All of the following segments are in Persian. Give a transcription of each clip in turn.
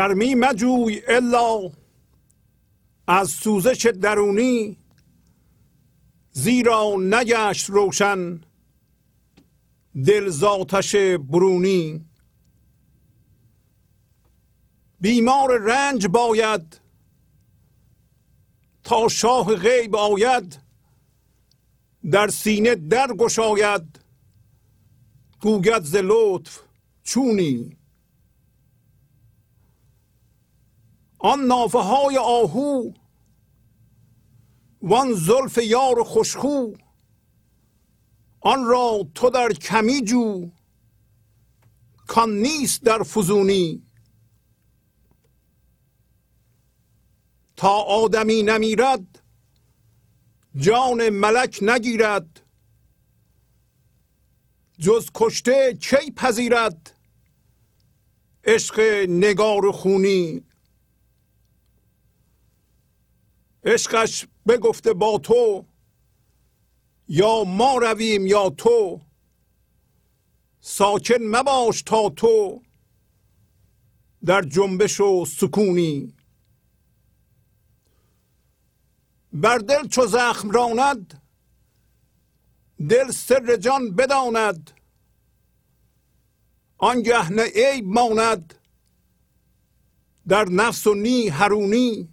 گرمی مجوی الا از سوزش درونی زیرا نگشت روشن دل زاتش برونی. بیمار رنج باید تا شاه غیب آید در سینه در گشاید گوید ز لطف چونی. آن نافه های آهو وان زلف یار خوشخو آن را تو در کمی جو کان نیست در فزونی. تا آدمی نمیرد جان ملک نگیرد. جز کشته کی پذیرد؟ عشق نگار خونی. عشقش بگفته با تو یا ما رویم یا تو ساکن مباش تا تو در جنبش و سکونی. بر دل چو زخم راند دل سر جان بداند. آنگه نه عیب ماند در نفس و نی هرونی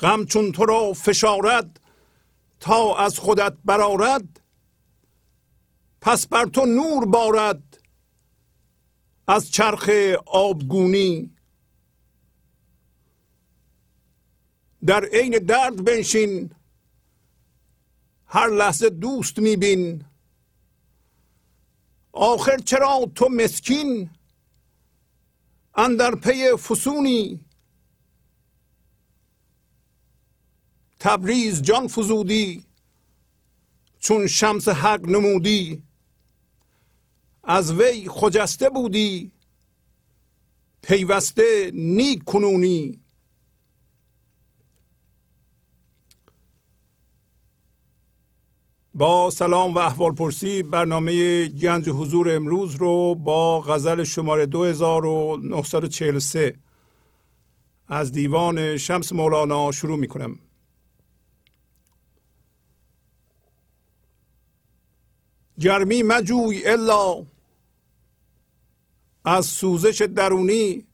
غم چون تو را فشارد تا از خودت برارد پس بر تو نور بارد از چرخ آبگونی. در عین درد بنشین هر لحظه دوست میبین. آخر چرا تو مسکین؟ اندر پی فسونی. تبریز جان فزودی چون شمس حق نمودی از وی خجسته بودی پیوسته نیک کنونی با سلام و احوال پرسی برنامه گنج حضور امروز رو با غزل شماره 2943 از دیوان شمس مولانا شروع می کنم. گرمی مجوی الا. از سوزش درونی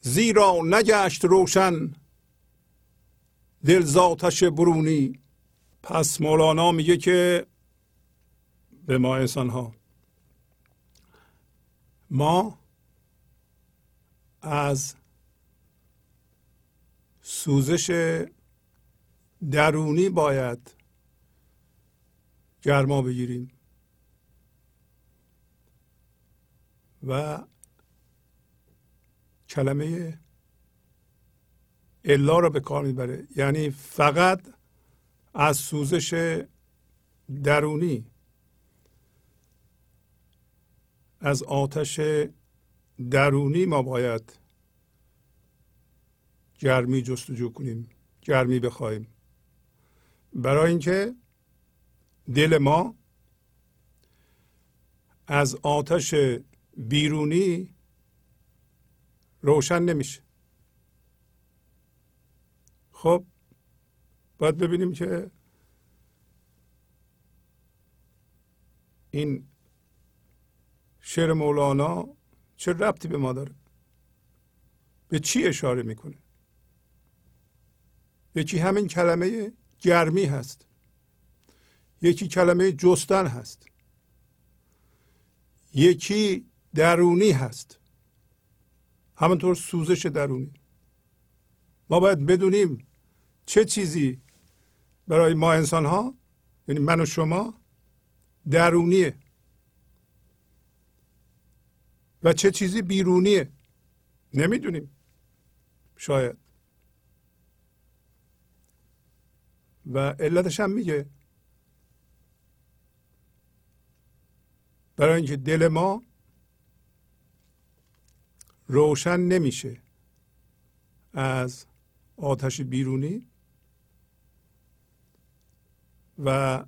زیرا نگشت روشن دل زاتش برونی. پس مولانا میگه که به ما انسان ها ما از سوزش درونی باید گرما بگیریم. و کلمه الا را به کار می‌بره. یعنی فقط از سوزش درونی از آتش درونی ما باید گرمی جستجو کنیم گرمی بخواهیم برای اینکه دل ما از آتش بیرونی روشن نمیشه. خب باید ببینیم که این شعر مولانا چه ربطی به ما داره؟ به چی اشاره می‌کنه؟ یکی همین کلمه گرمی هست؟ یکی کلمه جستن هست. یکی درونی هست. همونطور سوزش درونی. ما باید بدونیم چه چیزی برای ما انسان ها یعنی من و شما درونیه. و چه چیزی بیرونیه. نمی‌دونیم. شاید. و علتش هم میگه برای اینکه دل ما روشن نمیشه از آتش بیرونی و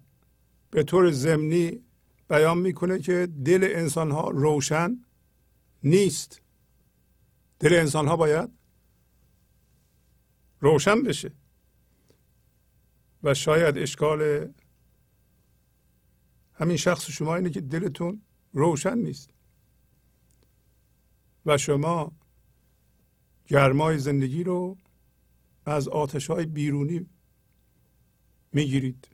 به طور ضمنی بیان می‌کنه که دل انسان ها روشن نیست. دل انسان ها باید روشن بشه و شاید اشکال همین شخص شما اینه که دلتون روشن نیست. و شما گرمای زندگی رو از آتش های بیرونی می‌گیرید.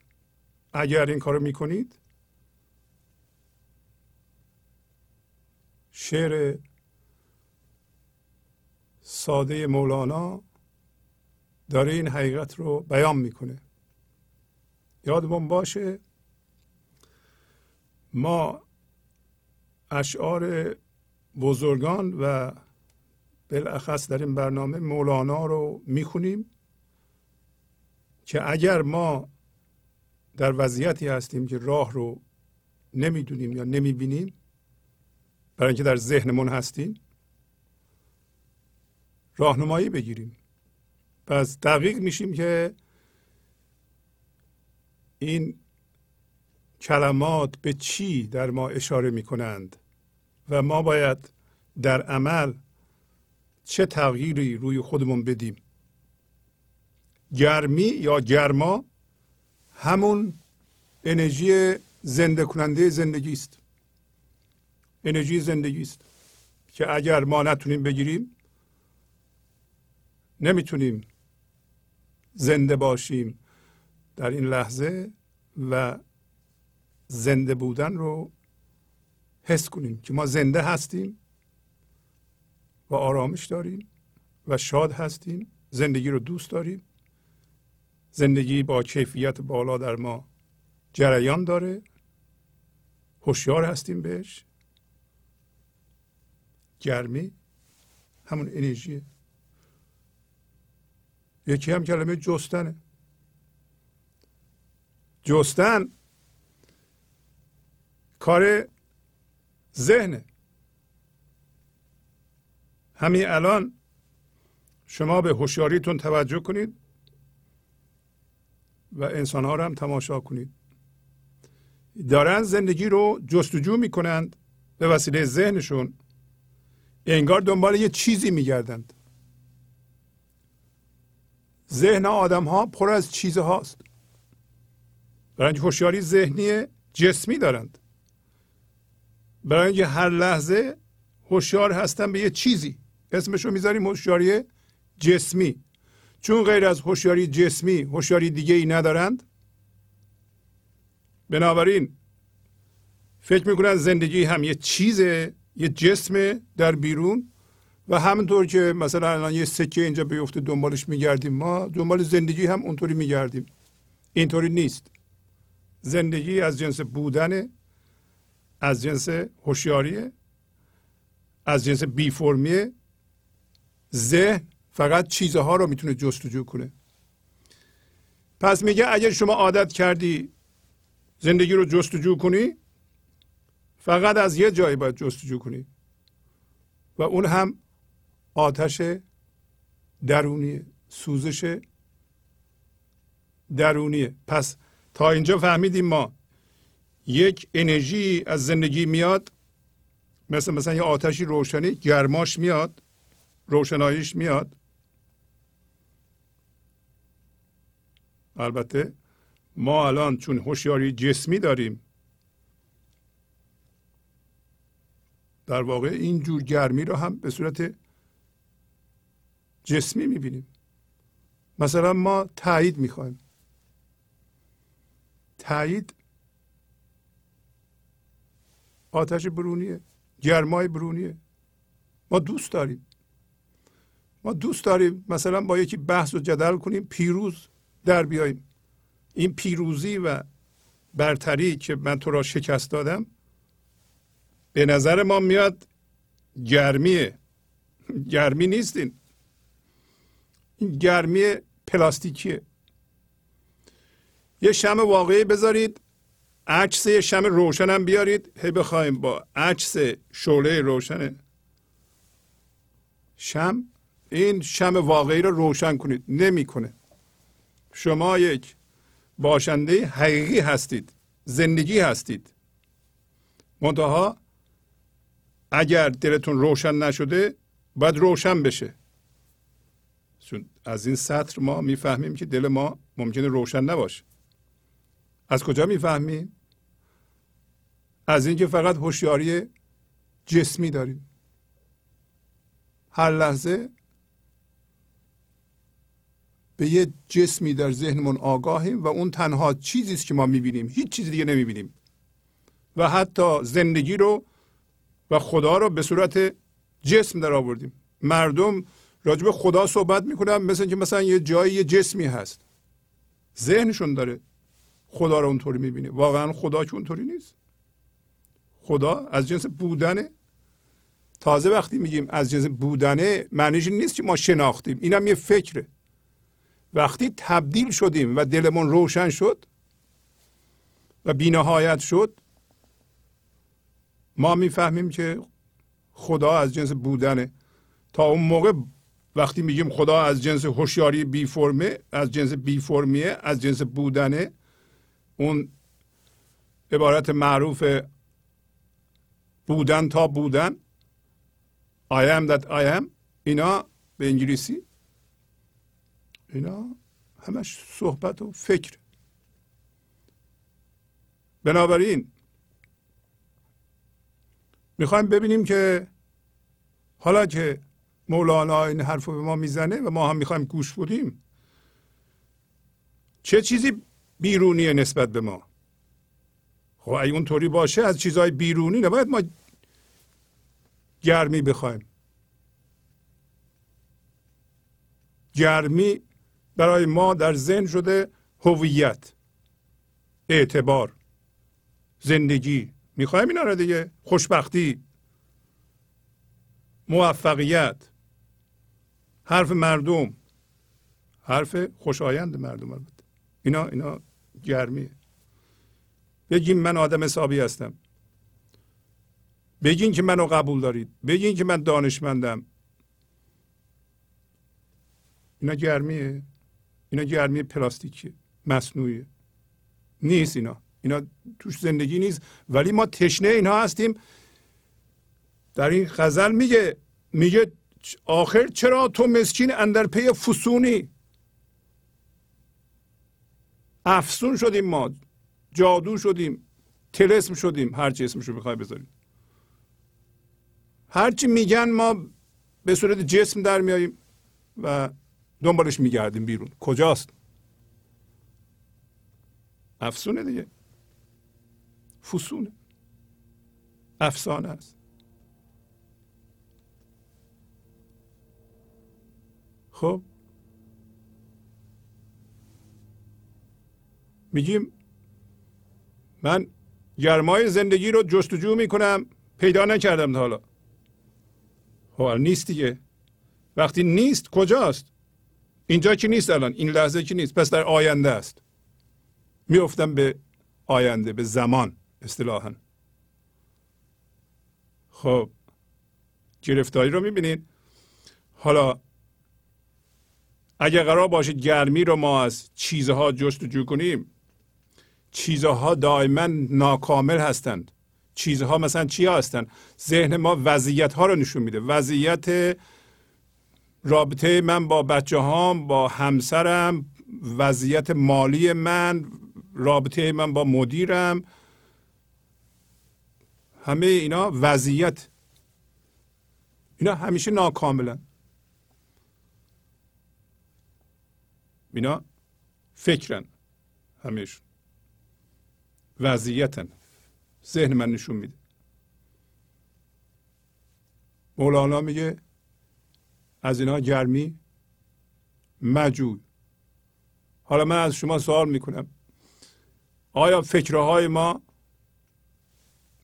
اگر این کارو می‌کنید شعر ساده مولانا داره این حقیقت رو بیان می‌کنه. یادمون باشه ما اشعار بزرگان و بالاخص در این برنامه مولانا رو می‌خونیم که اگر ما در وضعیتی هستیم که راه رو نمی‌دونیم یا نمی‌بینیم برای اینکه در ذهنمون هستیم راهنمایی بگیریم. پس دقیق میشیم که این کلمات به چی در ما اشاره می‌کنند و ما باید در عمل چه تغییری روی خودمون بدیم؟ گرمی یا گرما همون انرژی زنده کننده زندگی است انرژی زندگی است که اگر ما نتونیم بگیریم نمی‌تونیم زنده باشیم در این لحظه و زنده بودن رو حس کنیم که ما زنده هستیم و آرامش داریم و شاد هستیم زندگی رو دوست داریم. زندگی با کیفیت بالا در ما جریان داره. هوشیار هستیم بهش. گرمی همون انرژیه. یکی هم کلمه جستنه. جستن کار ذهنه. همین الان شما به هوشیاریتون توجه کنید و انسان ها رو هم تماشا کنید. دارن زندگی رو جستجو می‌کنند به وسیله ذهنشون. انگار دنبال یه چیزی میگردند. ذهن آدم ها پر از چیز هاست برای هوشیاری ذهنی جسمی دارند. برای اینکه هر لحظه هوشیار هستن به یه چیزی. اسمشو می‌ذاریم هوشیاری جسمی. چون غیر از هوشیاری جسمی هوشیاری دیگه ای ندارند بنابراین فکر می‌کنن زندگی هم یه چیزه یه جسم در بیرون و همونطور که مثلا الان یه سکه اینجا بیفته دنبالش میگردیم ما دنبال زندگی هم اونطوری میگردیم. اینطوری نیست. زندگی از جنس بودن از جنس هوشیاریه از جنس بی فرمیه ذهن فقط چیزها رو می‌تونه جستجو کنه. پس میگه اگر شما عادت کردی زندگی رو جستجو کنی فقط از یه جایی باید جستجو کنی. و اون هم آتش درونی سوزش درونیه. پس تا اینجا فهمیدیم ما یک انرژی از زندگی میاد مثل مثلا یه آتشی روشنی گرماش میاد روشناییش میاد. البته ما الان چون هوشیاری جسمی داریم در واقع این جور گرمی رو هم به صورت جسمی می‌بینیم. مثلا ما تایید می‌خوایم. تایید آتش برونیه گرمای برونیه. ما دوست داریم. ما دوست داریم مثلا با یکی بحث و جدل کنیم پیروز در بیاییم. این پیروزی و برتری که من تو را شکست دادم به نظر ما میاد گرمیه. گرمی نیستین. این گرمی پلاستیکیه. یه شم واقعی بذارید عکس شم روشن هم بیارید. هی بخوایم با عکس شعله روشنه شم این شم واقعی رو روشن کنید. نمی‌کنه. شما یک باشنده حقیقی هستید. زندگی هستید. منتها اگر دلتون روشن نشده باید روشن بشه. چون از این سطر ما می‌فهمیم که دل ما ممکنه روشن نباشه. از کجا می‌فهمیم از اینکه فقط هوشیاری جسمی داریم. هر لحظه به یه جسمی در ذهنمون آگاهیم و اون تنها چیزی است که ما می‌بینیم. هیچ چیز دیگه نمی‌بینیم. و حتی زندگی رو و خدا رو به صورت جسم در آوردیم. مردم راجب خدا صحبت می‌کنن مثل که مثلا یه جایی یه جسمی هست. ذهنشون داره خدا رو اونطوری می‌بینه واقعا خدا که اونطوری نیست. خدا از جنس بودنه. تازه وقتی میگیم از جنس بودنه معنیش نیست که ما شناختیم. اینم یه فکره. وقتی تبدیل شدیم و دلمون روشن شد و بینهایت شد ما می‌فهمیم که خدا از جنس بودنه. تا اون موقع وقتی میگیم خدا از جنس هوشیاری بی فرمه از جنس بی فرمیه از جنس بودنه اون عبارت معروف بودن تا بودن. I am that I am. اینا به انگلیسی. اینا همش صحبت و فکر. بنابراین می‌خوایم ببینیم که حالا که مولانا این حرف رو به ما می‌زنه و ما هم می‌خوایم گوش بودیم چه چیزی بیرونیه نسبت به ما. خب اگه اونطوری باشه از چیزهای بیرونی نباید ما گرمی بخوایم. گرمی برای ما در ذهن شده هویت اعتبار زندگی. می‌خوایم اینا رو دیگه. خوشبختی موفقیت حرف مردم. حرف خوشایند مردم البته. اینا اینا گرمیه بگیم من آدم حسابی هستم. بگین که منو قبول دارید. بگین که من دانشمندم. اینا گرمیه. اینا گرمی پلاستیکی مصنوعی نیست اینا. اینا توش زندگی نیست. ولی ما تشنه اینها هستیم. در این غزل میگه میگه آخر چرا تو مسکین اندر پی فسونی؟ افسون شدیم ما. جادو شدیم. تلسم شدیم. هر چی اسمشو می‌خوای بذاریم. هرچی میگن ما به صورت جسم در میاییم و دنبالش میگردیم بیرون. کجاست؟ افسونه دیگه. فسونه. افسانه است. خب؟ میگیم من گرمای زندگی رو جستجو می‌کنم پیدا نکردم تا حالا. خب نیست دیگه. وقتی نیست کجاست؟ اینجا که نیست الان این لحظه که نیست. پس در آینده است. میفتم به آینده به زمان اصطلاحا. خب گرفتاری رو می‌بینید حالا اگر قرار باشه گرمی رو ما از چیزها جستجو کنیم چیزها دائما ناکامل هستند. چیزها مثلا چی هستند ذهن ما وضعیت ها رو نشون میده. وضعیت رابطه من با بچه هام با همسرم وضعیت مالی من رابطه من با مدیرم. همه اینا وضعیت. اینا همیشه ناکاملن. اینا فکرن. همیشه. وضعیتن. ذهن من نشون میده. مولانا میگه از اینا گرمی مجوی حالا من از شما سوال می‌کنم. آیا فکرهای ما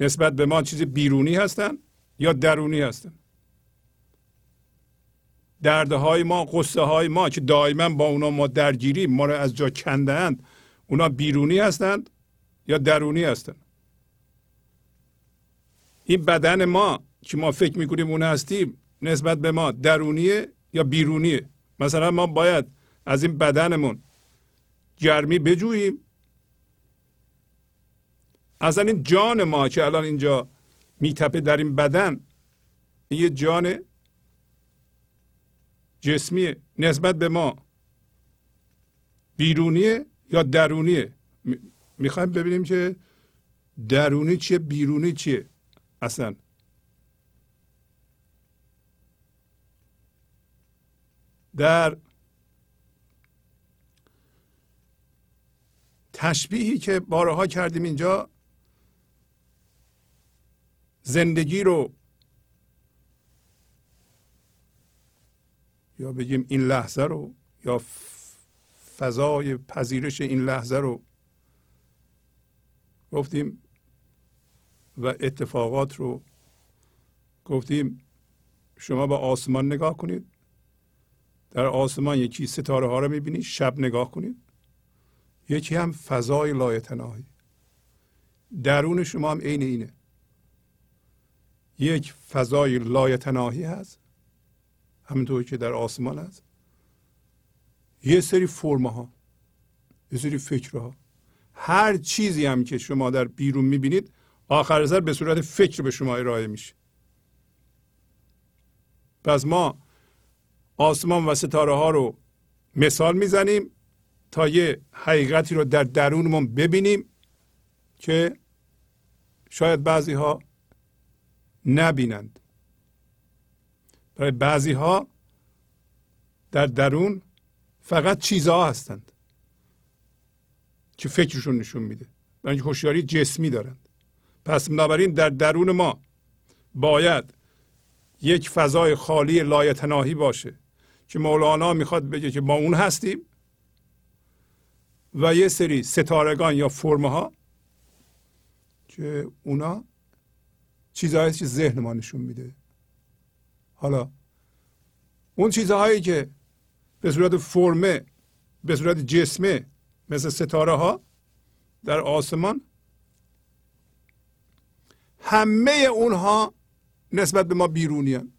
نسبت به ما چیز بیرونی هستن یا درونی هستن؟ درده های ما قصه های ما که دائما با اونا ما درگیریم ما رو از جا کندند اونا بیرونی هستند یا درونی هستند این بدن ما که ما فکر می‌کنیم اون هستیم نسبت به ما درونیه یا بیرونیه؟ مثلا ما باید از این بدنمون گرمی بجوییم. اصلا این جان ما که الان اینجا میتپه در این بدن این یه جان جسمی نسبت به ما بیرونیه یا درونیه؟ می‌خوایم ببینیم که درونی چیه بیرونی چیه. اصلا. در تشبیهی که بارها کردیم اینجا زندگی رو یا بگیم این لحظه رو یا فضای پذیرش این لحظه رو گفتیم و اتفاقات رو گفتیم شما به آسمان نگاه کنید. در آسمان یکی ستاره ها رو می‌بینید شب نگاه کنید. یکی هم فضای لایتناهی. درون شما هم عین اینه. یک فضای لایتناهی هست. همینطور که در آسمان هست. یه سری فرمه ها یه سری فکرها. هر چیزی هم که شما در بیرون می‌بینید آخر سر به صورت فکر به شما ارائه میشه. پس ما آسمان و ستاره ها رو مثال می‌زنیم تا یه حقیقتی رو در درونمون ببینیم که شاید بعضی ها نبینند. برای بعضی ها در درون فقط چیزها هستند. که فکرشون نشون میده؟ برای اینکه هوشیاری جسمی دارند پس بنابراین در درون ما باید یک فضای خالی لایتناهی باشه که مولانا می‌خواد بگه که ما اون هستیم و یه سری ستارگان یا فرمه ها که اونا چیزهایی که ذهن ما نشون میده. حالا اون چیزهایی که به صورت فرمه به صورت جسمه مثل ستاره ها در آسمان. همه اونها نسبت به ما بیرونی هن.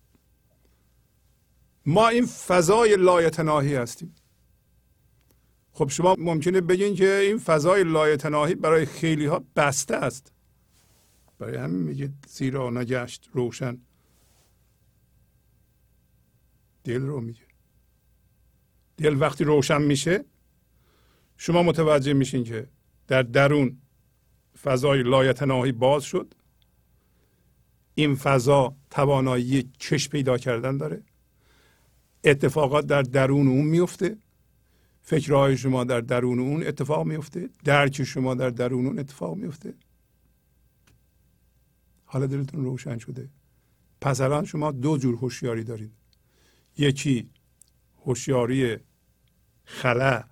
ما این فضای لایتناهی هستیم. خب شما ممکنه بگین که این فضای لایتناهی برای خیلی ها بسته است. برای همین میگه زیرا نگشت روشن. دل رو میگه. دل وقتی روشن میشه شما متوجه میشین که در درون فضای لایتناهی باز شد. این فضا توانایی چشم پیدا کردن داره. اتفاقات در درون اون میفته. فکرهای شما در درون اون اتفاق میفته. درک شما در درون اون اتفاق میفته. حالا دلتون روشن شده. پس الان شما دو جور هوشیاری دارید. یکی هوشیاری خلا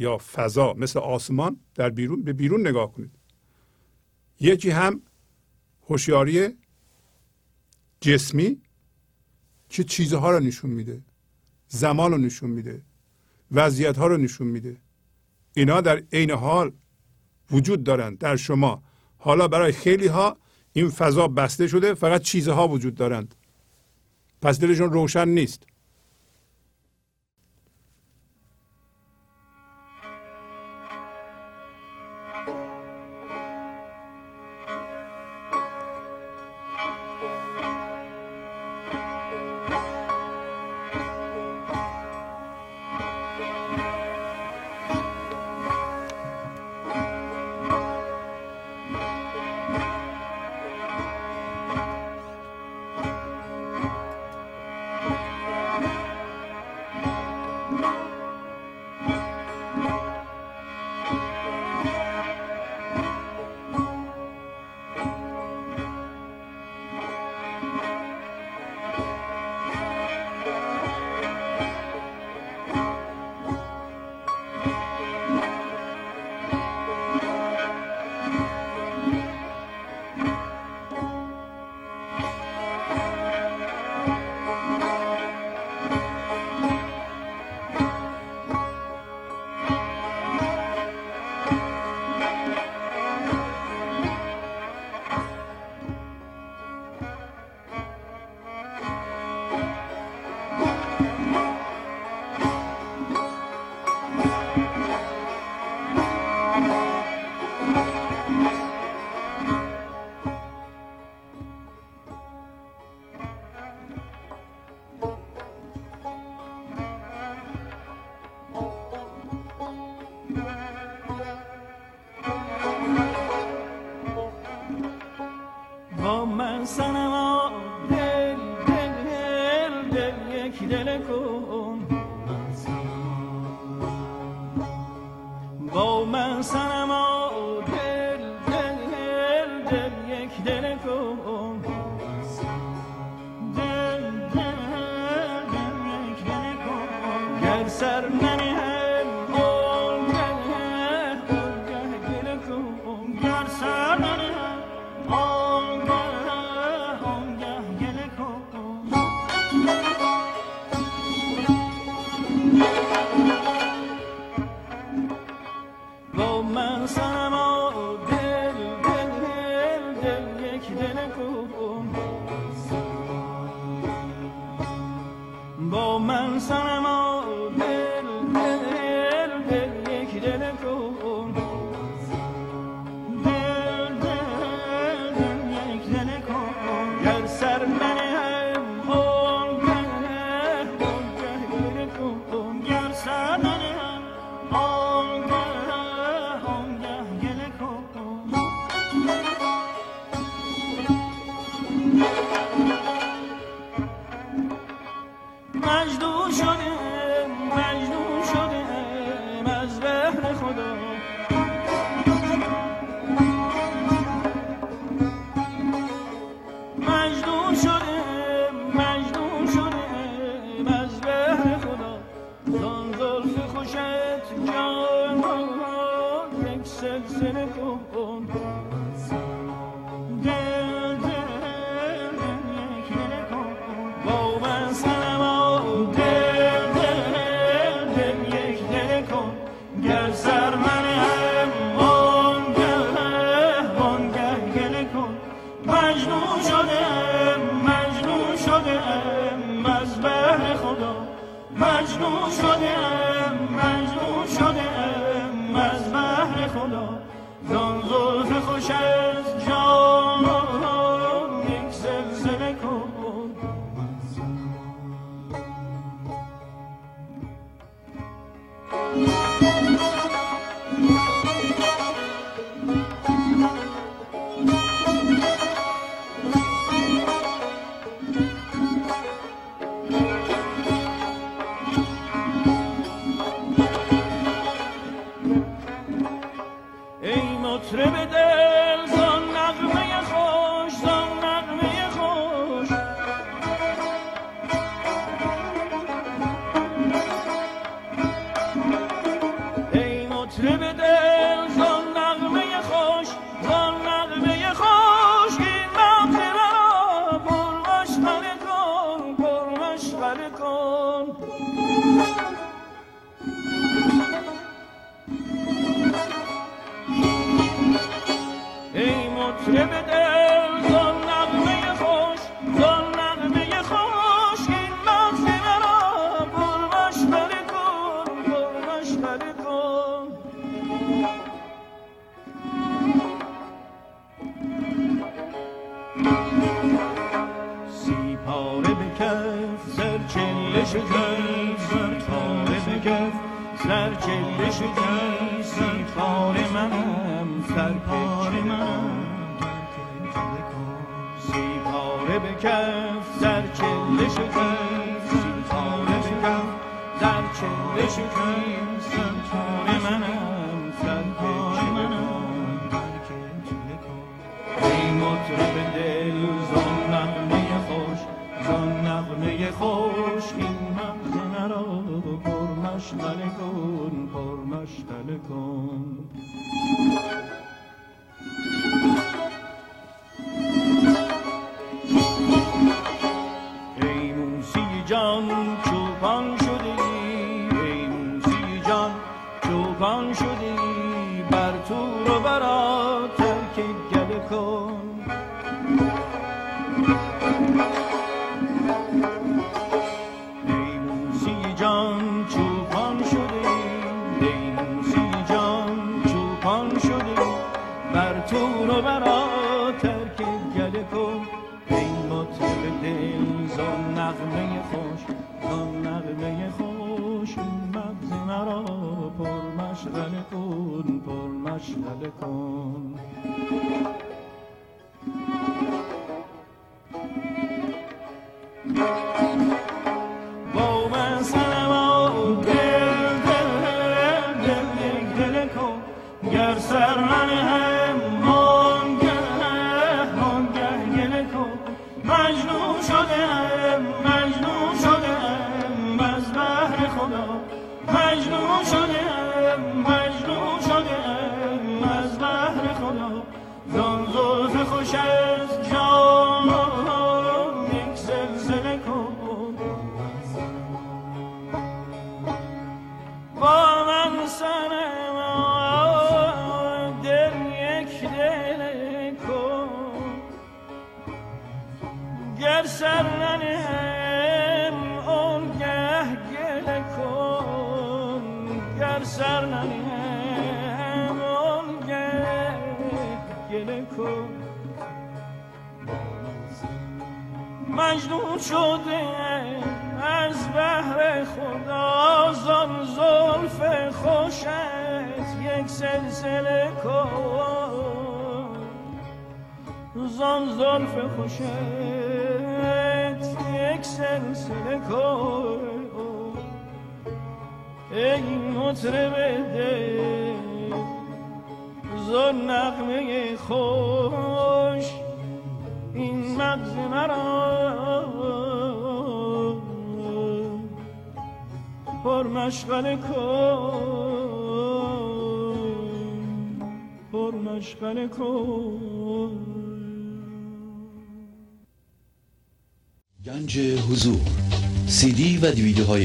یا فضا مثل آسمان در بیرون به بیرون نگاه کنید. یکی هم هوشیاری جسمی که چیزها رو نشون میده؟ زمان رو نشون میده. وضعیت ها رو نشون میده. اینا در عین حال وجود دارند در شما. حالا برای خیلی ها این فضا بسته شده فقط چیزها وجود دارند. پس دلشون روشن نیست.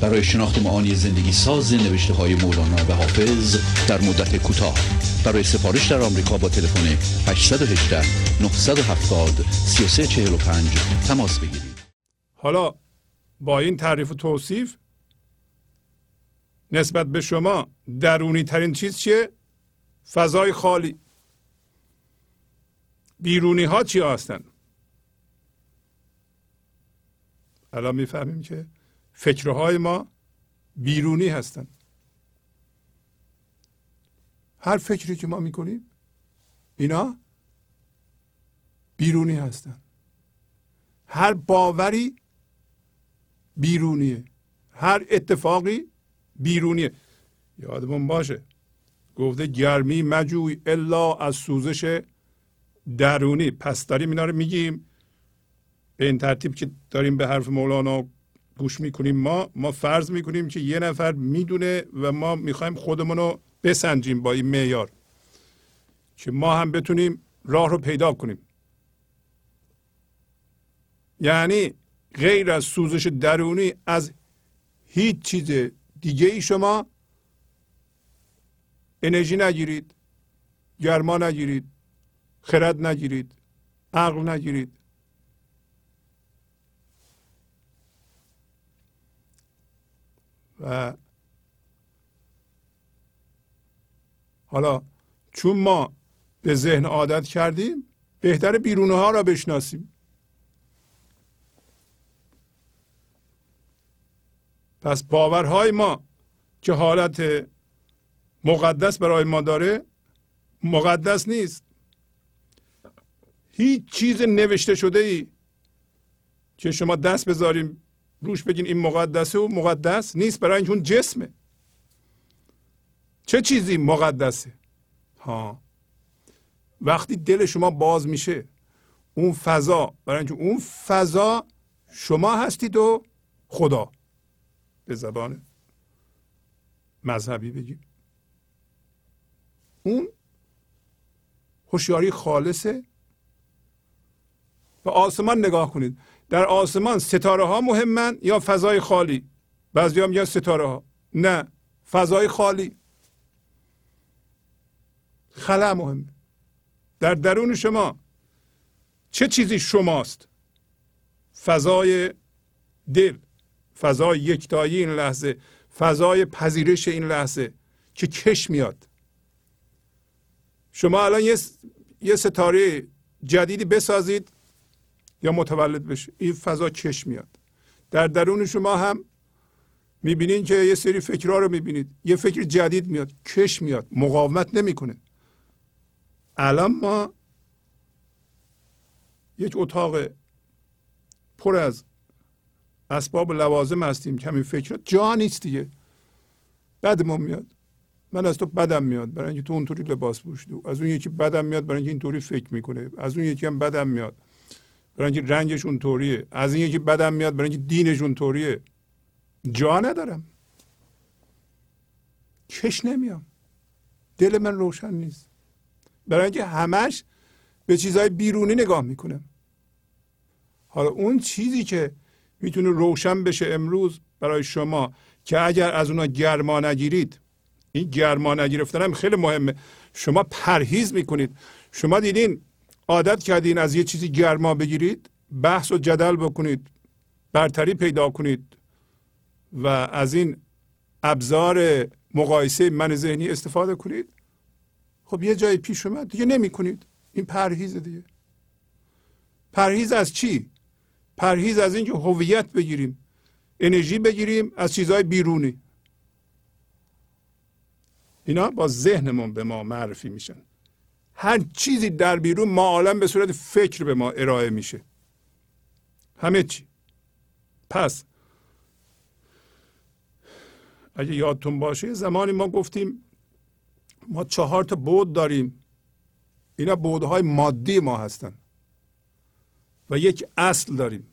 برای شناخت معانی زندگی ساز نوشته های مولانا و حافظ در مدت کوتاه برای سفارش در آمریکا با تلفن 818 970 3345 تماس بگیرید حالا با این تعریف و توصیف نسبت به شما درونی ترین چیز چیه؟ فضای خالی بیرونی ها چی هستن؟ الان می‌فهمیم که فکرهای ما بیرونی هستند. هر فکری که ما می‌کنیم اینا بیرونی هستند. هر باوری بیرونیه. هر اتفاقی بیرونیه. یادمون باشه گفته گرمی مجوی الا از سوزش درونی. پس داریم اینا رو میگیم. به این ترتیب که داریم به حرف مولانا گوش می‌کنیم. ما ما فرض می‌کنیم که یه نفر می‌دونه و ما می‌خوایم خودمون رو بسنجیم با این معیار که ما هم بتونیم راه رو پیدا کنیم. یعنی غیر از سوزش درونی از هیچ چیز دیگه ای شما انرژی نگیرید گرما نگیرید خرد نگیرید عقل نگیرید. و حالا چون ما به ذهن عادت کردیم بهتر بیرونه ها را بشناسیم. پس باورهای ما که حالت مقدس برای ما داره مقدس نیست. هیچ چیز نوشته شده ای که شما دست بذاریم روش بگین این مقدسه و مقدس نیست برای اینکه اون جسمه. چه چیزی مقدسه؟ ها. وقتی دل شما باز میشه اون فضا برای اینکه اون فضا شما هستید و خدا. به زبان مذهبی بگید اون هوشیاری خالصه. به آسمان نگاه کنید. در آسمان ستاره ها مهمن یا فضای خالی؟ بعضی هم یا ستاره ها نه فضای خالی. خلا مهمه در درون شما چه چیزی شماست؟ فضای دل فضای یکتایی این لحظه فضای پذیرش این لحظه که کش میاد. شما الان یه ستاره جدیدی بسازید. یا متولد بشه. این فضا کش میاد. در درون شما هم می‌بینین که یه سری فکرها رو می‌بینید. یه فکر جدید میاد کش میاد مقاومت نمی‌کنه. الان ما یک اتاق پر از اسباب لوازم هستیم کمی فکر جا نیست دیگه. بدمون میاد. من از تو بدم میاد. برای اینکه تو اونطوری لباس پوشیدی. از اون یکی بدم میاد برای اینکه اینطوری فکر می‌کنه. از اون یکی هم بدم میاد. برای اینکه رنگش اونطوریه از این یکی بدم میاد برای اینکه دینش اونطوریه جا ندارم. کش نمیام. دل من روشن نیست. برای اینکه همش به چیزهای بیرونی نگاه می‌کنم. حالا اون چیزی که می‌تونه روشن بشه امروز برای شما که اگر از اونا گرما نگیرید این گرما نگرفتن هم خیلی مهمه. شما پرهیز می‌کنید. شما دیدین عادت کردین از یه چیزی گرما بگیرید بحث و جدل بکنید برتری پیدا کنید و از این ابزار مقایسه من ذهنی استفاده کنید. خب یه جایی پیش اومد دیگه نمی کنید این پرهیز دیگه. پرهیز از چی؟ پرهیز از اینکه هویت بگیریم انرژی بگیریم از چیزهای بیرونی. اینا با ذهنمون به ما معرفی میشن. هر چیزی در بیرون ما عالم به صورت فکر به ما ارائه میشه. همه چی. پس اگه یادتون باشه زمانی ما گفتیم ما چهار تا بود داریم. اینا بودهای مادی ما هستن و یک اصل داریم.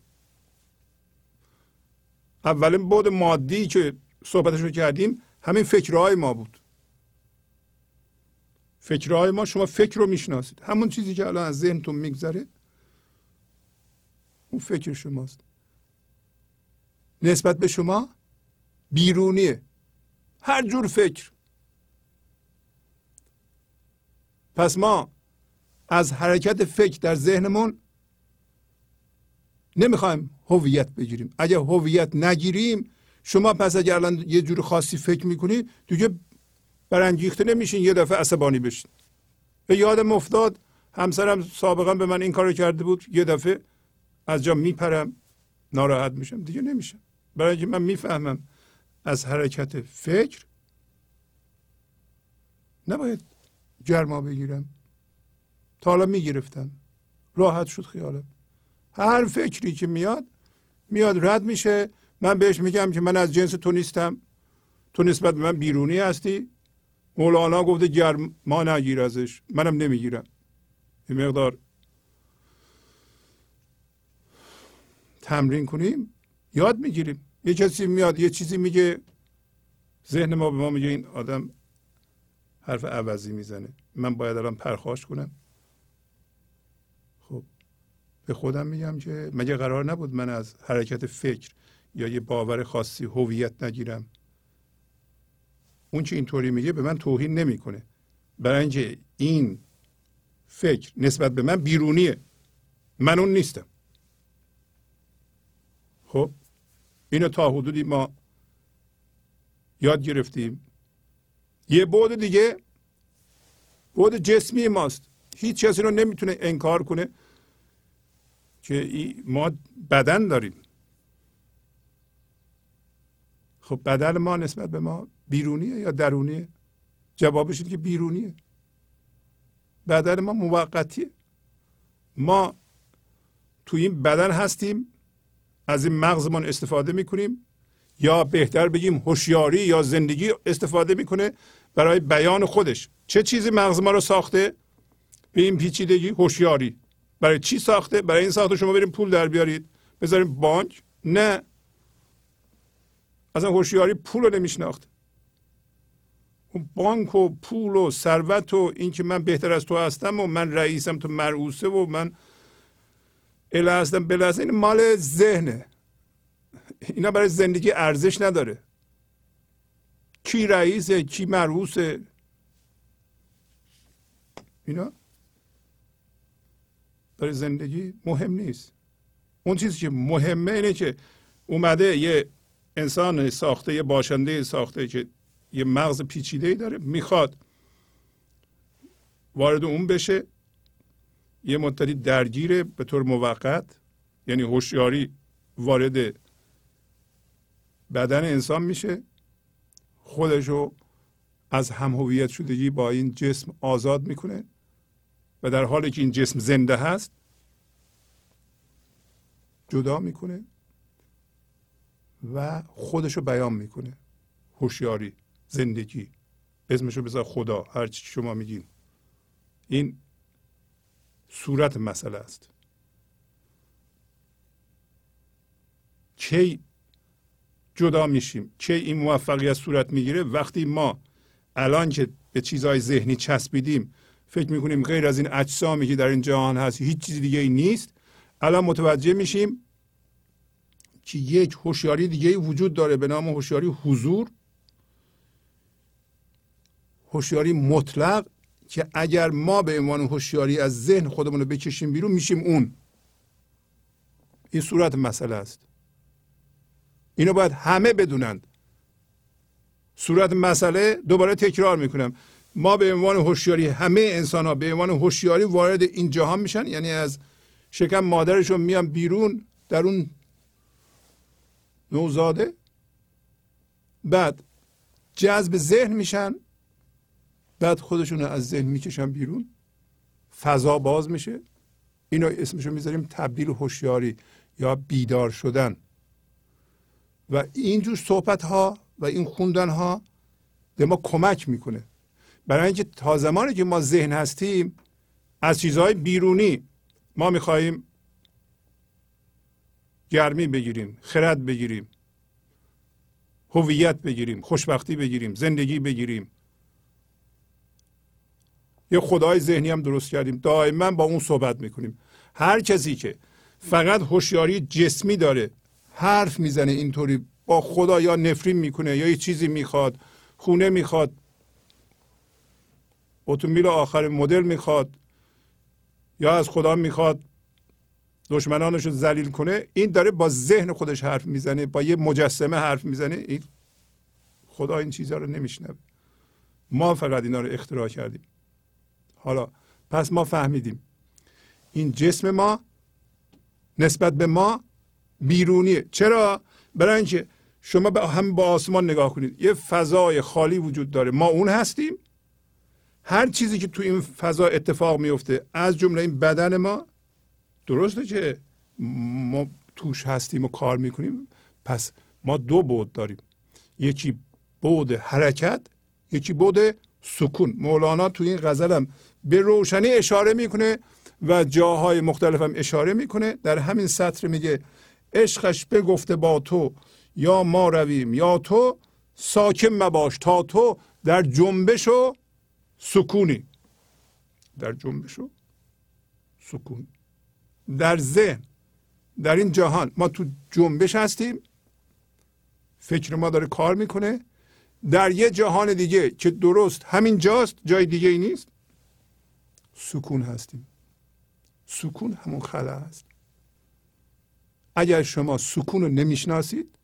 اولین بود مادی که صحبتش رو کردیم همین فکرهای ما بود. فکرهای ما شما فکر رو می‌شناسید. همون چیزی که الان از ذهنتون میگذره اون فکر شماست. نسبت به شما بیرونیه. هر جور فکر. پس ما از حرکت فکر در ذهنمون نمی‌خوایم هویت بگیریم. اگر هویت نگیریم شما پس اگر الان یه جور خاصی فکر می‌کنید دیگه برانگیخته نمیشین یه دفعه عصبانی بشین. به یادم افتاد همسرم سابقا به من این کارو کرده بود یه دفعه از جا میپرم ناراحت میشم. دیگه نمیشم. برای اینکه من می‌فهمم از حرکت فکر نباید گرما بگیرم. تا حالا می‌گرفتم. راحت شد خیالم. هر فکری که میاد میاد رد میشه. من بهش میگم که من از جنس تو نیستم. تو نسبت به من بیرونی هستی. مولانا گفته گرما نگیر ازش منم نمی‌گیرم. یه مقدار تمرین کنیم یاد می‌گیریم. یه کسی میاد یه چیزی میگه ذهن ما به ما میگه این آدم حرف عوضی می‌زنه. من باید الان پرخاش کنم. خب به خودم میگم که مگه قرار نبود من از حرکت فکر یا یه باور خاصی هویت نگیرم؟ اون اینطوری میگه به من توهین نمی‌کنه. برای اینکه این فکر نسبت به من بیرونیه. من اون نیستم. خب اینو تا حدودی ما یاد گرفتیم. یه بود دیگه بود جسمی ماست. هیچ کسی رو نمی‌تونه انکار کنه که ما بدن داریم. خب بدن ما نسبت به ما بیرونیه یا درونیه؟ جوابش اینه که بیرونیه. بدن ما موقتیه. ما تو این بدن هستیم از این مغزمان استفاده می‌کنیم یا بهتر بگیم هوشیاری یا زندگی استفاده می‌کنه برای بیان خودش. چه چیزی مغز ما رو ساخته؟ به این پیچیدگی هوشیاری. برای چی ساخته؟ برای این ساخته شما بریم پول در بیارید. بذاریم بانک؟ نه. اصلا هوشیاری پول رو نمیشناخت. اون بانک و پول و ثروت و اینکه من بهتر از تو هستم و من رئیسم تو مرعوسه و من اله هستم بله این مال ذهنه. اینا برای زندگی ارزش نداره. کی رئیسه کی مرعوسه؟ اینا برای زندگی مهم نیست. اون چیزی که مهمه اینه که اومده یه انسان ساخته یه باشنده ساخته که یه مغز پیچیده ای داره می‌خواد وارد اون بشه. یه مدتی درگیره به طور موقت یعنی هوشیاری وارد بدن انسان میشه. خودشو از هم هویت شدگی با این جسم آزاد می‌کنه و در حالی که این جسم زنده هست جدا می‌کنه. و خودشو بیان می‌کنه. هوشیاری زندگی. اسمشو بذار خدا هر چی شما میگین. این صورت مسئله است. کی جدا میشیم؟ کی این موفقیت صورت می‌گیره؟ وقتی ما الان که به چیزهای ذهنی چسبیدیم فکر می‌کنیم غیر از این اجسامی که در این جهان هست هیچ چیز دیگه ای نیست الان متوجه میشیم که یک هوشیاری دیگه وجود داره به نام هوشیاری حضور هوشیاری مطلق که اگر ما به عنوان هوشیاری از ذهن خودمون رو بکشیم بیرون میشیم اون. این صورت مسئله است. اینو باید همه بدونند. صورت مسئله دوباره تکرار می‌کنم. ما به عنوان هوشیاری همه انسان ها به عنوان هوشیاری وارد این جهان میشن یعنی از شکم مادرشون میان بیرون در اون نوزاده. بعد جذب ذهن میشن. بعد خودشون از ذهن می‌کشن بیرون. فضا باز میشه. اینو اسمشو می‌ذاریم تبدیل هوشیاری یا بیدار شدن. و اینجور صحبت ها و این خوندن ها به ما کمک می‌کنه. برای اینکه تا زمانی که ما ذهن هستیم از چیزهای بیرونی ما می‌خواهیم گرمی بگیریم خرد بگیریم هویت بگیریم خوشبختی بگیریم زندگی بگیریم. یه خدای ذهنی هم درست کردیم. دائما با اون صحبت می‌کنیم. هر کسی که فقط هوشیاری جسمی داره حرف می‌زنه اینطوری با خدا یا نفرین می‌کنه یا یه چیزی می‌خواد خونه می‌خواد اتومبیل آخر مدل می‌خواد یا از خدا می‌خواد. دشمنانش رو ذلیل کنه این داره با ذهن خودش حرف می‌زنه با یه مجسمه حرف می‌زنه. این خدا این چیزها رو نمیشنوه. ما فقط اینا رو اختراع کردیم. حالا پس ما فهمیدیم. این جسم ما نسبت به ما بیرونیه. چرا؟ برای اینکه شما به هم با آسمان نگاه کنید. یه فضای خالی وجود داره. ما اون هستیم. هر چیزی که تو این فضا اتفاق میفته از جمله این بدن ما درسته که ما توش هستیم و کار می‌کنیم پس ما دو بود داریم. یکی بود حرکت یکی بود سکون. مولانا تو این غزلم به روشنی اشاره می‌کنه و جاهای مختلف هم اشاره می‌کنه. در همین سطر میگه عشقش بگفته با تو یا ما رویم یا تو ساکن مباش تا تو در جنبش و سکونی. در جنبش و سکون. در ذهن در این جهان ما تو جنبش هستیم. فکر ما داره کار می‌کنه. در یه جهان دیگه که درست همین جاست جای دیگه ای نیست سکون هستیم. سکون همون خلا هست. اگر شما سکون رو نمی‌شناسید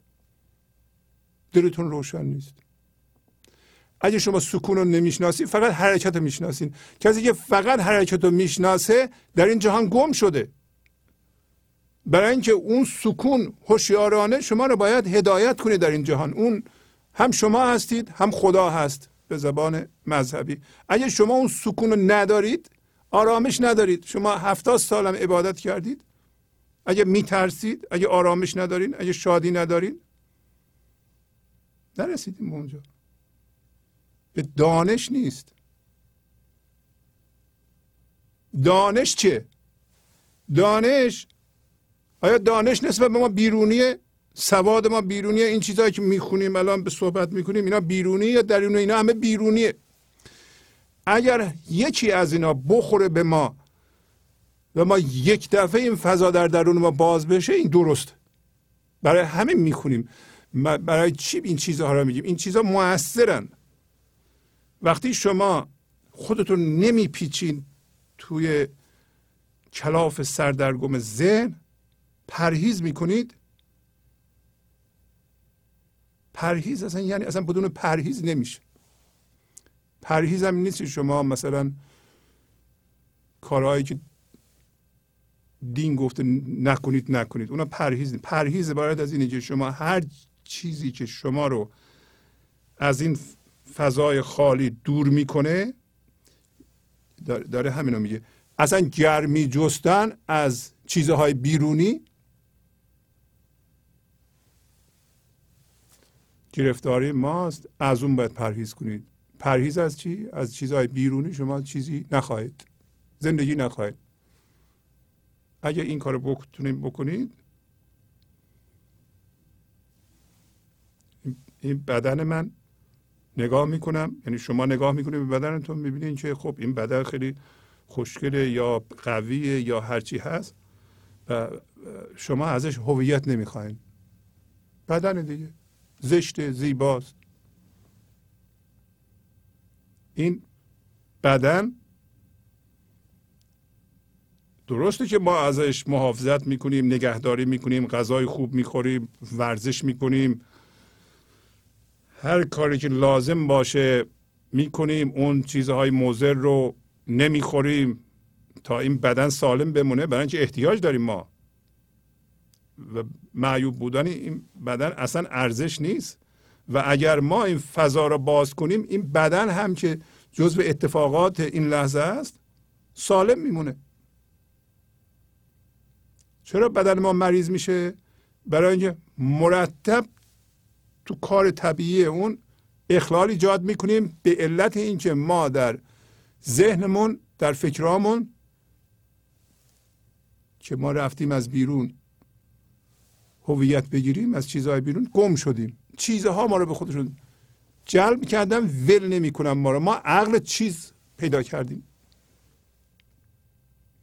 دلتون روشن نیست. اگه شما سکون رو نمی‌شناسید فقط حرکت رو می‌شناسید کسی که فقط حرکت رو می‌شناسه در این جهان گم شده. برای اینکه اون سکون هوشیارانه شما رو باید هدایت کنه در این جهان. اون هم شما هستید هم خدا هست به زبان مذهبی. اگه شما اون سکون رو ندارید آرامش ندارید. شما هفتاد سالم عبادت کردید. اگه میترسید اگه آرامش ندارین اگه شادی ندارین نرسیدیم به اونجا. به دانش نیست. دانش چه؟ دانش آیا دانش نسبت به ما بیرونیه سواد ما بیرونیه این چیزهایی که می‌خونیم الان به صحبت می‌کنیم اینا بیرونی یا درونی اینا همه بیرونیه. اگر یکی از اینا بخوره به ما و ما یک دفعه این فضا در درون ما باز بشه این درست. برای همه می‌خونیم. برای چی این چیزها رو میگیم؟ این چیزها موثرن. وقتی شما خودتون نمیپیچین توی کلاف سردرگم ذهن پرهیز می‌کنید؟ پرهیز اصلا یعنی اصلا بدون پرهیز نمیشه. پرهیز هم نیست شما مثلا کارهایی که دین گفته نکنید نکنید. اونا پرهیز نیست. پرهیز باید از اینه که شما هر چیزی که شما رو از این فضای خالی دور می‌کنه داره همینو میگه. اصلا گرمی جستن از چیزهای بیرونی گرفتاری ماست از اون باید پرهیز کنید. پرهیز از چی؟ از چیزهای بیرونی شما چیزی نخواهید. زندگی نخواهید. اگر این کار بکنید بکنید این بدن من نگاه می‌کنم. یعنی شما نگاه می‌کنید به بدنتون می‌بینید که خب این بدن خیلی خوشگله یا قویه یا هرچی هست و شما ازش هویت نمی‌خواین بدن دیگه. زشت زیباست. این بدن درسته که ما ازش محافظت می‌کنیم نگهداری می‌کنیم غذای خوب می‌خوریم ورزش می‌کنیم. هر کاری که لازم باشه می‌کنیم اون چیزهای موزر رو نمی‌خوریم تا این بدن سالم بمونه برای اینکه احتیاج داریم ما. و معیوب بودن این بدن اصلا ارزش نیست. و اگر ما این فضا رو باز کنیم این بدن هم که جزو اتفاقات این لحظه است سالم میمونه. چرا بدن ما مریض میشه؟ برای اینکه مرتب تو کار طبیعی اون اخلال ایجاد می‌کنیم به علت اینکه ما در ذهنمون در فکرامون که ما رفتیم از بیرون هویت بگیریم از چیزهای بیرون گم شدیم. چیزها ما رو به خودشون جلب کردن ول نمی‌کنن ما رو. ما عقل چیز پیدا کردیم.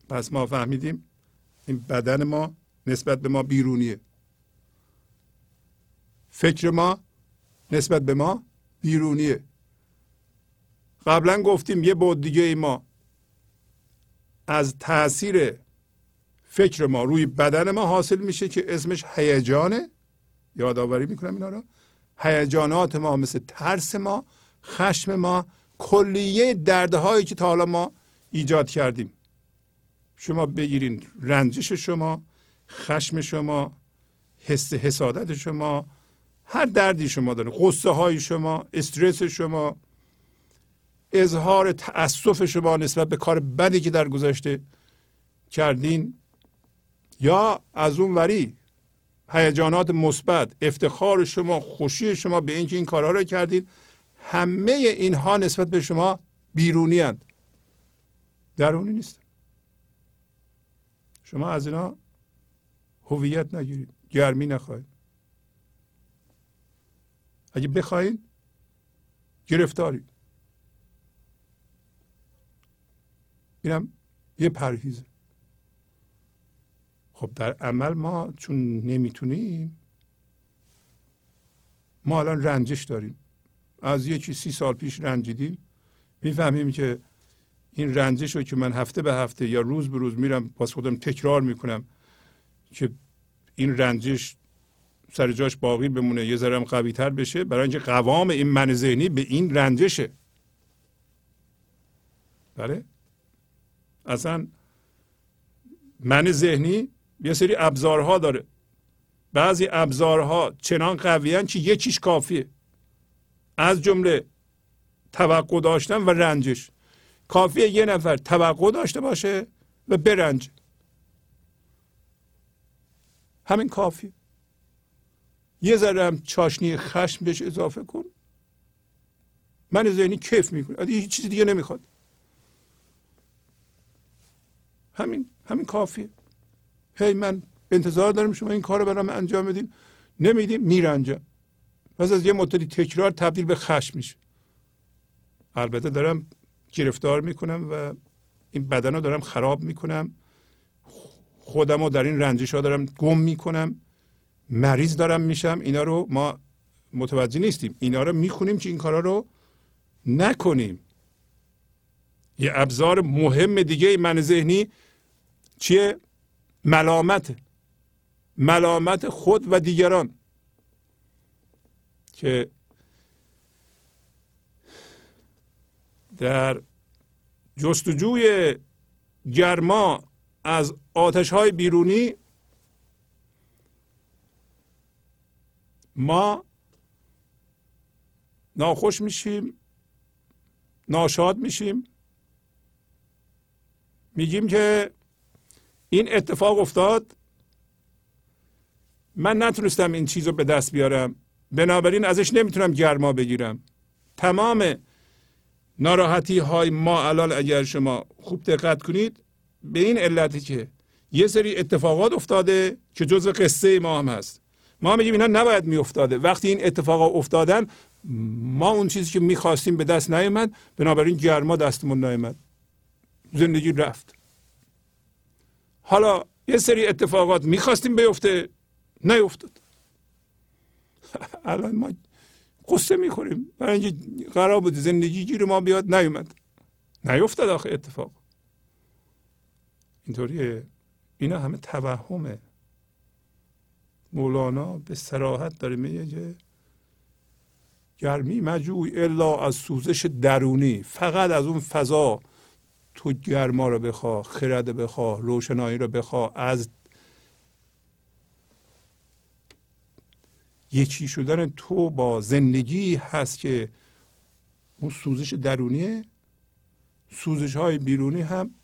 پس ما فهمیدیم این بدن ما نسبت به ما بیرونیه. فکر ما نسبت به ما بیرونیه. قبلا گفتیم یه بود دیگه ای ما از تاثیر فکر ما روی بدن ما حاصل میشه که اسمش هیجانه. یادآوری می‌کنم اینا رو. هیجانات ما مثل ترس ما خشم ما کلیه دردهایی که تا حالا ما ایجاد کردیم. شما بگیرین رنجش شما خشم شما حس حسادت شما هر دردی شما داره قصه های شما استرس شما اظهار تاسف شما نسبت به کار بدی که در گذشته کردین. یا از اون وری هیجانات مثبت افتخار شما خوشی شما به اینکه این کارها رو کردید همه اینها نسبت به شما بیرونی هند درونی نیست شما از اینا هویت نگیرید گرمی نخواهید. اگه بخواهید گرفتارید اینم یه پرهیزه. خب در عمل ما چون نمی‌تونیم ما الان رنجش داریم. از یکی سی سال پیش رنجیدیم. می‌فهمیم که این رنجش رو که من هفته به هفته یا روز به روز میرم باز خودم تکرار می‌کنم که این رنجش سر جاش باقی بمونه یه ذره قوی تر بشه. برای اینکه قوام این من ذهنی به این رنجشه. بله؟ اصلا من ذهنی یه سری ابزارها داره. بعضی ابزارها چنان قویان که یکیش کافیه. از جمله توقع داشتن و رنجش. کافیه یه نفر توقع داشته باشه و برنج همین کافی یه ذره هم چاشنی خشم بهش اضافه کن. من ذهنی کیف می‌کنه هیچ چیزی دیگه نمی‌خواد. همین همین کافیه. هی من انتظار دارم شما این کار برام انجام بدین. نمیدیم میره انجام پس از یه مدتی تکرار تبدیل به خشم میشه. البته دارم گرفتار می‌کنم و این بدن رو دارم خراب می‌کنم. خودم رو در این رنجش ها دارم گم می‌کنم. مریض دارم میشم. اینا رو ما متوجه نیستیم. اینا رو می‌خونیم که این کارا رو نکنیم. یه ابزار مهم دیگه من ذهنی چیه؟ ملامت ملامت خود و دیگران که در جستجوی گرما از آتش های بیرونی ما ناخوش میشیم ناشاد میشیم. میگیم که این اتفاق افتاد. من نتونستم این چیز رو به دست بیارم. بنابراین ازش نمی‌تونم گرما بگیرم. تمام ناراحتی های ما الان اگر شما خوب دقت کنید به این علتی که یه سری اتفاقات افتاده که جز قصه ما هم هست. ما میگیم اینا نباید میافتاده. وقتی این اتفاقا افتادن ما اون چیزی که می‌خواستیم به دست نیامد بنابراین گرما دستمون نیامد زندگی رفت. حالا یه سری اتفاقات می‌خواستیم بیفته نیفتاد. الان ما قصه می‌خوریم. برای اینکه قرار بود زندگی گیر ما بیاد نیومد. نیفتاد آخه اتفاق. اینطوریه اینا همه توهمه مولانا به سراحت داره میگه گرمی مجوی الا از سوزش درونی. فقط از اون فضا تو گرما رو بخوا خرد بخوا روشنایی رو بخوا از یکی شدن تو با زندگی هست که اون سوزش درونیه سوزش های بیرونی هم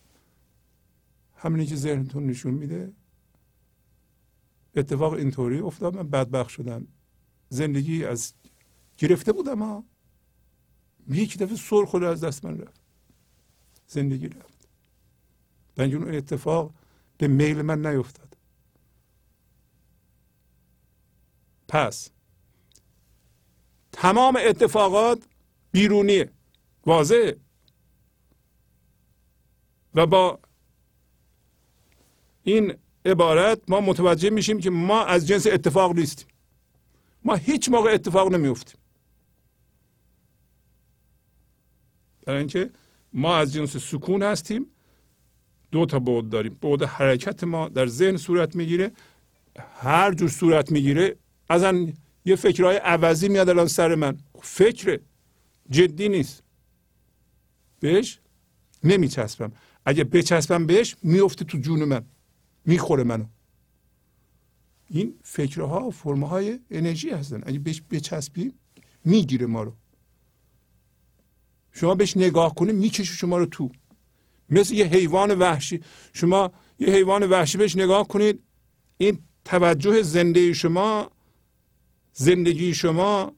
همینی که ذهنتون نشون میده. اتفاق اینطوری افتاد من بدبخت شدم. زندگی از گرفته بودم ها. یک دفعه سر خود از دست من رفت. زندگی رفت بنج اون اتفاق به میل من نیفتاد. پس تمام اتفاقات بیرونیه. واضحه. و با این عبارت ما متوجه میشیم که ما از جنس اتفاق نیستیم. ما هیچ موقع اتفاق نمیفتیم. برای اینکه ما از جنس سکون هستیم. دو تا بود داریم. بود حرکت ما در ذهن صورت می‌گیره. هر جور صورت می‌گیره ازن یه فکرهای عوضی میاد الان سر من. فکر جدی نیست. بهش نمیچسبم. اگه بچسبم بهش میفته تو جون من. می‌خوره منو. این فکرها فرمهای انرژی هستن. اگه بهش بچسبیم می‌گیره ما رو. شما بهش نگاه کنید می‌کشه شما رو تو. مثل یه حیوان وحشی. شما یه حیوان وحشی بهش نگاه کنید این توجه زنده شما زندگی شما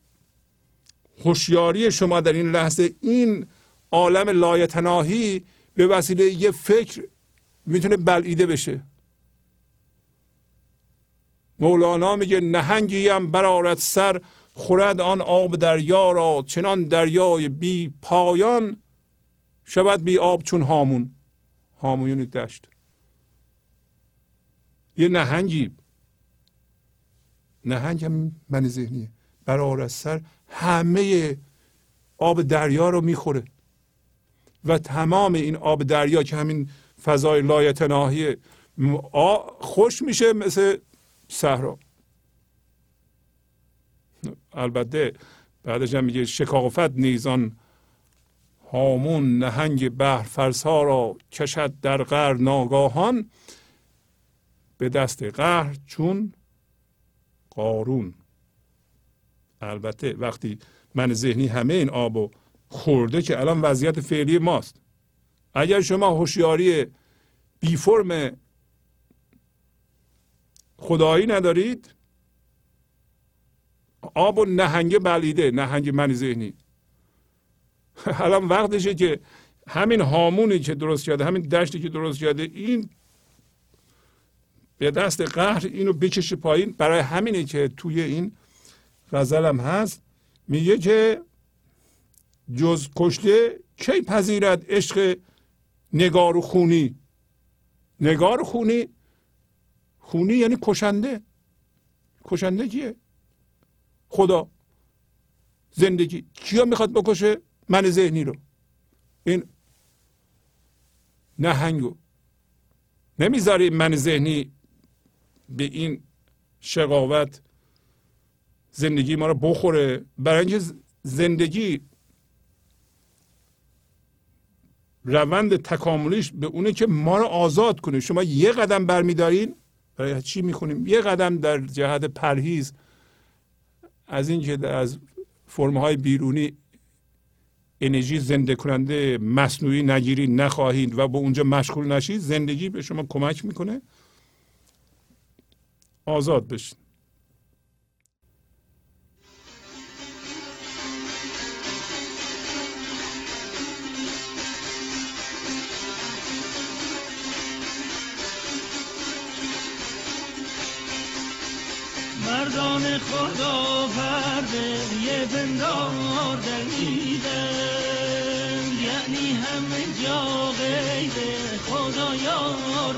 هوشیاری شما در این لحظه این عالم لایتناهی به وسیله یه فکر می‌تونه بلعیده بشه. مولانا میگه نهنگی هم برارت سر خورد آن آب دریا را چنان دریای بی پایان شود بی آب چون هامون. هامون دشت. یه نهنگی. نهنگ هم من ذهنیه. برارت سر همه آب دریا رو می‌خوره. و تمام این آب دریا که همین فضای لایتناهی خوش میشه مثل صحرا. البته بعدش هم میگه شکافت نیزان هامون نهنگ بحر فرسا را کشد در غر ناگاهان به دست قهر چون قارون. البته وقتی من ذهنی همه این آبو خورده که الان وضعیت فعلی ماست. اگر شما هوشیاری بی فرم خدایی ندارید آب و نهنگ بلیده نهنگ من ذهنی. الان وقتشه که همین هامونی که درست کرده همین دشتی که درست کرده این به دست قهر اینو بکشه پایین. برای همینه که توی این غزلم هست میگه که جز کشته کی پذیرد عشق نگار و خونی؟ نگار خونی؟ خونی یعنی کشنده. کشنده کیه؟ خدا زندگی کیا می‌خواد بکشه؟ من ذهنی رو. این نهنگو نمی‌ذاره من ذهنی به این شقاوت زندگی ما رو بخوره؟ برای اینکه زندگی روند تکاملیش به اونه که ما رو آزاد کنه. شما یه قدم برمیدارین. برای چی می‌خونیم؟ یه قدم در جهت پرهیز. از اینکه از فرمهای بیرونی انرژی زنده کننده مصنوعی نگیری نخواهید و به اونجا مشغول نشید زندگی به شما کمک می‌کنه. آزاد بشید مردان خدا پرده یه پندار دریدن یعنی همه جا غیر خدا یار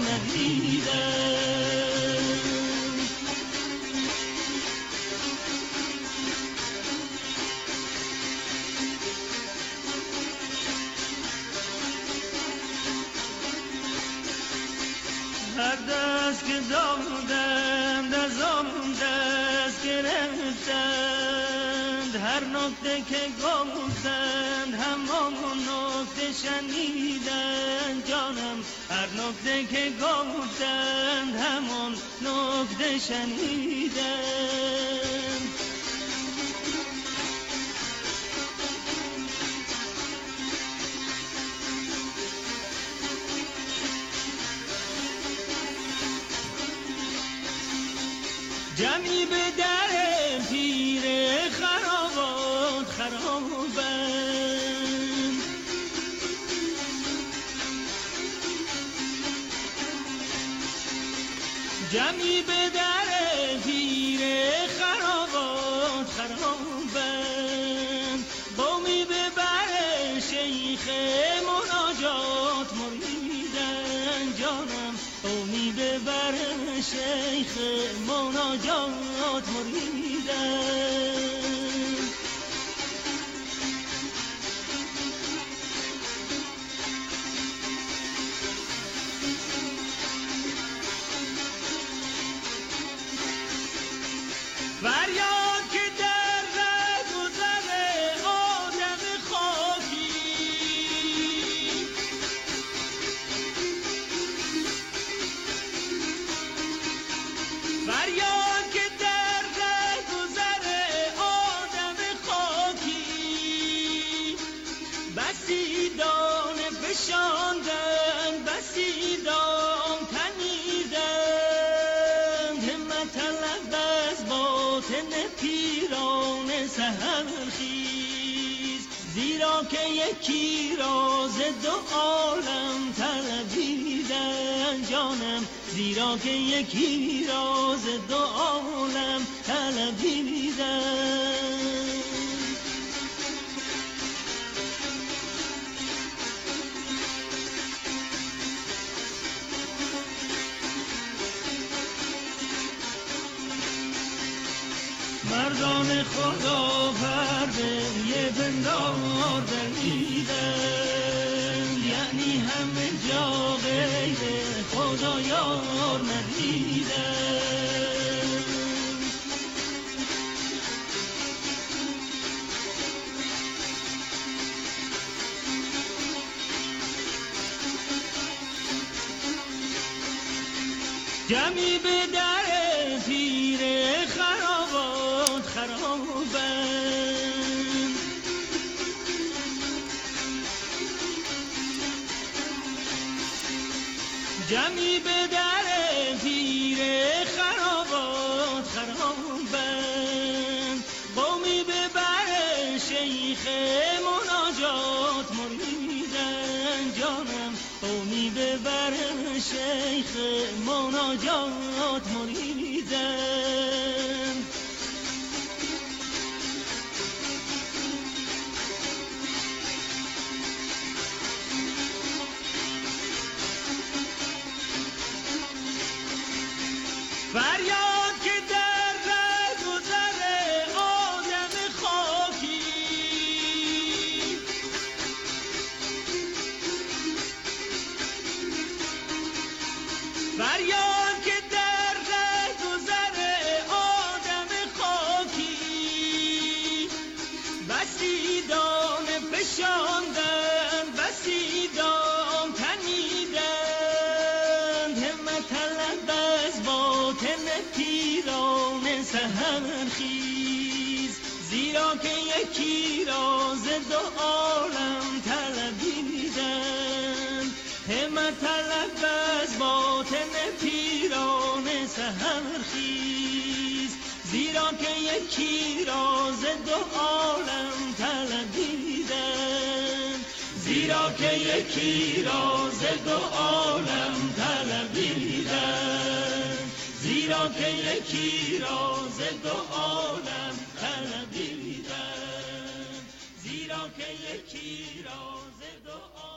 هر دست که دادند از آن دست گرفتند. هر نکته که گفتند همان نکته شنیدند. جانم هر نکته که گفتند همان نکته شنیدند. جمعی به در پیر خرابات خرابند. جمعی به در شیخ مناجات مریدن که یکی راز دو عالم طلبیدن جانم زیرا که یکی راز دو عالم طلبیدن مردان خدا پرده یه پندار دریدن یعنی همه جا غیر خدا یار ندیدن جمعی به جمعی به سهر خیز. زیرا که یکی راز دو عالم طلبیدن زیرا که یکی راز دو عالم طلبیدن زیرا که یکی راز دو عالم طلبیدم زیرا که یکی راز دو عالم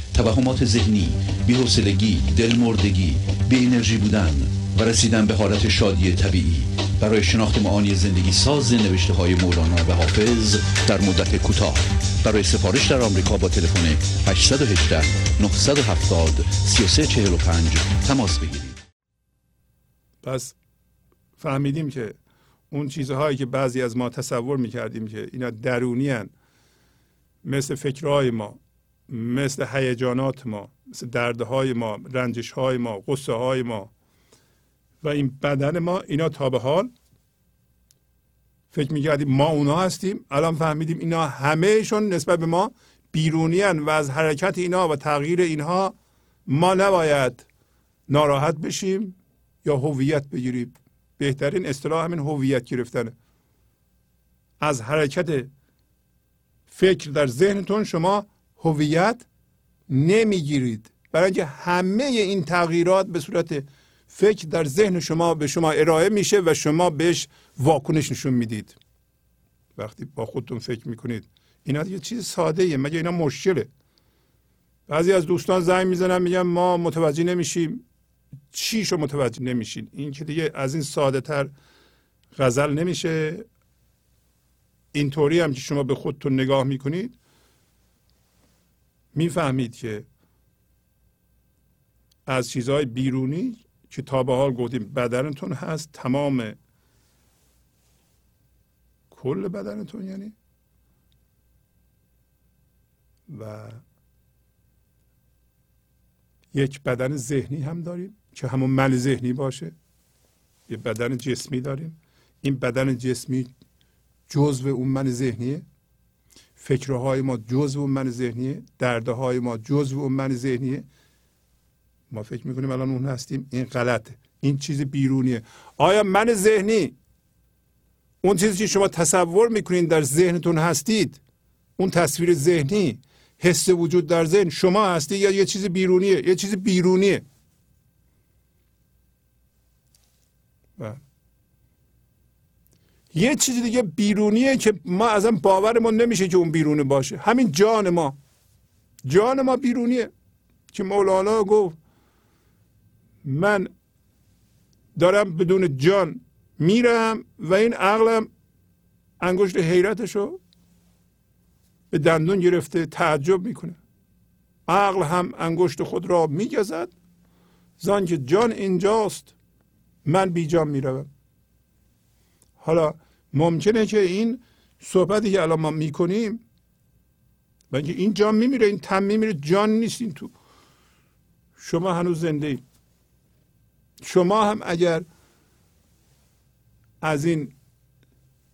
توهمات ذهنی بی‌حوصلگی دلمردگی بی انرژی بودن و رسیدن به حالت شادی طبیعی. برای شناخت معانی زندگی ساز نوشته های مولانا و حافظ در مدت کوتاه. برای سفارش در آمریکا با تلفن 818 970 3345 تماس بگیرید. پس فهمیدیم که اون چیزهایی که بعضی از ما تصور می‌کردیم که اینا درونی. مثل فکرهای ما. مثل هیجانات ما مثل دردهای ما رنجش های ما قصه های ما. و این بدن ما اینا تا به حال فکر می‌کردیم ما اونا هستیم الان فهمیدیم اینا همهشون نسبت به ما بیرونی و از حرکت اینا و تغییر اینها ما نباید ناراحت بشیم یا هویت بگیریم. بهترین اصطلاح همین هویت گرفتنه از حرکت فکر در ذهنتون شما هویت نمی‌گیرید. برای اینکه همه این تغییرات به صورت فکر در ذهن شما به شما ارائه میشه و شما بهش واکنش نشون می‌دید. وقتی با خودتون فکر می‌کنید اینا یه چیز ساده ایه مگه اینا مشکله؟ بعضی از دوستان زنگ می‌زنن میگن ما متوجه نمیشیم. چیشو متوجه نمیشین؟ این که دیگه از این ساده تر غزل نمیشه. اینطوری هم که شما به خودتون نگاه می‌کنید می‌فهمید که از چیزهای بیرونی که تا به حال گفتیم بدنتون هست تمام کل بدنتون یعنی؟ و یک بدن ذهنی هم داریم که همون من ذهنی باشه. یه بدن جسمی داریم. این بدن جسمی جزو اون من ذهنیه. فکرهای ما اون من ذهنیه دردهای ما جزو اون من ذهنیه. ما فکر می‌کنیم الان اون هستیم این غلطه این چیز بیرونیه. آیا من ذهنی اون چیزی که شما تصور می‌کنین در ذهنتون هستید اون تصویر ذهنی حس وجود در ذهن شما هستی یا یه چیز بیرونیه؟ یه چیز بیرونیه. بله. یه چیز دیگه بیرونیه که ما ازم باورمون نمیشه که اون بیرونی باشه. همین جان ما. جان ما بیرونیه. که مولانا گفت من دارم بدون جان میرم و این عقلم انگشت حیرتشو به دندون گرفته تعجب می‌کنه. عقل هم انگشت خود را میگزد. زان که جان اینجاست من بی جان می‌روم. حالا ممکنه که این صحبتی که الان ما می‌کنیم و اینکه این جان میمیره این تم میمیره جان نیست این تو. شما هنوز زنده اید. شما هم اگر از این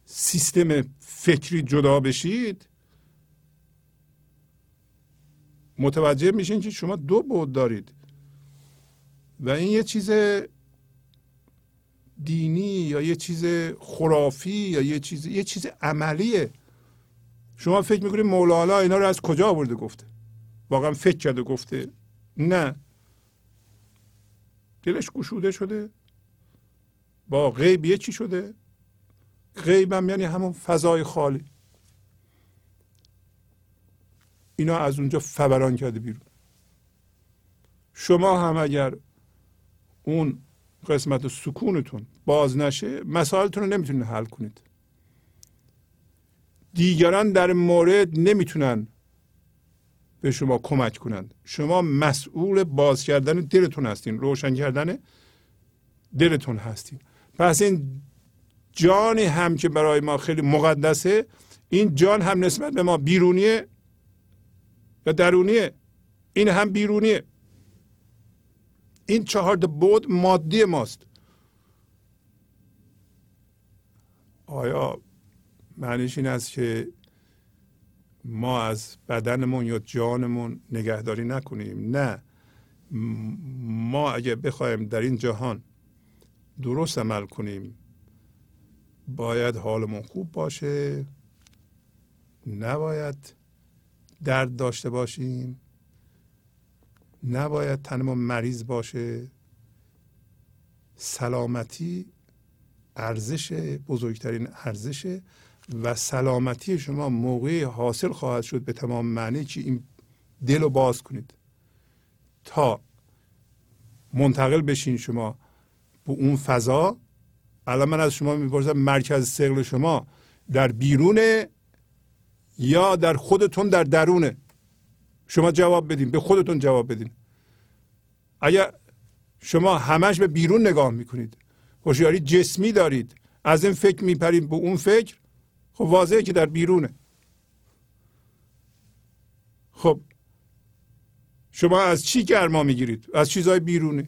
سیستم فکری جدا بشید متوجه میشین که شما دو بود دارید. و این یه چیز دینی یا یه چیز خرافی یا یه چیز یه چیز عملیه. شما فکر می‌کنید مولانا اینا رو از کجا آورده گفته؟ واقعا فکر کرده گفته. نه. دلش گشوده شده. با غیب یه چی شده؟ غیبم یعنی همون فضای خالی. اینا از اونجا فوران کرده بیرون. شما هم اگر اون قسمت سکونتون باز نشه مسائلتون رو نمی‌تونید حل کنید. دیگران در مورد نمی‌تونن به شما کمک کنند. شما مسئول باز کردن دلتون هستین روشن کردن دلتون هستین. پس این جانی هم که برای ما خیلی مقدسه این جان هم نسبت به ما بیرونیه و درونیه. این هم بیرونیه. این چهار بود مادی ماست. آیا معنیش این است که ما از بدنمون یا جانمون نگهداری نکنیم؟ نه. ما اگه بخوایم در این جهان درست عمل کنیم باید حالمون خوب باشه. نباید درد داشته باشیم. نباید تنمون مریض باشه. سلامتی ارزش بزرگترین ارزشه و سلامتی شما موقعی حاصل خواهد شد به تمام معنی که این دل رو باز کنید. تا منتقل بشین شما به اون فضا. الان من از شما می‌پرسم مرکز سقل شما در بیرونه یا در خودتون در درونه؟ شما جواب بدین به خودتون جواب بدین. اگر شما همش به بیرون نگاه می‌کنید هوشیاری جسمی دارید از این فکر میپرید به اون فکر خب واضحه که در بیرونه. خب شما از چی گرما می‌گیرید؟ از چیزهای بیرونه.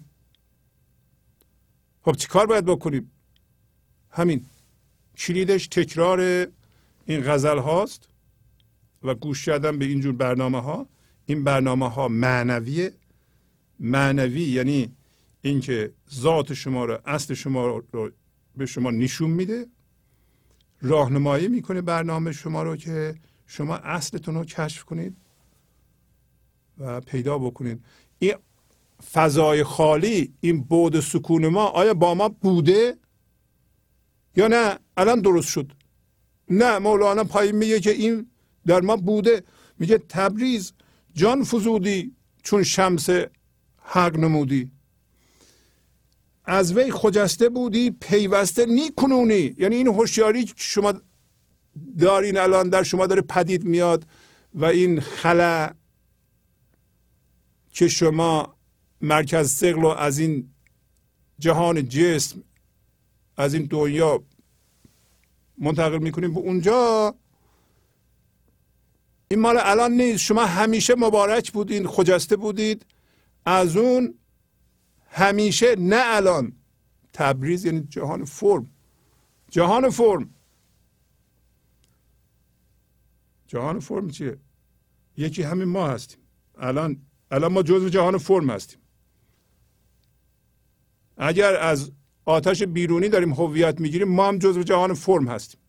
خب کار باید بکنیم همین کلیدش تکرار این غزل هاست و گوش کردن به اینجور برنامه ها این برنامه ها معنویه. معنوی یعنی اینکه ذات شما رو اصل شما رو به شما نشون میده راهنمایی می‌کنه برنامه شما رو که شما اصلتون رو کشف کنید و پیدا بکنید. این فضای خالی این بود سکون ما آیا با ما بوده یا نه؟ الان درست شد. نه مولانا پایین میگه که این در ما بوده. میگه تبریز جان فزودی چون شمس حق نمودی. از وی خجسته بودی پیوسته نیکنونی. یعنی این هوشیاری که شما دارین الان در شما داره پدید میاد و این خلا که شما مرکز سقل از این جهان جسم از این دنیا منتقل می‌کنیم. به اونجا این مال الان نیست. شما همیشه مبارک بودین خجسته بودید. از اون همیشه نه الان. تبریز یعنی جهان فرم. جهان فرم. جهان فرم چیه؟ یکی همین ما هستیم. الان الان ما جزو جهان فرم هستیم. اگر از آتش بیرونی داریم هویت می‌گیریم ما هم جزو جهان فرم هستیم.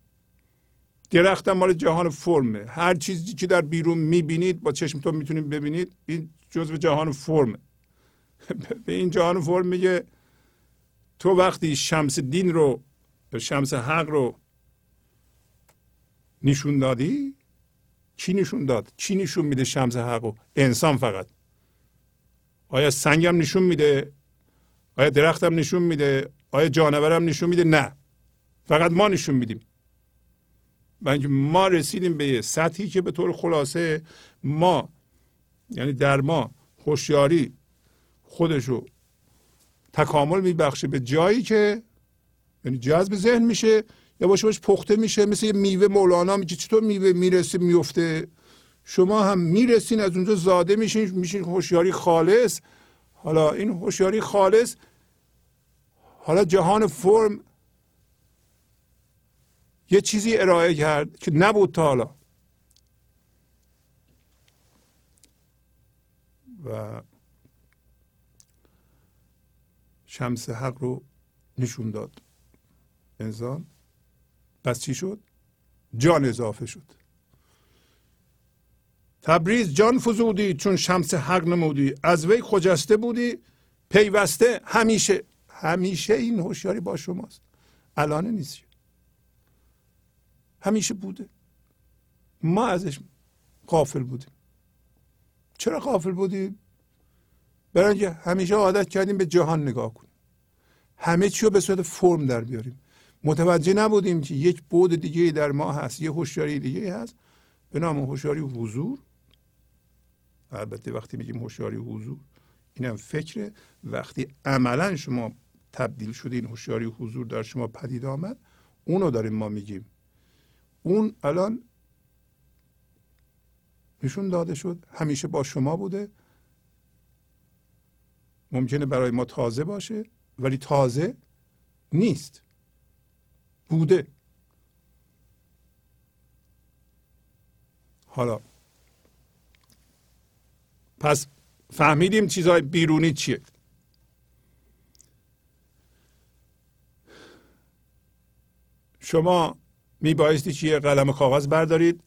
درخت مال جهان فرمه. هر چیزی که در بیرون می‌بینید با چشمتون می‌تونید ببینید این جزو جهان فرمه به این جهان فرم میگه تو وقتی شمس دین رو شمس حق رو نشون دادی چی نشون داد؟ چی نشون میده شمس حق رو؟ انسان فقط. آیا سنگم نشون میده؟ آیا درختم نشون میده؟ آیا جانورم نشون میده؟ نه. فقط ما نشون میدیم. و ما رسیدیم به سطحی که به طور خلاصه ما یعنی در ما هوشیاری خودشو تکامل میبخشه به جایی که یعنی جذب ذهن میشه یا باشه باش پخته میشه مثل یه میوه مولانا میگه چطور میوه می‌رسه میفته؟ شما هم می‌رسین از اونجا زاده میشین میشین هوشیاری خالص. حالا این هوشیاری خالص حالا جهان فرم یه چیزی ارائه کرد که نبود تا حالا. و شمس حق رو نشون داد. انسان. پس چی شد؟ جان اضافه شد. تبریز جان فزودی چون شمس حق نمودی. از وی خجسته بودی پیوسته. همیشه همیشه این هوشیاری با شماست. الان نیست. همیشه بوده. ما ازش قافل بودیم. چرا قافل بودیم برای اینکه همیشه عادت کردیم به جهان نگاه کنیم. همه چی رو به صورت فرم در بیاریم. متوجه نبودیم که یک بود دیگه در ما هست یه هوشیاری دیگه هست. به نام هوشیاری حضور. البته وقتی میگیم هوشیاری حضور اینم فکره. وقتی عملا شما تبدیل شده این هوشیاری حضور در شما پدید آمد اونو داریم ما میگیم. اون الان نشون داده شد. همیشه با شما بوده. ممکنه برای ما تازه باشه ولی تازه نیست. بوده. حالا پس فهمیدیم چیزهای بیرونی چیه. شما میبایستی چیه قلم کاغذ بردارید؟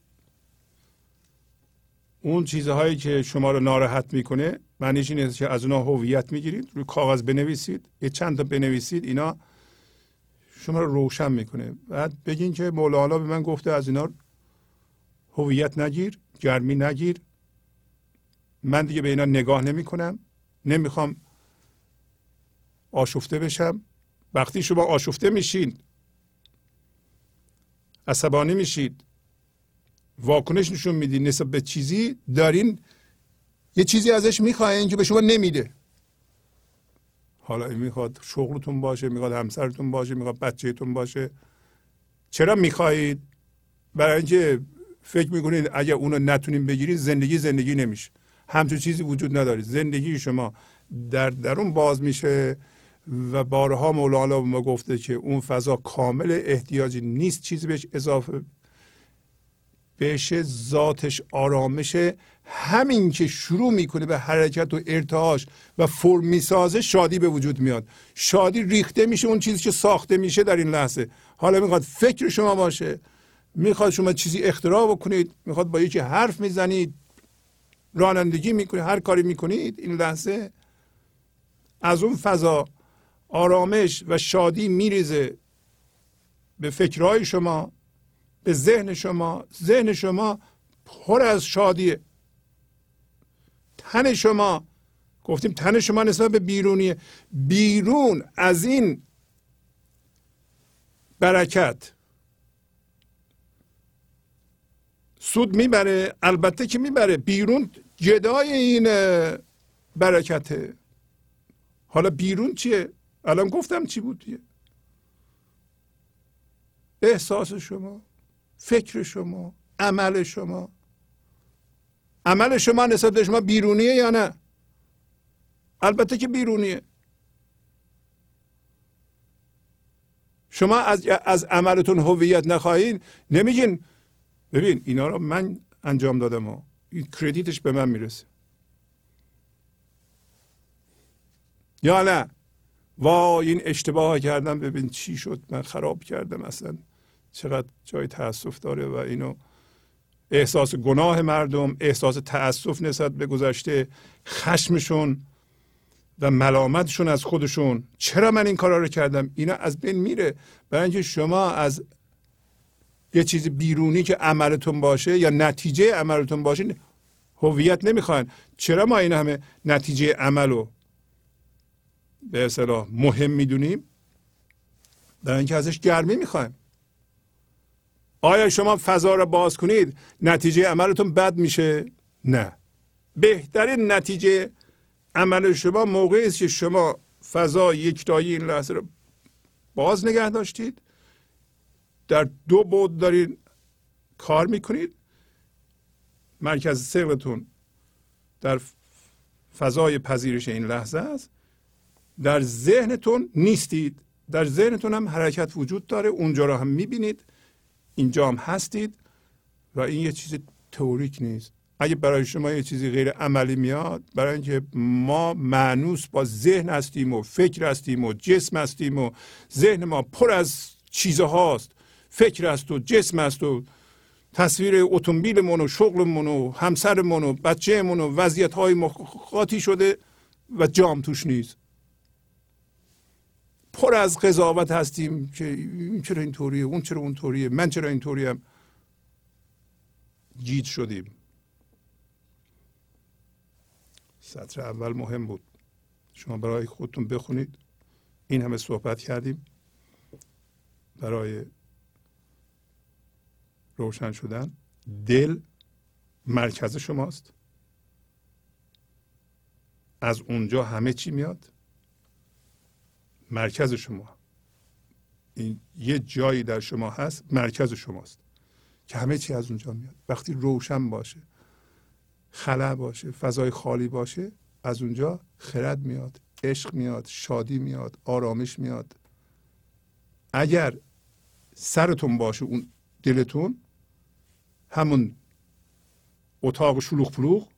اون چیزهایی که شما رو ناراحت می‌کنه معنیش اینه که از اونها هویت می‌گیرید روی کاغذ بنویسید یه چند تا بنویسید اینا شما رو روشن می‌کنه. بعد بگین که مولانا به من گفته از اینا هویت نگیر گرمی نگیر. من دیگه به اینا نگاه نمی کنم نمی‌خوام آشفته بشم. وقتی شما آشفته میشین عصبانی میشید. واکنش نشون می‌دید نسبت به چیزی دارین یه چیزی ازش می‌خواین که به شما نمیده. حالا می‌خواد شغلتون باشه می‌خواد همسرتون باشه می‌خواد بچهتون باشه. چرا می‌خواهید برای اینکه فکر می‌کنید اگر اونو نتونیم بگیرید زندگی زندگی نمیشه. همچون چیزی وجود نداره. زندگی شما در درون باز میشه و بارها مولانا ما گفته که اون فضا کامل احتیاجی نیست چیزی بهش اضافه بشه ذاتش آرامشه همین که شروع می‌کنه به حرکت و ارتعاش و فرم می‌سازه شادی به وجود میاد. شادی ریخته میشه اون چیزی که ساخته میشه در این لحظه. حالا می‌خواد فکر شما باشه. می‌خواد شما چیزی اختراع بکنید. می‌خواد با یکی حرف می‌زنید. رانندگی می‌کنید هر کاری می‌کنید این لحظه. از اون فضا آرامش و شادی میریزه به فکرهای شما. به ذهن شما ذهن شما پر از شادیه. تن شما گفتیم تن شما نسبت به بیرونیه. بیرون از این برکت. سود می‌بره البته که می‌بره. بیرون جدای این برکته. حالا بیرون چیه؟ الان گفتم چی بود دیگه؟ احساس شما. فکر شما عمل شما. عمل شما نسبت به شما بیرونیه یا نه؟ البته که بیرونیه. شما از, از عملتون هویت نخواهید. نمیگین ببین اینا رو من انجام دادم ها این کردیتش به من می‌رسه. یا نه؟ وا این اشتباه کردم. ببین چی شد؟ من خراب کردم اصلا. چقدر جای تاسف داره و اینو احساس گناه مردم احساس تاسف نسبت به گذشته خشمشون و ملامتشون از خودشون. چرا من این کارا رو کردم؟ اینا از بین میره. برای اینکه شما از یه چیز بیرونی که عملتون باشه یا نتیجه عملتون باشه هویت نمی‌خواین. چرا ما این همه نتیجه عمل رو به اصطلاح مهم می‌دونیم؟ برای اینکه ازش گرمی می‌خوایم. آیا شما فضا را باز کنید؟ نتیجه عملتون بد میشه؟ نه. بهترین نتیجه عمل شما موقعی است که شما فضا یکتایی این لحظه رو باز نگه داشتید در دو بود دارید کار می‌کنید مرکز سقلتون در فضای پذیرش این لحظه است. در ذهنتون نیستید. در ذهنتون هم حرکت وجود داره اونجا رو هم می‌بینید. اینجا هم هستید و این یه چیز تئوریک نیست. اگه برای شما یه چیزی غیر عملی میاد برای اینکه ما معنوس با ذهن هستیم و فکر هستیم و جسم هستیم و ذهن ما پر از چیزهاست. فکر است و جسم است و تصویر اتومبیلمون و شغلمون و همسرمون و بچهمون و وضعیت های قاطی شده و جام توش نیست. پر از قضاوت هستیم که این چرا اینطوریه اون چرا اونطوریه من چرا اینطوریم جید شدیم. سطر اول مهم بود. شما برای خودتون بخونید. این همه صحبت کردیم. برای روشن شدن. دل مرکز شماست. از اونجا همه چی میاد. مرکز شما. این یه جایی در شما هست مرکز شماست. که همه چی از اونجا میاد. وقتی روشن باشه خلا باشه فضای خالی باشه از اونجا خرد میاد عشق میاد شادی میاد آرامش میاد. اگر سرتون باشه اون دلتون همون اتاق شلوغ پلوغ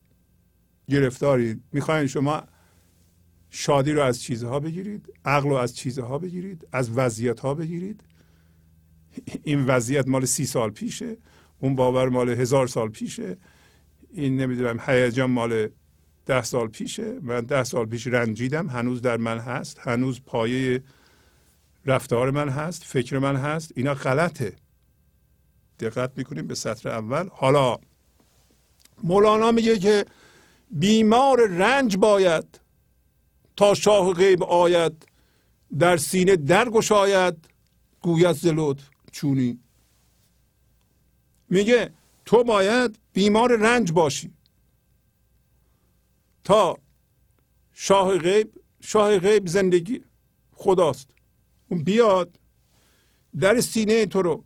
گرفتارید می‌خواین شما شادی رو از چیزها بگیرید عقل رو از چیزها بگیرید از وضعیت ها بگیرید. این وضعیت مال سی سال پیشه اون باور مال هزار سال پیشه. این نمی‌دونم هیجان مال ده سال پیشه. من ده سال پیش رنجیدم. هنوز در من هست. هنوز پایه رفتار من هست. فکر من هست. اینا غلطه. دقت می‌کنیم به سطر اول. حالا مولانا میگه که بیمار رنج باید تا شاه غیب آید در سینه درگشاید گوید ز چونی. میگه تو باید بیمار رنج باشی. تا شاه غیب شاه غیب زندگی خداست. اون بیاد در سینه تو رو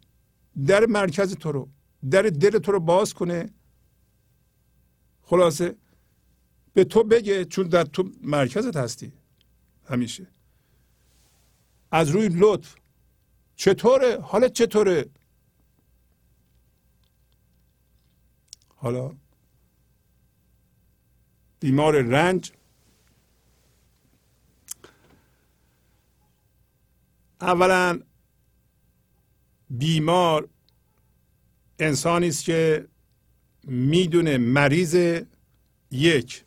در مرکز تو رو در دل تو رو باز کنه. خلاصه به تو بگه چون در تو مرکزت هستی. همیشه. از روی لطف. چطوره؟ حالت چطوره؟ حالا. بیمار رنج. اولا بیمار انسانی است که می‌دونه مریض یک.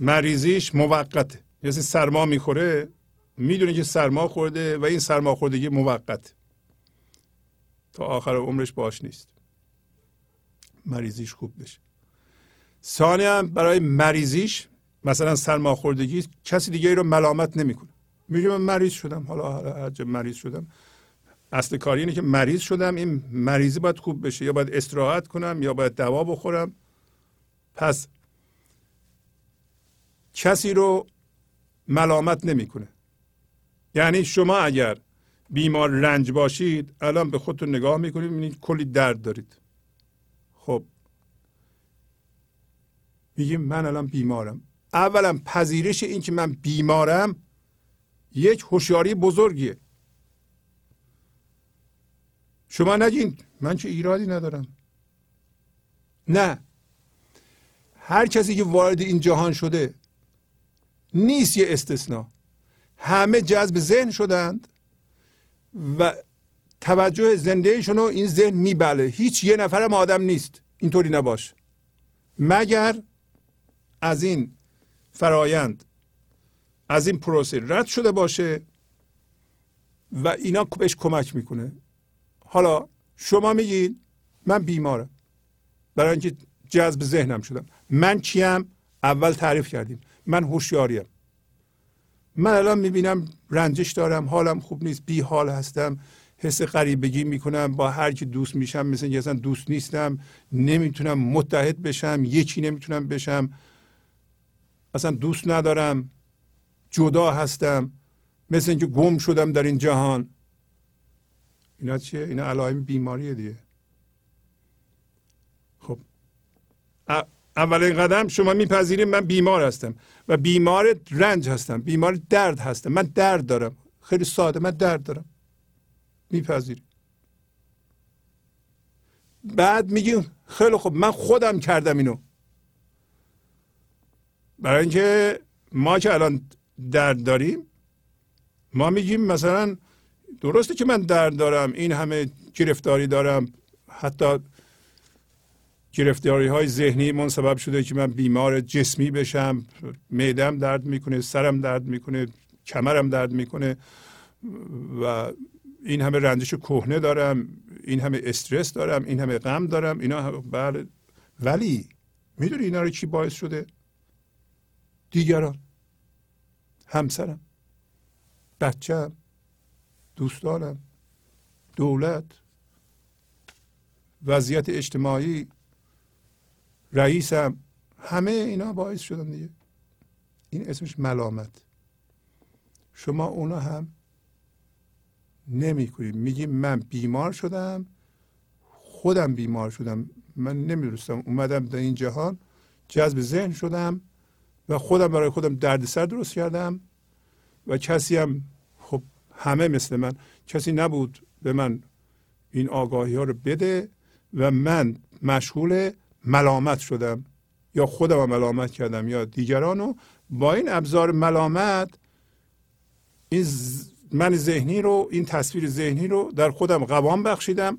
مریضیش موقته. یعنی سرما می‌خوره می‌دونه که سرما خورده و این سرما خوردگی موقت تا آخر عمرش باش نیست. مریضیش خوب بشه. ثانی هم برای مریضیش مثلا سرماخوردگی کسی دیگه ای رو ملامت نمی‌کنه. میگه من مریض شدم. حالا هر مریض شدم. اصل کاری اینه که مریض شدم. این مریضی باید خوب بشه. یا باید استراحت کنم یا باید دوا بخورم. پس کسی رو ملامت نمی‌کنه. یعنی شما اگر بیمار رنج باشید الان به خودتون نگاه می‌کنید می‌بینید کلی درد دارید. خب. میگیم من الان بیمارم. اولا پذیرش این که من بیمارم یک هوشیاری بزرگیه. شما نگین من چه ایرادی ندارم. نه. هر کسی که وارد این جهان شده نیست یه استثنا. همه جذب ذهن شدند و توجه زندهشون رو این ذهن میبله. هیچ یه نفرم آدم نیست. اینطوری نباشه مگر از این فرایند از این پروسه رد شده باشه و اینا بهش کمک می‌کنه. حالا شما میگید من بیمارم. برای اینکه جذب ذهنم شدم. من چیم؟ اول تعریف کردیم. من هوشیاریم. من الان می‌بینم رنجش دارم حالم خوب نیست بی حال هستم حس غریبگی می‌کنم با هر کی دوست میشم مثل اینکه اصلا دوست نیستم نمی‌تونم متحد بشم یکی نمی‌تونم بشم. اصلا دوست ندارم جدا هستم مثل اینکه گم شدم در این جهان. اینا چیه؟ اینا علائم بیماریه دیگه. خب اولین قدم شما میپذیرید من بیمار هستم. و بیمار رنج هستم بیمار درد هستم. من درد دارم. خیلی ساده من درد دارم. میپذیرید. بعد میگیم خیلی خوب من خودم کردم اینو. برای اینکه ما که الان درد داریم ما میگیم مثلا درسته که من درد دارم این همه گرفتاری دارم حتی گرفتاری های ذهنی من سبب شده که من بیمار جسمی بشم. معدم درد می‌کنه سرم درد می‌کنه کمرم درد می‌کنه و این همه رنجش کهنه دارم این همه استرس دارم این همه غم دارم اینا بله. ولی می‌دونی اینا رو چی باعث شده؟ دیگران. همسرم بچم دوستانم دولت وضعیت اجتماعی رئیسم. همه اینا باعث شدن دیگه. این اسمش ملامت. شما اونا هم نمی کنید میگیم من بیمار شدم خودم بیمار شدم. من نمی‌دونستم. اومدم در این جهان جذب ذهن شدم و خودم برای خودم دردسر درست کردم و کسی هم خب همه مثل من کسی نبود به من این آگاهی ها رو بده و من مشغول ملامت شدم یا خودم ملامت کردم یا دیگرانو با این ابزار ملامت این من ذهنی رو این تصویر ذهنی رو در خودم قوام بخشیدم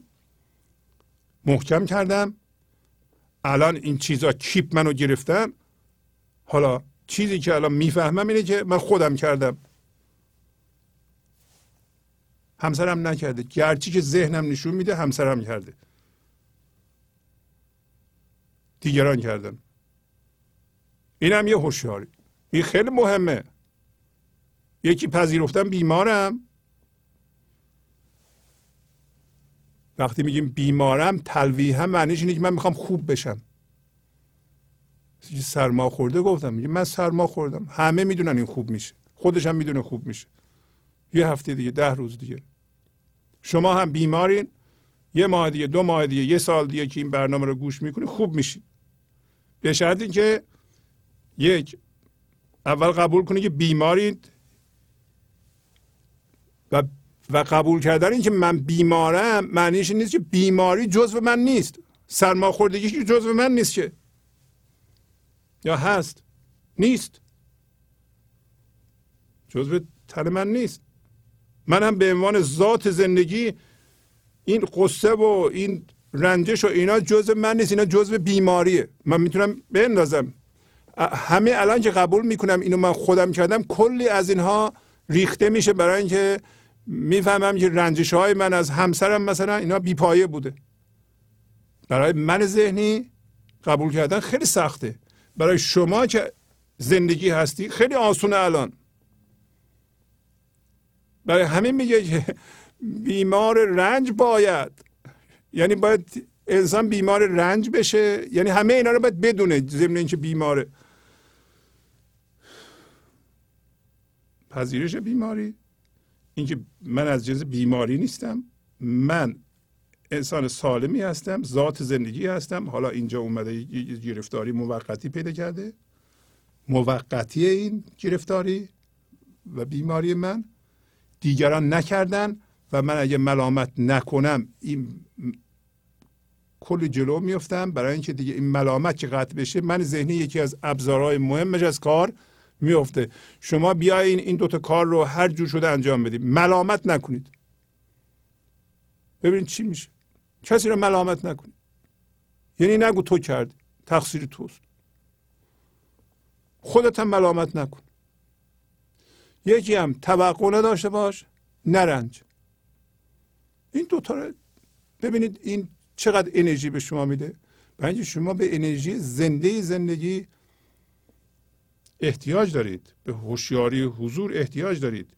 محکم کردم. الان این چیزا کیپ منو گرفتن. حالا چیزی که الان می‌فهمم اینه که من خودم کردم. همسرم نکرده. گرچه که ذهنم نشون میده همسرم کرده. دیگران کردن. این هم یه هوشیاری. این خیلی مهمه. یکی پذیرفتم بیمارم. وقتی میگیم بیمارم تلویح هم معنیش اینه که من می‌خوام خوب بشم. سرما خورده گفتم. میگه من سرما خوردم. همه می‌دونن این خوب میشه. خودش هم می‌دونه خوب میشه. یه هفته دیگه ده روز دیگه. شما هم بیمارین. یه ماه دیگه دو ماه دیگه یه سال دیگه که این برنامه رو گوش می‌کنی خوب میشید به شرطی که یک اول قبول کنید که بیمارید و و قبول کردن این که من بیمارم معنیش نیست که بیماری جزو من نیست. سرماخوردگی که جزو من نیست که. یا هست. نیست. جزو تن من نیست. من هم به عنوان ذات زندگی این قصه و این رنجش و اینا جزء من نیست اینا جزء بیماریه. من می‌تونم بندازم. همه الان که قبول می‌کنم اینو من خودم کردم کلی از اینها ریخته میشه برای اینکه می‌فهمم که رنجش های من از همسرم مثلا اینا بیپایه بوده. برای من ذهنی قبول کردن خیلی سخته. برای شما که زندگی هستی خیلی آسونه الان. برای همین میگه که بیمار رنج باید. یعنی باید انسان بیمار رنج بشه. یعنی همه اینا رو باید بدونه ضمن اینکه بیماره پذیرش بیماری. اینکه من از جنس بیماری نیستم. من انسان سالمی هستم ذات زندگی هستم. حالا اینجا اومده گرفتاری موقتی پیدا کرده. موقتی این گرفتاری و بیماری من. دیگران نکردن و من اگه ملامت نکنم این کلی جلو میفتم برای اینکه دیگه این ملامت که قطع بشه من ذهنی یکی از ابزارهای مهمش از کار میفته شما بیاین این دوتا کار رو هر جور شده انجام بدید. ملامت نکنید. ببینید چی میشه. کسی رو ملامت نکنید. یعنی نگو تو کردی. تقصیر توست. خودت هم ملامت نکن. یکی هم توقع نداشته باش. نرنج. این دوتا رو ببینید این چقدر انرژی به شما میده؟ برای شما به انرژی زنده زندگی احتیاج دارید به هوشیاری حضور احتیاج دارید.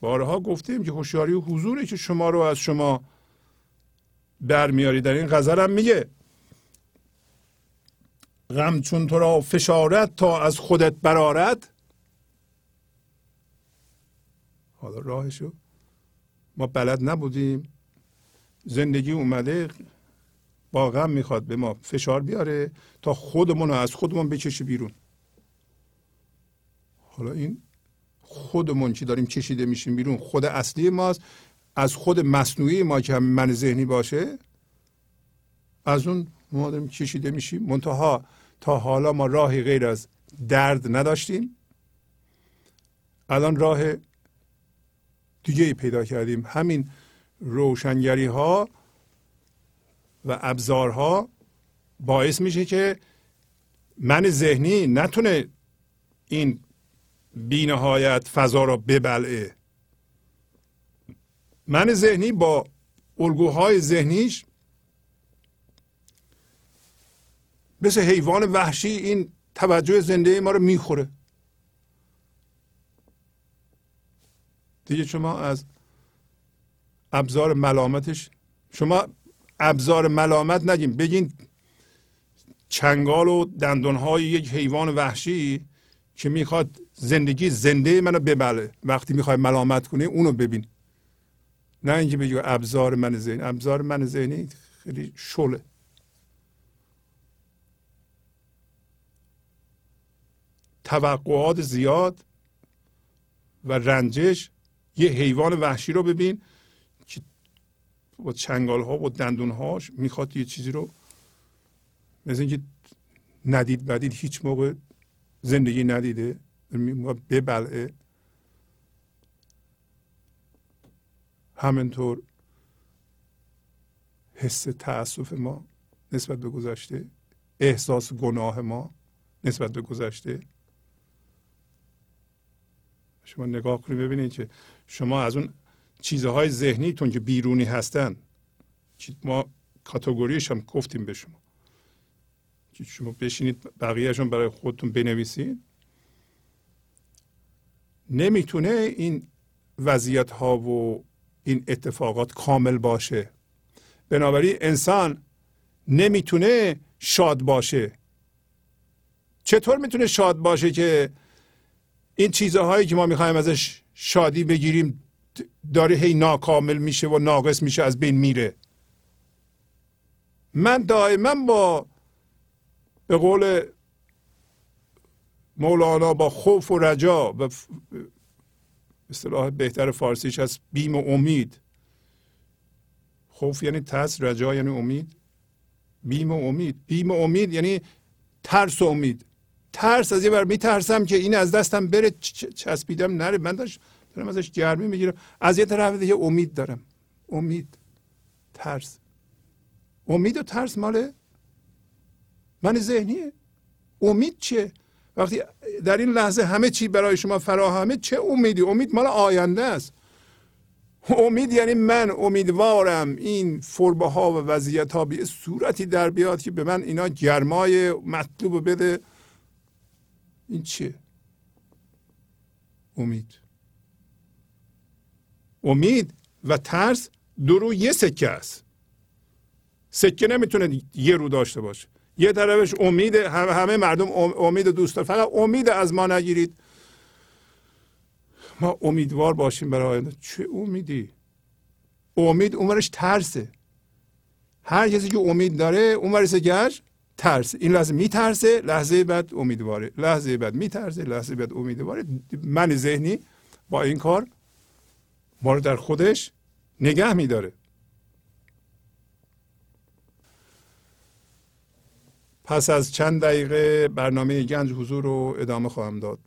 بارها گفتیم که هوشیاری حضوری که شما رو از شما برمیاری در این غزل هم میگه غم چون تو را فشارت تا از خودت برارد حالا راهشو ما بلد نبودیم. زندگی اومده غم می‌خواد به ما فشار بیاره تا خودمون رو از خودمون بکشه بیرون. حالا این خودمون که داریم کشیده میشیم بیرون؟ خود اصلی ماست. از خود مصنوعی ما که من ذهنی باشه از اون ما داریم کشیده میشیم. منتها تا حالا ما راهی غیر از درد نداشتیم. الان راه دیگه ای پیدا کردیم. همین روشنگری ها و ابزارها باعث میشه که من ذهنی نتونه این بینهایت فضا را ببلعه. من ذهنی با الگوهای ذهنیش مثل حیوان وحشی این توجه زنده ما رو می‌خوره. دیگه شما از ابزار ملامتش شما ابزار ملامت نگیم. بگین چنگال و دندانهای یک حیوان وحشی که می‌خواد زندگی زنده منو ببله. وقتی می‌خوای ملامت کنی اونو ببین. نه اینکه بگی ابزار من ذهنی. ابزار من ذهنی خیلی شله. توقعات زیاد و رنجش یه حیوان وحشی رو ببین. با چنگال ها و دندون هاش می‌خواد یه چیزی رو مثل اینکه ندید بدید هیچ موقع زندگی ندیده ببلعه. همینطور حس تاسف ما نسبت به گذشته احساس گناه ما نسبت به گذشته. شما نگاه کنید ببینید که شما از اون چیزهای ذهنیتون که بیرونی هستن. ما کاتگوریش هم گفتیم به شما. که شما بشینید بقیهشون برای خودتون بنویسید. نمی‌تونه این وضعیت ها و این اتفاقات کامل باشه. بنابراین انسان نمی‌تونه شاد باشه. چطور می‌تونه شاد باشه که این چیزهایی که ما می‌خوایم ازش شادی بگیریم داره هی ناکامل میشه و ناقص میشه از بین میره. من دائما با به قول مولانا با خوف و رجا و اصطلاح بهتر فارسیش از بیم و امید. خوف یعنی ترس رجا یعنی امید. بیم و امید. بیم و امید یعنی ترس و امید. ترس از یه بر میترسم که این از دستم بره چسبیدم نره. من داشت دارم ازش گرمی می‌گیرم. از یه طرف دیگه امید دارم. امید. ترس. امید و ترس مال من ذهنیه. امید چیه؟ وقتی در این لحظه همه چی برای شما فراهمه چه امیدی؟ امید مال آینده است. امید یعنی من امیدوارم این فربه ها و وضعیت ها به صورتی در بیاد که به من اینا گرمای مطلوب بده. این چیه؟ امید. امید و ترس دو رو یه سکه است. سکه نمی‌تونه یه رو داشته باشه. یه طرفش امید همه, مردم امید دوست دارن. فقط امید از ما نگیرید. ما امیدوار باشیم برای آینده. چه امیدی؟ امید اونورش ترسه. هر کسی که امید داره اونورش گشت ترس. این لحظه میترسه لحظه بعد امیدواره. لحظه بعد میترسه لحظه بعد امیدواره. من ذهنی با این کار ما رو در خودش نگه میداره. پس از چند دقیقه برنامه گنج حضور رو ادامه خواهم داد.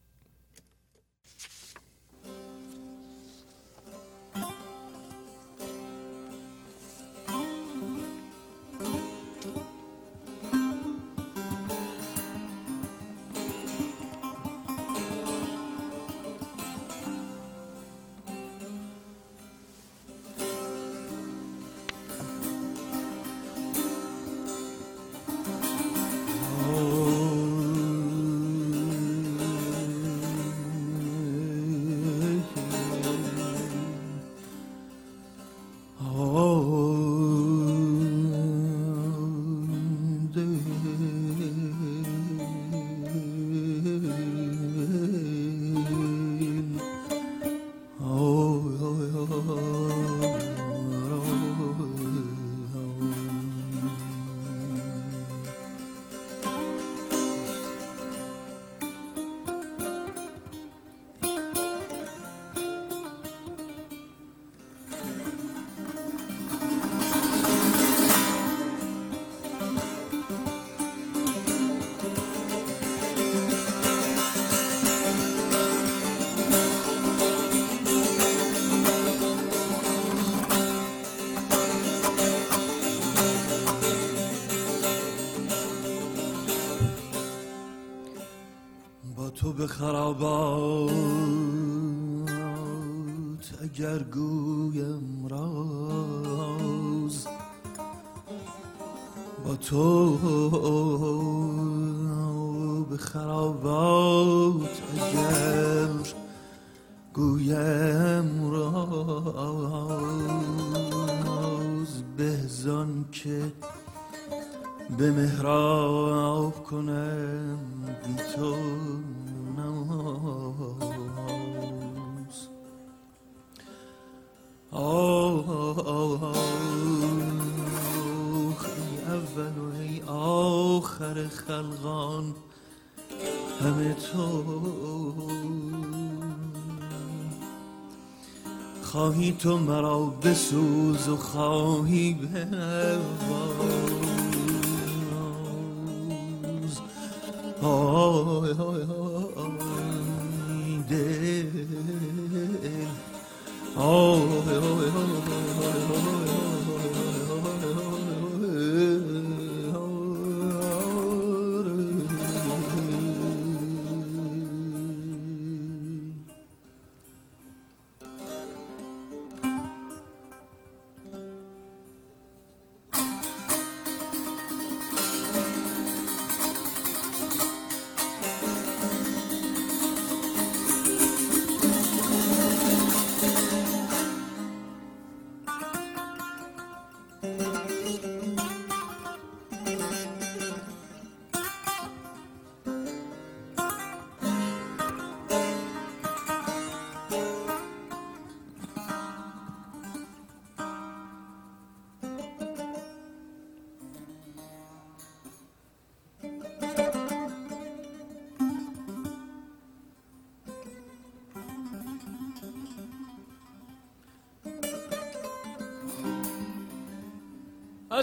بسوز و خواهی بنواز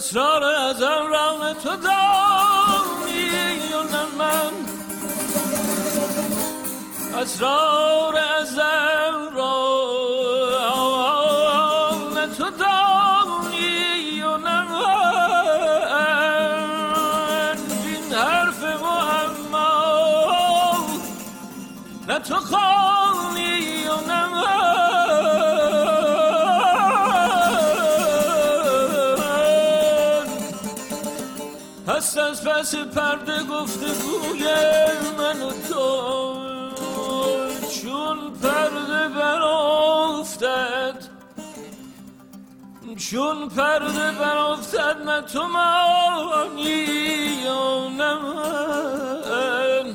اسرار ازم را تو نه من اسرار ازم را نه تو نه من این حرف معما نه تو خانی و نه پس پرده گفته گوی من و تو. چون پرده برافتد چون پرده برافتد نه تو مانی یا نه من.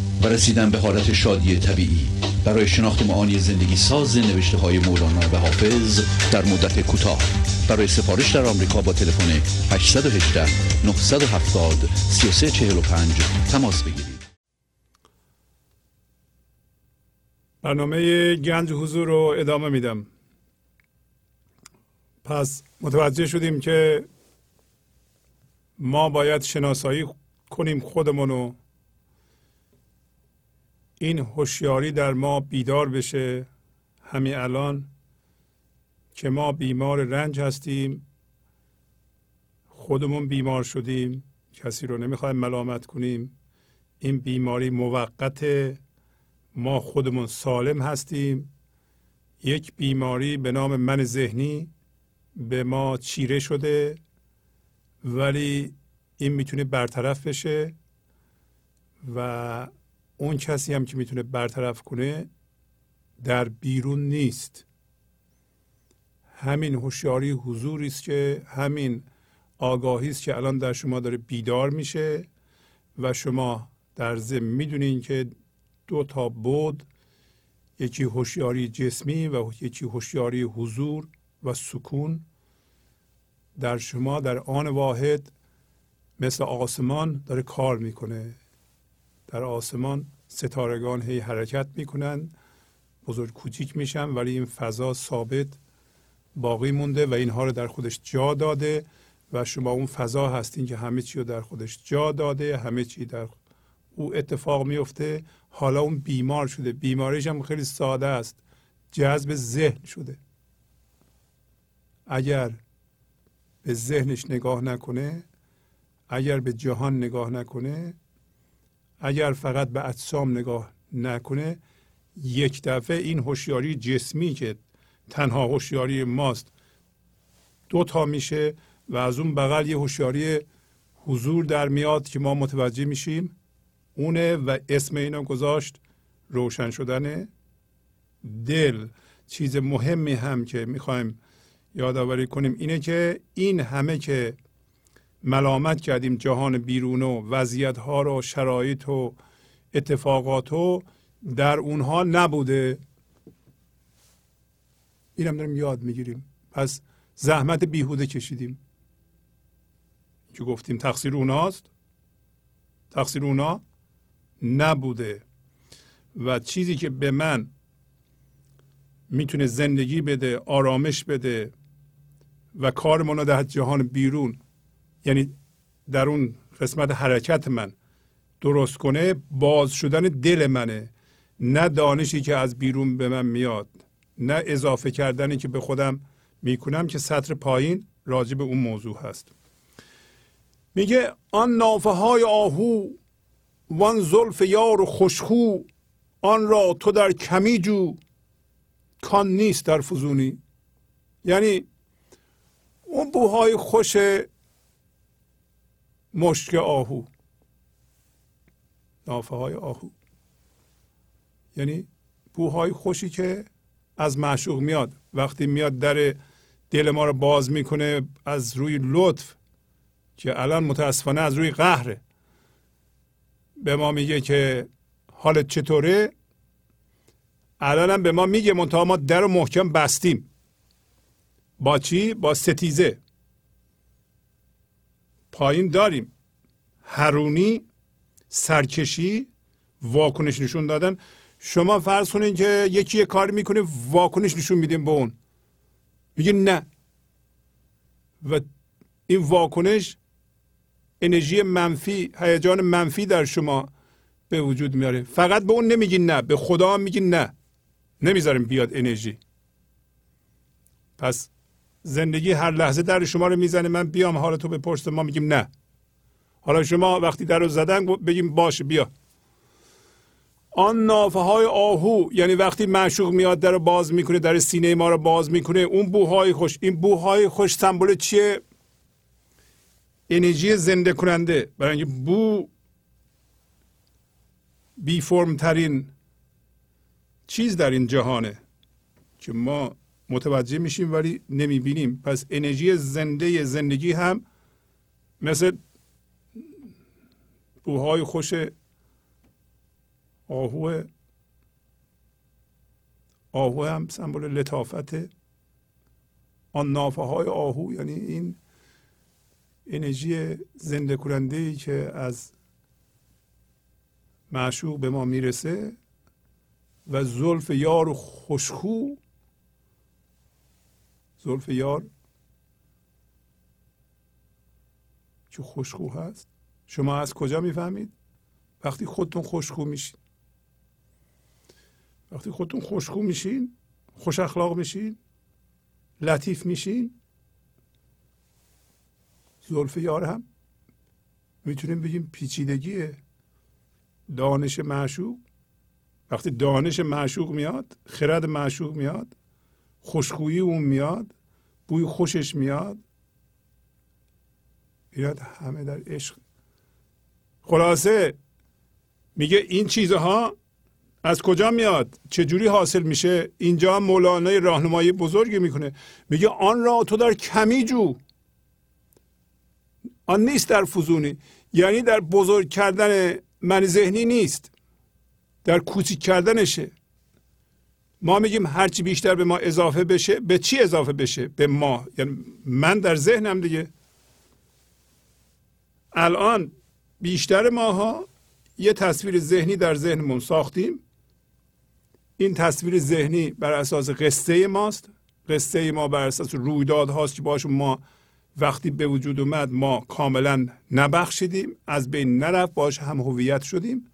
و رسیدن به حالت شادی طبیعی. برای شناخت معانی زندگی ساز نوشته های مولانا و حافظ در مدت کوتاه. برای سفارش در آمریکا با تلفن 818 970 3345 تماس بگیرید. برنامه گنج حضور رو ادامه میدم. پس متوجه شدیم که ما باید شناسایی کنیم خودمونو این هوشیاری در ما بیدار بشه. همین الان که ما بیمار رنج هستیم خودمون بیمار شدیم کسی رو نمی‌خوایم ملامت کنیم. این بیماری موقت ما خودمون سالم هستیم. یک بیماری به نام من ذهنی به ما چیره شده ولی این می‌تونه برطرف بشه و اون کسی هم که می‌تونه برطرف کنه در بیرون نیست. همین هوشیاری حضوری است که همین آگاهی است که الان در شما داره بیدار میشه و شما در ضمن می‌دونین که دو تا بود یکی هوشیاری جسمی و یکی هوشیاری حضور و سکون. در شما در آن واحد مثل آسمان داره کار می‌کنه. در آسمان ستارگان هی حرکت می‌کنن. بزرگ کوچیک میشن ولی این فضا ثابت باقی مونده و اینها رو در خودش جا داده و شما اون فضا هستین که همه چی رو در خودش جا داده همه چی در او اتفاق میفته حالا اون بیمار شده. بیماریش هم خیلی ساده است. جذب ذهن شده. اگر به ذهنش نگاه نکنه اگر به جهان نگاه نکنه اگر فقط به اجسام نگاه نکنه یک دفعه این هوشیاری جسمی که تنها هوشیاری ماست دو تا میشه و از اون بغل یه هوشیاری حضور در میاد که ما متوجه میشیم. اونه و اسم اینو گذاشت. روشن شدن دل. چیز مهمی هم که می‌خوایم یادآوری کنیم اینه که این همه که ملامت کردیم جهان بیرون و وضعیت ها رو شرایط و اتفاقات رو. در اونها نبوده. اینم داریم یاد می‌گیریم. پس زحمت بیهوده کشیدیم. که گفتیم؟ تقصیر اوناست؟ تقصیر اونا نبوده. و چیزی که به من می‌تونه زندگی بده آرامش بده و کار منو در جهان بیرون یعنی در اون قسمت حرکت من درست کنه باز شدن دل منه. نه دانشی که از بیرون به من میاد نه اضافه کردنی که به خودم می‌کنم که سطر پایین راجع به اون موضوع هست. میگه آن نافه های آهو وان زلف یار و خوشخو آن را تو در کمی جو کان نیست در فزونی. یعنی اون بوهای خوش مشک آهو. نافه های آهو. یعنی بوهای خوشی که از معشوق میاد. وقتی میاد در دل ما رو باز می‌کنه از روی لطف که الان متاسفانه از روی قهره. به ما میگه که حالت چطوره؟ الان هم به ما میگه منتها ما در رو محکم بستیم. با چی؟ با ستیزه. پایین داریم. هرونی سرکشی واکنش نشون دادن. شما فرض کنید که یکی یه کار می‌کنه واکنش نشون میدیم به اون. میگه نه. و این واکنش انرژی منفی هیجان منفی در شما به وجود میاره. فقط به اون نمیگی نه به خدا هم میگی نه. نمی‌ذاریم بیاد انرژی. پس زندگی هر لحظه در شما رو می‌زنه. من بیام حالا تو پشت ما میگیم نه. حالا شما وقتی در رو زدن بگیم باشه بیا. آن نافه های آهو یعنی وقتی معشوق میاد در رو باز می‌کنه در سینه ما رو باز می‌کنه. اون بوهای خوش این بوهای خوش سمبل چیه؟ انرژی زنده کننده. برای اینکه بو بی فرم ترین چیز در این جهانه که ما متوجه میشیم ولی نمی‌بینیم. پس انرژی زنده زندگی هم مثل بوهای خوش آهو آهو هم سمبل لطافت آن نافه های آهو. یعنی این انرژی زنده کننده ای که از معشوق به ما می‌رسه و زلف یار خوشخو زلف یار. که خوشخو هست. شما از کجا می‌فهمید؟ وقتی خودتون خوشخو میشین. وقتی خودتون خوشخو میشین خوش اخلاق میشین لطیف میشین زلف یار هم می‌تونیم بگیم پیچیدگی دانش معشوق. وقتی دانش معشوق میاد خرد معشوق میاد خوشخویی اون میاد بوی خوشش میاد اینا همه در عشق. خلاصه میگه این چیزها از کجا میاد؟ چجوری حاصل میشه؟ اینجا مولانای راهنمایی بزرگی می‌کنه. میگه آن را تو در کمی جو. آن نیست در فزونی. یعنی در بزرگ کردن من ذهنی نیست. در کوچیک کردنشه. ما میگیم هرچی بیشتر به ما اضافه بشه به چی اضافه بشه؟ به ما. یعنی من در ذهنم دیگه الان بیشتر ماها یه تصویر ذهنی در ذهنمون ساختیم. این تصویر ذهنی بر اساس قصه ماست. قصه ما بر اساس رویداد هاست که باشون ما وقتی به وجود اومد ما کاملا نبخشیدیم. از بین نرفت باش هم هویت شدیم.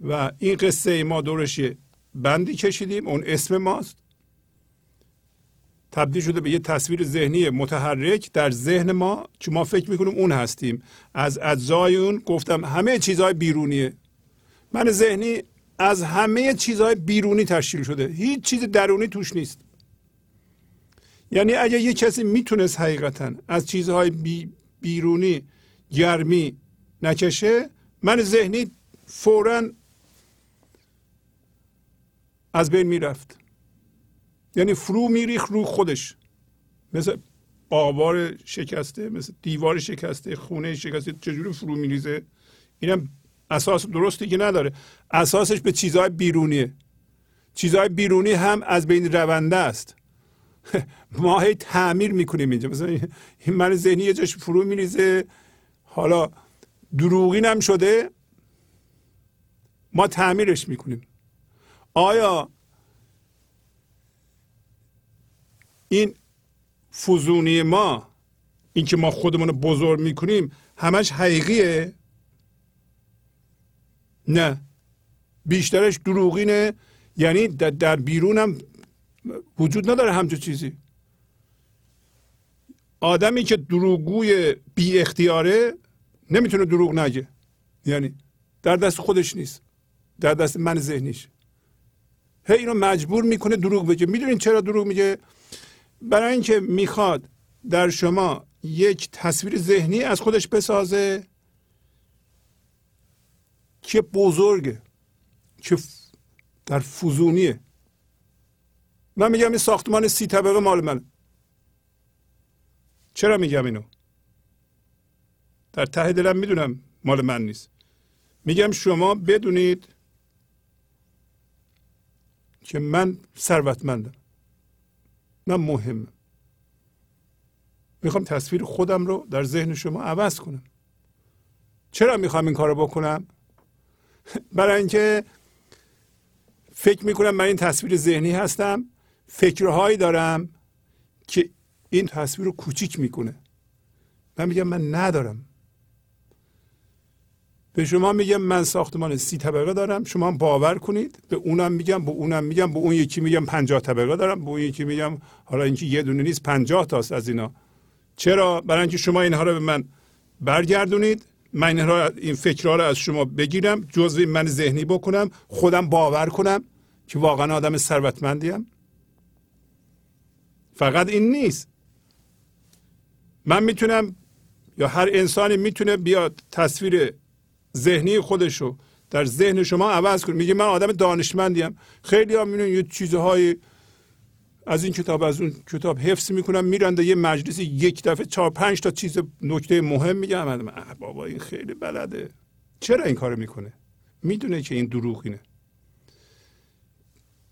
و این قصه ما دورش بندی کشیدیم اون اسم ماست. تبدیل شده به یه تصویر ذهنی متحرک در ذهن ما که ما فکر می‌کنیم اون هستیم. از اجزای اون گفتم همه چیزهای بیرونیه. من ذهنی از همه چیزهای بیرونی تشکیل شده. هیچ چیز درونی توش نیست. یعنی اگه یه کسی می‌تونست حقیقتا از چیزهای بی بیرونی گرمی نکشه من ذهنی فورا از بین می‌رفت. یعنی فرو میریخ رو خودش. مثل آوار شکسته مثل دیوار شکسته خونه شکسته چجوری فرو میریزه؟ اینم اساس درستی که نداره. اساسش به چیزهای بیرونیه. چیزهای بیرونی هم از بین رونده است. ما هی تعمیر می‌کنیم اینجا. مثلا این من ذهنی یه جاش فرو میریزه. حالا دروغین هم شده ما تعمیرش می‌کنیم. آیا این فزونی ما اینکه ما خودمون رو بزرگ می‌کنیم همش حقیقیه؟ نه. بیشترش دروغینه. یعنی در بیرون هم وجود نداره همچون چیزی. آدمی که دروغگوی بی اختیاره نمی‌تونه دروغ نگه. یعنی در دست خودش نیست. در دست من ذهنیش. هی اینو مجبور می‌کنه دروغ بگه. می‌دونین چرا دروغ میگه؟ برای اینکه می‌خواد در شما یک تصویر ذهنی از خودش بسازه که بزرگه که در فزونیه. من میگم این ساختمان سی طبقه مال من چرا میگم اینو؟ در ته دلم می‌دونم مال من نیست. میگم شما بدونید که من ثروتمندم. نه مهمه می‌خوام تصویر خودم رو در ذهن شما عوض کنم. چرا می‌خوام این کار رو بکنم؟ برای اینکه فکر می‌کنم من این تصویر ذهنی هستم فکرهایی دارم که این تصویر رو کوچیک می‌کنه. من میگم من ندارم. به شما میگم من ساختمان سی طبقه دارم. شما باور کنید. به اونم میگم به اونم میگم به اون یکی میگم پنجاه طبقه دارم. به اون یکی میگم حالا اینکه یه دونه نیست پنجاه تاست از اینا. چرا؟ برای اینکه شما اینها رو به من برگردونید. من اینها این فکرها رو از شما بگیرم. جزء من ذهنی بکنم. خودم باور کنم که واقعا آدم ثروتمندیم فقط این نیست. من می‌تونم یا هر انسانی می‌تونه بیاد تصویر ذهنی خودشو در ذهن شما عوض کنه. میگه من آدم دانشمندیم خیلی ها می‌بینن یه چیزهای از این کتاب از اون کتاب حفظ می‌کنم میرن یه مجلسی یک دفعه چهار پنج تا چیز نکته مهم میگم بابا این خیلی بلده. چرا این کارو می‌کنه؟ می‌دونه که این دروغینه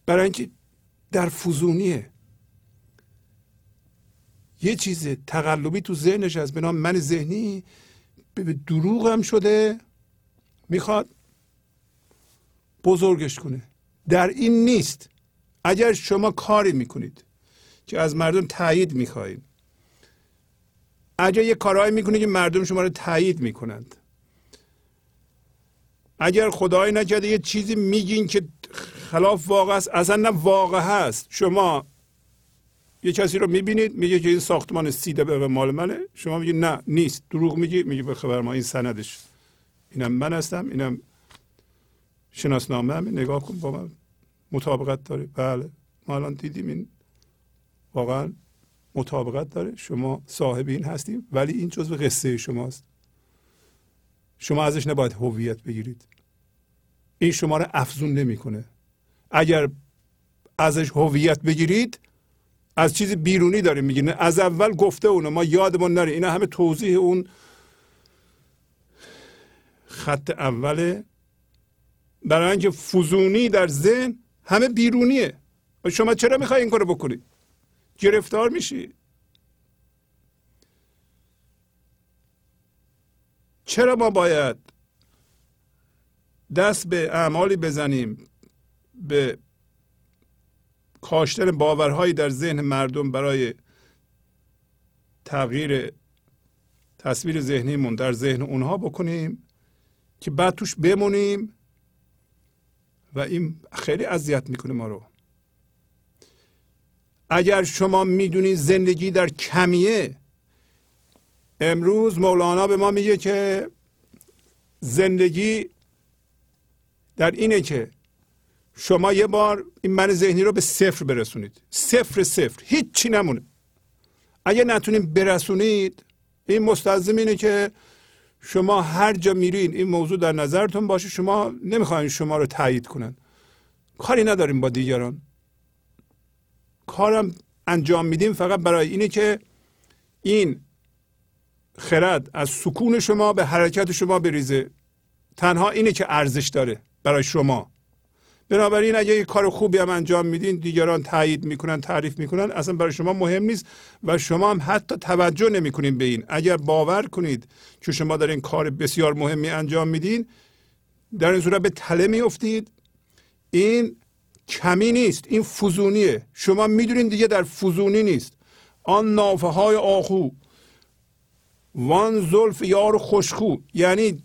برای اینکه در فزونیه یه چیز تقلبی تو ذهنش از به نام من ذهنی به دروغ هم شده می‌خواد بزرگش کنه. در این نیست. اگر شما کاری می‌کنید که از مردم تایید می‌خواهید اگر یه کارهایی می‌کنید که مردم شما رو تایید می‌کنند. اگر خدای نکرده یه چیزی میگین که خلاف واقع است اصلا نه واقع هست. شما یه کسی رو می‌بینید میگه که این ساختمان سیده به مال منه. شما میگید نه نیست. دروغ میگی میگه به خبر ما این سندش. اینم من هستم اینم شناسنامه همین نگاه کن با من. مطابقت داره بله. ما الان دیدیم این واقعا مطابقت داره. شما صاحب این هستیم ولی این جزو قصه شماست. شما ازش نباید هویت بگیرید. این شما رو افزون نمی‌کنه. اگر ازش هویت بگیرید از چیز بیرونی داریم میگیم از اول گفته اونو. ما یادمون نره. اینا همه توضیح اون خط اوله برای اینکه فزونی در ذهن همه بیرونیه. و شما چرا می‌خوای این کارو بکنید گرفتار میشی. چرا ما باید دست به اعمالی بزنیم به کاشتن باورهایی در ذهن مردم برای تغییر تصویر ذهنیمون در ذهن اونها بکنیم؟ که بعد توش بمونیم و این خیلی اذیت می‌کنه ما رو. اگر شما می‌دونید زندگی در کمیه امروز مولانا به ما میگه که زندگی در اینه که شما یه بار این من ذهنی رو به صفر برسونید. صفر صفر هیچی نمونه. اگه نتونید برسونید این مستلزم اینه که شما هر جا میرین این موضوع در نظرتون باشه شما نمی‌خواین شما رو تایید کنن. کاری نداریم با دیگران. کارم انجام میدیم فقط برای اینه که این خرد از سکون شما به حرکت شما بریزه. تنها اینه که ارزش داره برای شما. بنابراین اگه یه کار خوبی هم انجام میدین دیگران تایید می‌کنن تعریف می‌کنن اصلا برای شما مهم نیست و شما هم حتی توجه نمی‌کنین به این. اگر باور کنید که شما در این کار بسیار مهمی انجام میدین در این صورت به تله میافتید. این کمی نیست این فزونیه. شما می‌دونین دیگه در فزونی نیست. آن نافه های آخو وان زلف یار خوشخو. یعنی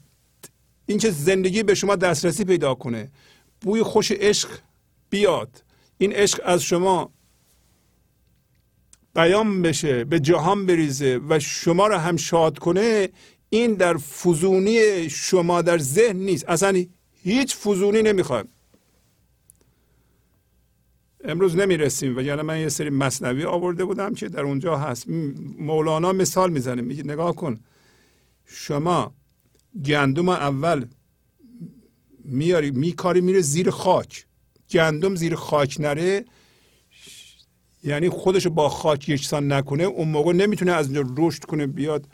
اینکه زندگی به شما دسترسی پیدا کنه. بوی خوش عشق بیاد. این عشق از شما بیان بشه به جهان بریزه و شما رو هم شاد کنه این در فزونی شما در ذهن نیست. اصلا هیچ فزونی نمی‌خوایم امروز نمی‌رسیم و یعنی من یه سری مصنوی آورده بودم که در اونجا هست. مولانا مثال می‌زنه. میگه نگاه کن. شما گندم اول میاری میکاری میره زیر خاک. گندم زیر خاک نره. یعنی خودش با خاک یکسان نکنه اون موقع نمی‌تونه از اینجا رشد کنه بیاد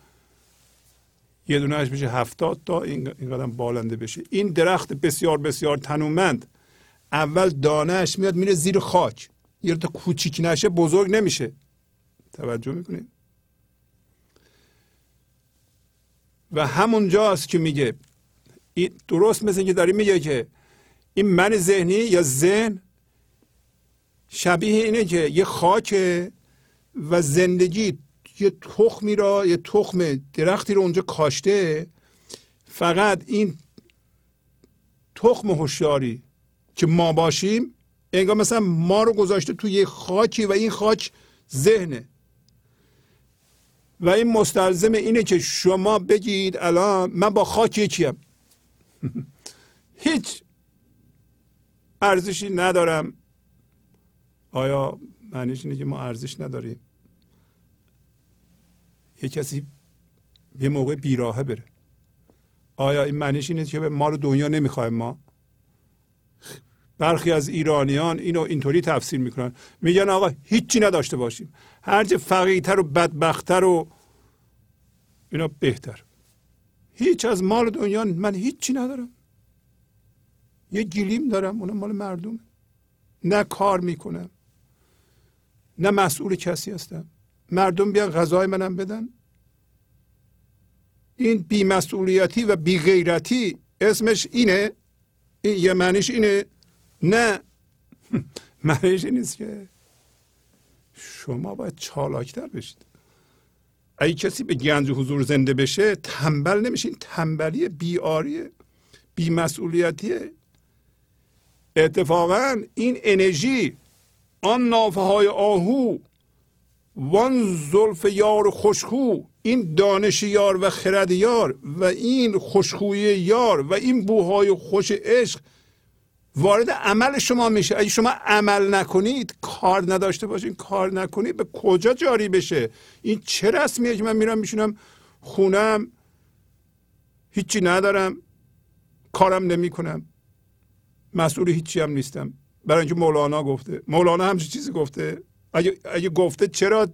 یه دونه بشه هفتاد تا این قدم بالنده بشه. این درخت بسیار بسیار تنومند. اول دانهش میاد میره زیر خاک. یه تا کوچیک نشه بزرگ نمیشه. توجه می‌کنید و همونجاست که میگه درست مثل که داری میگه که این من ذهنی یا ذهن شبیه اینه که یه خاکه و زندگی یه تخمی را یه تخم درختی رو اونجا کاشته. فقط این تخم هوشیاری که ما باشیم انگار مثلا ما رو گذاشته توی یه خاکی و این خاک ذهنه. و این مستلزم اینه که شما بگید الان من با خاک یکیم. هیچ ارزشی ندارم. آیا معنیش اینه که ما ارزش نداریم؟ یه کسی یه موقع بیراهه بره. آیا این معنیش اینه که ما رو دنیا نمی‌خوایم ما؟ برخی از ایرانیان اینو اینطوری تفسیر می‌کنن. میگن آقا هیچی نداشته باشیم. هرچه فقیرتر و بدبختتر و اینا بهتر. هیچ از مال دنیا من هیچی ندارم. یه گلیم دارم اونم مال مردم نه کار می‌کنم. نه مسئول کسی هستم. مردم بیان غذای منم بدن. این بیمسئولیتی و بیغیرتی اسمش اینه. این یه معنیش اینه. نه. معنیش نیست که شما باید چالاکتر بشید. اگه کسی به گنج حضور زنده بشه تنبل نمیشه. این تنبلی بیاریه بیمسئولیتیه. اتفاقا این انرژی آن نافه های آهو وان زلف یار خوشخو این دانش یار و خرد یار و این خوشخویی یار و این بوهای خوش عشق وارد عمل شما میشه. اگه شما عمل نکنید کار نداشته باشین کار نکنید به کجا جاری بشه؟ این چه رسمیه که من میرم میشونم خونم؟ هیچی ندارم. کارم نمی‌کنم. مسئول هیچی هم نیستم. برای اینکه مولانا گفته. مولانا همچین چیزی گفته. اگه, اگه گفته چرا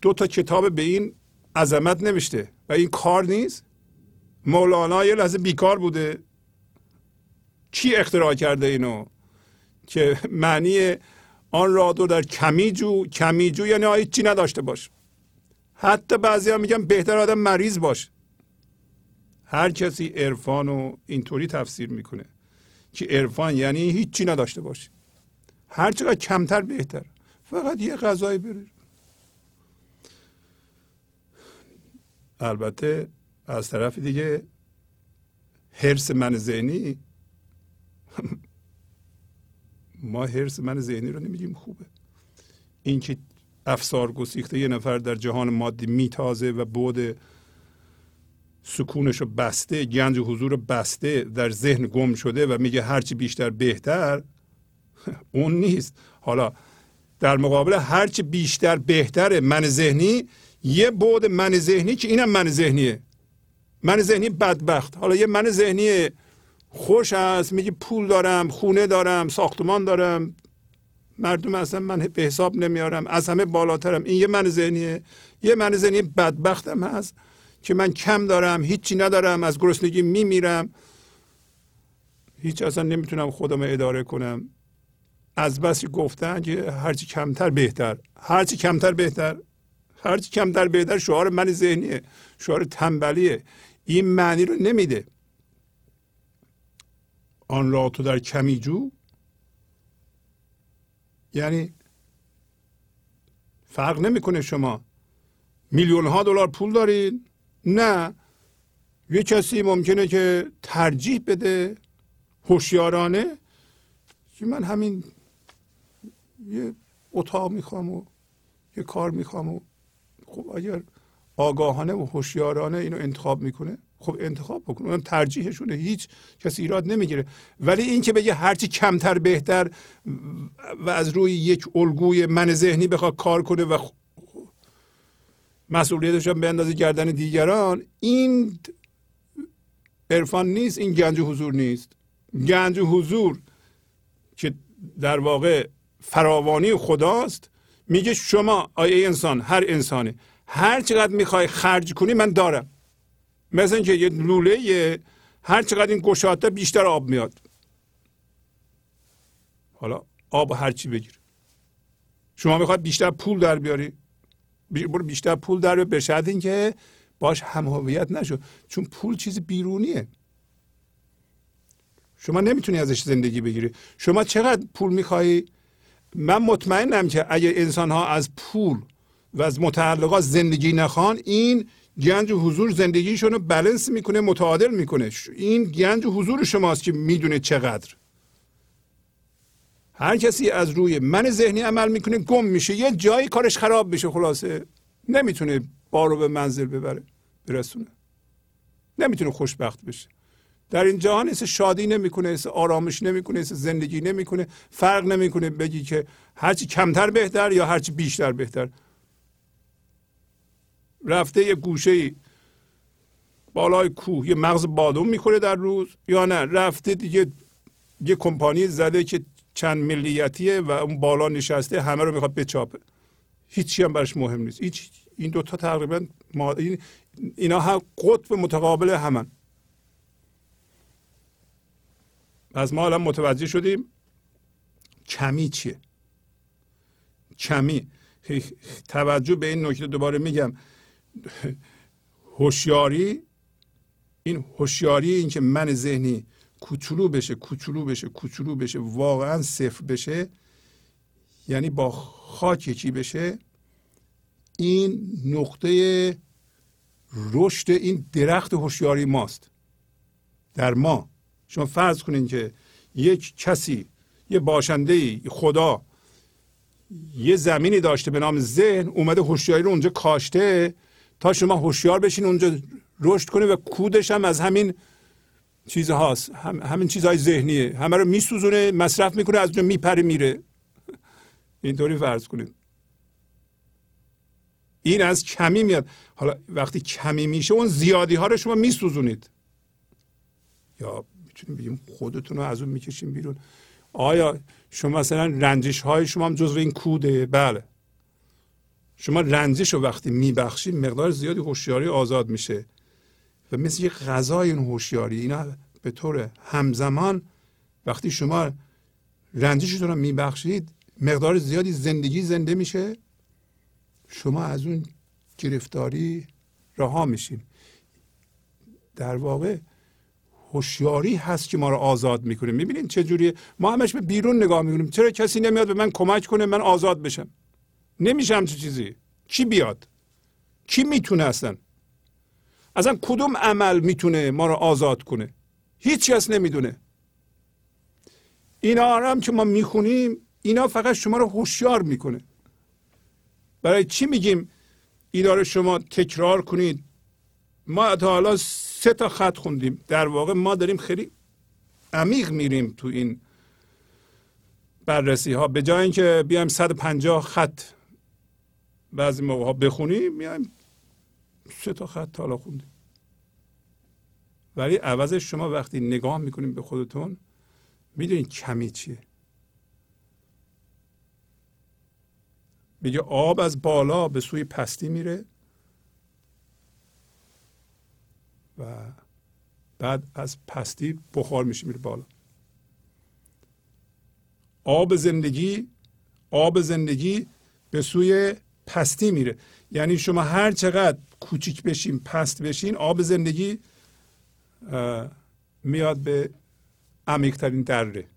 دو تا کتاب به این عظمت نوشته؟ و این کار نیست؟ مولانا یه لحظه بیکار بوده. کی اختراع کرده اینو؟ که معنی آن را دو در کمی جو کمی جو یعنی چی نداشته باش. حتی بعضی ها میگن بهتر آدم مریض باش. هر کسی عرفان رو اینطوری تفسیر می‌کنه که عرفان یعنی هیچی نداشته باشه هر چقدر کمتر بهتر. فقط یه غذای بره البته از طرف دیگه حرس من ذهنی ما حرس من ذهنی رو نمیگیم خوبه. اینکه افسار گسیخته یه نفر در جهان مادی میتازه و بود سکونش رو بسته گنج حضور بسته در ذهن گم شده و میگه هرچی بیشتر بهتر اون نیست. حالا در مقابل هرچی بیشتر بهتر من ذهنی یه بود من ذهنی که اینم من ذهنیه. من ذهنی بدبخت. حالا یه من ذهنی خوش هست میگه پول دارم خونه دارم ساختمان دارم. مردم اصلا من به حساب نمیارم از همه بالاترم. این یه من ذهنیه. یه من ذهنی بدبختم هست که من کم دارم هیچی ندارم از گرسنگی میمیرم. هیچ اصلا نمی‌تونم خودم اداره کنم. از بسی گفتن که هرچی کمتر بهتر. هرچی کمتر بهتر. هرچی کمتر بهتر شعار من ذهنیه. شعار تنبلیه. این معنی رو نمیده. آن را تو در کمی جو. یعنی فرق نمی‌کنه شما. میلیون ها دلار پول دارید نه. یه کسی ممکنه که ترجیح بده هوشیارانه. که من همین یه اتاق می‌خوام و یه کار می‌خوام و خب اگر آگاهانه و هوشیارانه اینو انتخاب می‌کنه خب انتخاب بکنه اون ترجیحشونه. هیچ کسی ایراد نمی‌گیره. ولی این که بگه هرچی کمتر بهتر و از روی یک الگوی من ذهنی بخواد کار کنه و مسئولیتش هم به اندازه گردن دیگران این عرفان نیست این گنج حضور نیست. گنج حضور که در واقع فراوانی خداست. میگه شما آیا انسان هر انسانی هر چقدر می‌خوای خرج کنی من دارم. مثل اینکه یه لوله هر چقدر این گشاده بیشتر آب میاد. حالا آب هر چی بگیر شما می‌خواد بیشتر پول در بیاری. برو بیشتر پول در به شرط اینکه باش هم هویت نشو. چون پول چیز بیرونیه. شما نمی‌تونی ازش زندگی بگیری. شما چقدر پول می‌خوای؟ من مطمئنم که اگه انسان ها از پول و از متعلقات زندگی نخوان این گنج و حضور زندگیشون رو بلنس می‌کنه متعادل می‌کنه. این گنج و حضور شماست که می‌دونه چقدر. هر کسی از روی من ذهنی عمل می‌کنه گم میشه. یه جایی کارش خراب میشه خلاصه. نمی‌تونه بارو به منزل ببره برسونه. نمی‌تونه خوشبخت بشه. در این جهان ایسه شادی نمی‌کنه ایسه آرامش نمی‌کنه ایسه زندگی نمی‌کنه. فرق نمی‌کنه بگی که هرچی کمتر بهتر یا هرچی بیشتر بهتر. رفته یه گوشه بالای کوه یه مغز بادوم می‌کنه در روز یا نه؟ رفته دیگه یه کمپانی زده که چند ملیتیه و اون بالا نشسته همه رو می‌خواد بچاپه. هیچی هم برش مهم نیست. هیچ این دوتا تقریبا ما این اینا هم قطب متقابل همن. از ما الان متوجه شدیم کمی چیه. کمی. توجه به این نکته دوباره میگم. هوشیاری این هوشیاری این که من ذهنی کوچولو بشه کوچولو بشه کوچولو بشه واقعا صفر بشه یعنی با خاک یکی بشه این نقطه رشد این درخت هوشیاری ماست. در ما شما فرض کنین که یک کسی یه باشنده خدا یه زمینی داشته به نام ذهن اومده هوشیاری رو اونجا کاشته تا شما هوشیار بشین اونجا رشد کنه و کودش هم از همین چیز هاست هم همین چیزهای ذهنیه. همه رو میسوزونه مصرف می‌کنه از اونجا میپره میره. اینطوری فرض کنید. این از کمی میاد. حالا وقتی کمی میشه اون زیادی ها رو شما میسوزونید. یا می‌تونیم بگیم خودتون رو از اون می‌کشیم بیرون. آیا شما مثلا رنجش های شما هم جزو این کوده؟ بله. شما رنجش رو وقتی میبخشید مقدار زیادی هوشیاری آزاد میشه. و مثل یه غذای این هوشیاری اینا به طور همزمان وقتی شما رنجشتون رو میبخشید مقدار زیادی زندگی زنده میشه. شما از اون گرفتاری رها میشین در واقع هوشیاری هست که ما رو آزاد می‌کنه. می‌بینید چه جوریه؟ ما همش به بیرون نگاه می‌کنیم. چرا کسی نمیاد به من کمک کنه من آزاد بشم؟ نمیشم چه چیزی. کی بیاد؟ کی می‌تونه اصلا؟ اصلا کدوم عمل می‌تونه ما رو آزاد کنه؟ هیچ کس نمی‌دونه. اینا هم که ما می‌خونیم اینا فقط شما رو هوشیار می‌کنه. برای چی میگیم اینا رو شما تکرار کنید؟ ما تا حالا سه تا خط خوندیم. در واقع ما داریم خیلی عمیق میریم تو این بررسی ها به جای اینکه بیایم 150 خط بعضی موقع ها بخونیم میایم سه تا خط حالا خوندیم. ولی عوضش شما وقتی نگاه می‌کنیم به خودتون می‌دونید کمی چیه. میگه آب از بالا به سوی پستی میره و بعد از پستی بخار میشه میره بالا. آب زندگی آب زندگی به سوی پستی میره. یعنی شما هر چقدر کوچیک بشین پست بشین آب زندگی میاد به عمیقترین دره.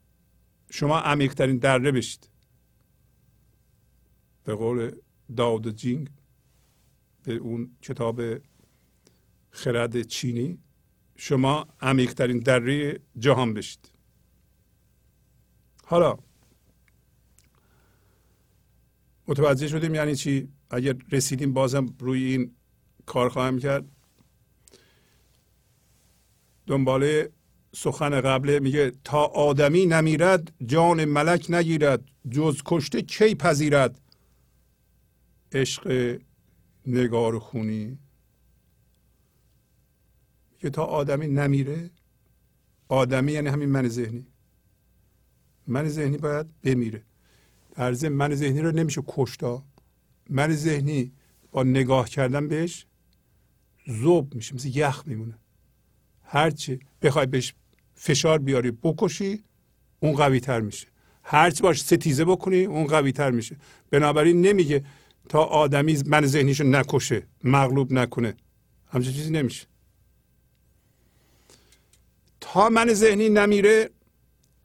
شما عمیقترین دره بشید. به قول داود جینگ به اون کتاب خرد چینی شما عمیقترین دره جهان بشید. حالا متوجه شدیم یعنی چی؟ اگر رسیدیم بازم روی این کار خواهم کرد. دنباله سخن قبله میگه تا آدمی نمیرد جان ملک نگیرد جز کشته کی پذیرد؟ عشق نگار خونی. که تا آدمی نمیره؟ آدمی یعنی همین من ذهنی. من ذهنی باید بمیره. در من ذهنی رو نمیشه کشتا من ذهنی با نگاه کردن بهش زوب میشه مثل یخ میمونه. هرچی بخوای بهش فشار بیاری بکشی اون قوی تر میشه. هرچی باش ستیزه بکنی اون قوی تر میشه. بنابراین نمیگه تا آدمی من ذهنیشو نکشه مغلوب نکنه. همچین چیزی نمیشه. تا من ذهنی نمیره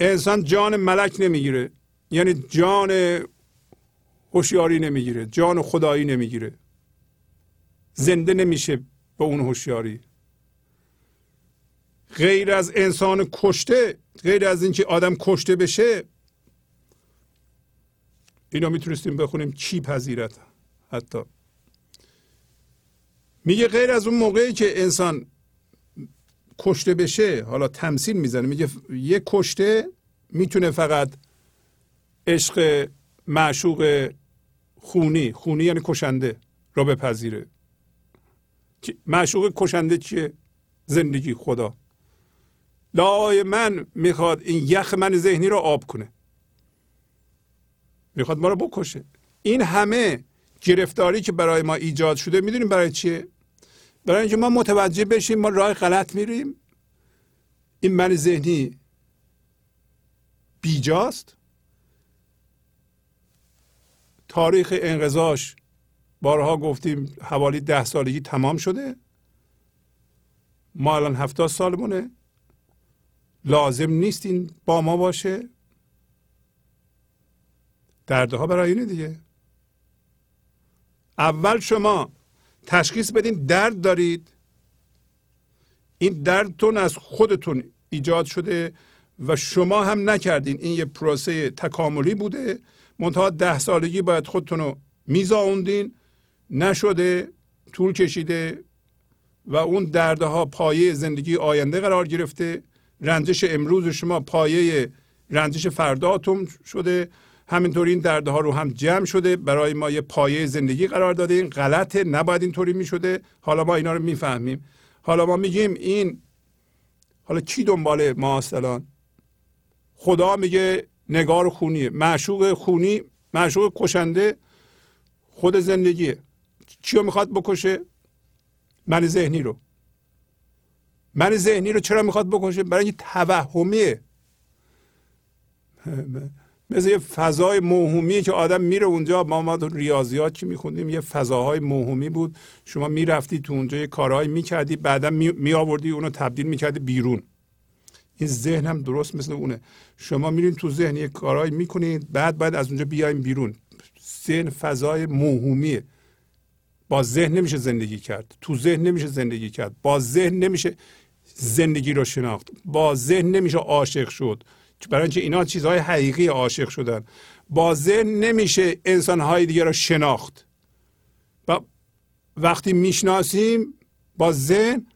انسان جان ملک نمی‌گیره. یعنی جان هوشیاری نمی‌گیره جان خدایی نمی‌گیره. زنده نمیشه به اون هوشیاری. غیر از انسان کشته غیر از اینکه آدم کشته بشه اینا می‌تونستیم بخونیم چی پذیرت حتی. میگه غیر از اون موقعی که انسان کشته بشه حالا تمثیل می‌زنه میگه یه کشته می‌تونه فقط عشق معشوق خونی. خونی یعنی کشنده را بپذیره. معشوق کشنده چیه؟ زندگی خدا. لای من می‌خواد این یخ من ذهنی رو آب کنه. می‌خواد ما رو بکشه. این همه گرفتاری که برای ما ایجاد شده می‌دونیم برای چیه؟ برای اینکه ما متوجه بشیم ما راه غلط میریم. این من ذهنی بیجاست. تاریخ انقضاش. بارها گفتیم حوالی ده سالگی تمام شده. ما الان هفتاد سالمونه. لازم نیست این با ما باشه. دردها برای اینه دیگه. اول شما تشخیص بدین درد دارید. این دردتون از خودتون ایجاد شده و شما هم نکردین. این یه پروسه تکاملی بوده. منتها ده سالگی باید خودتون رو میزاوندین نشده طول کشیده و اون دردها پایه زندگی آینده قرار گرفته. رنجش امروز شما پایه رنجش فرداتون شده. همینطور این درده ها رو هم جمع شده. برای ما یه پایه زندگی قرار داده. این غلطه. نباید اینطوری می شده حالا ما اینا رو می‌فهمیم. حالا ما میگیم این حالا کی دنبال ما الان؟ خدا میگه نگار خونیه معشوق خونی معشوق کشنده خود زندگیه. چی رو می‌خواد بکشه؟ من ذهنی رو. من ذهنی رو چرا می‌خواد بکشه؟ برای اینکه توهمیه. مثل یه فضای موهومی که آدم میره اونجا. ما ما ریاضیات که میخوندیم؟ یه فضاهای موهومی بود. شما می‌رفتی تو اونجا یه کارهایی می‌کردی بعدا می آوردی اونو تبدیل می‌کردی بیرون. این ذهن هم درست مثل اونه. شما میرین تو ذهن یه کارهایی می‌کنید بعد باید از اونجا بیایم بیرون. ذهن فضای موهومیه. با ذهن نمیشه زندگی کرد. تو ذهن نمیشه زندگی کرد. با ذهن نمیشه زندگی رو شناخت. با ذهن نمیشه عاشق شد. برای اینکه اینا چیزهای حقیقی عاشق شدن. با ذهن نمیشه انسانهای دیگه رو شناخت. و وقتی می‌شناسیم با ذهن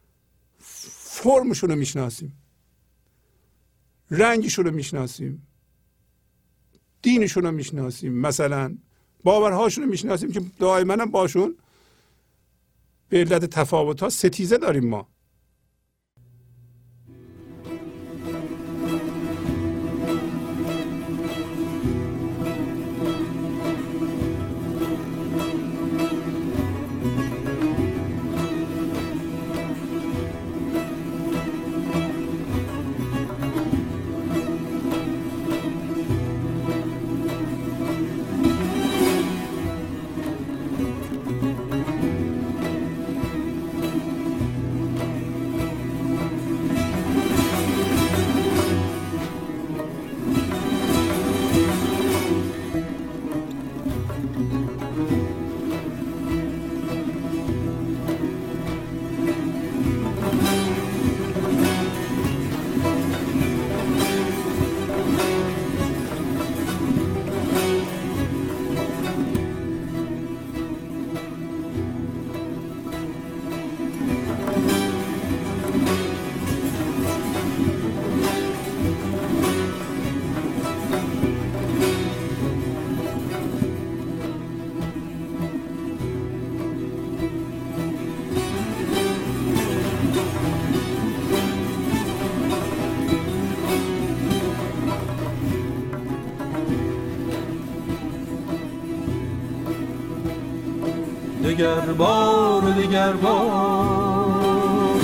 فرمشون رو می‌شناسیم. رنگشون رو می‌شناسیم. دینشون رو می‌شناسیم. مثلا باورهاشون رو می‌شناسیم که دائما هم باشون به علت تفاوت ها ستیزه داریم ما. بار دگر بار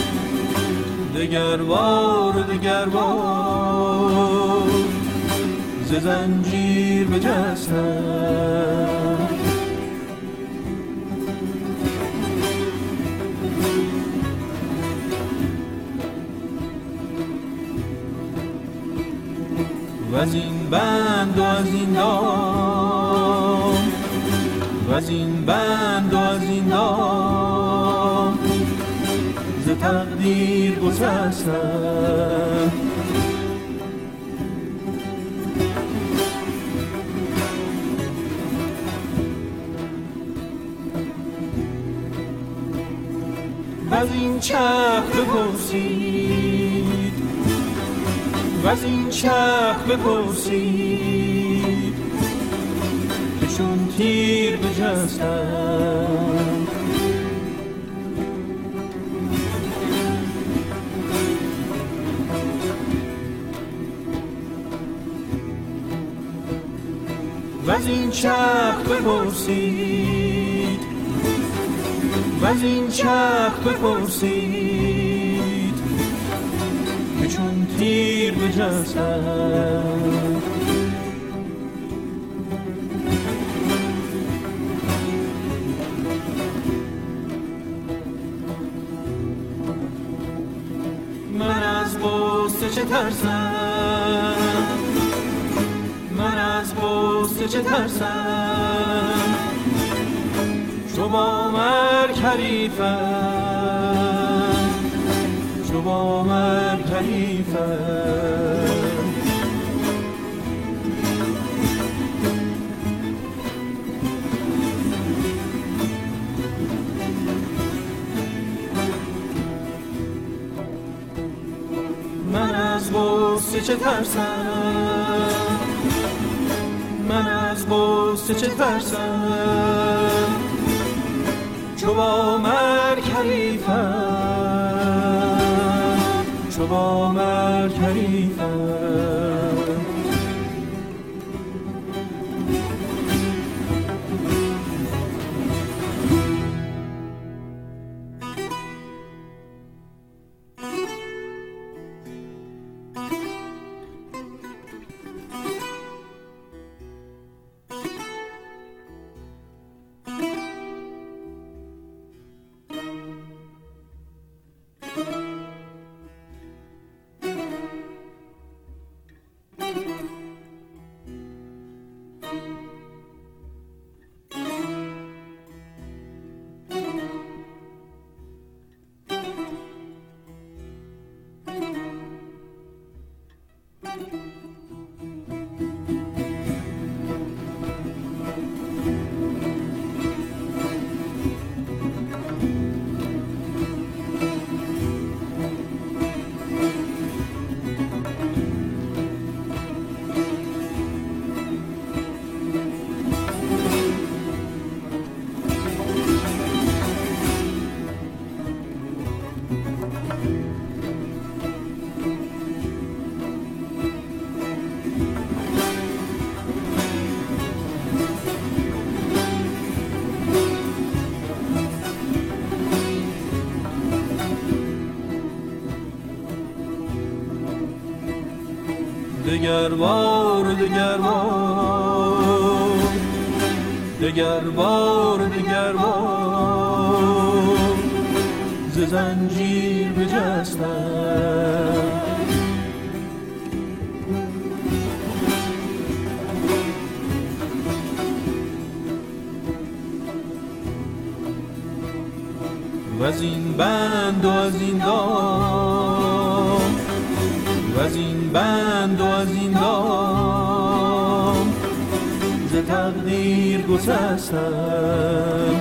دگر بار دگر بار ز زنجیر بجستم. و از این بند و از این دام و این بند و از این دام ز تقدیر گسستم و از این چرخ بپرسید و از این چرخ بپرسید که چون تیر و از این چرخ بپرسید. و از این چرخ بپرسید. که چون تیر بجستم. چه ترسم؟ من از غصه چه ترسم؟ چو با مرگ حریفم چو با مرگ حریفم از قصه چه ترسم؟ من از قصه چه ترسم؟ چو با مر کریفم چو با مر کریفم دگر بار دگر بار دگر بار دگر بار ز زنجیر بجستم و از این بند و از این از بند و از این دام ز تقدیر گسستم.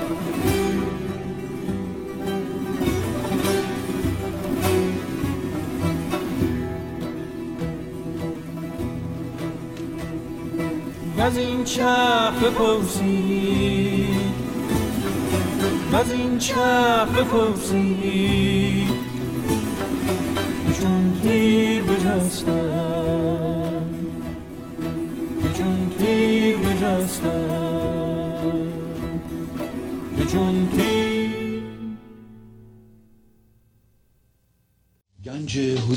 از این چرخ بپرسید از این چرخ بپرسید چون تیر بجستم.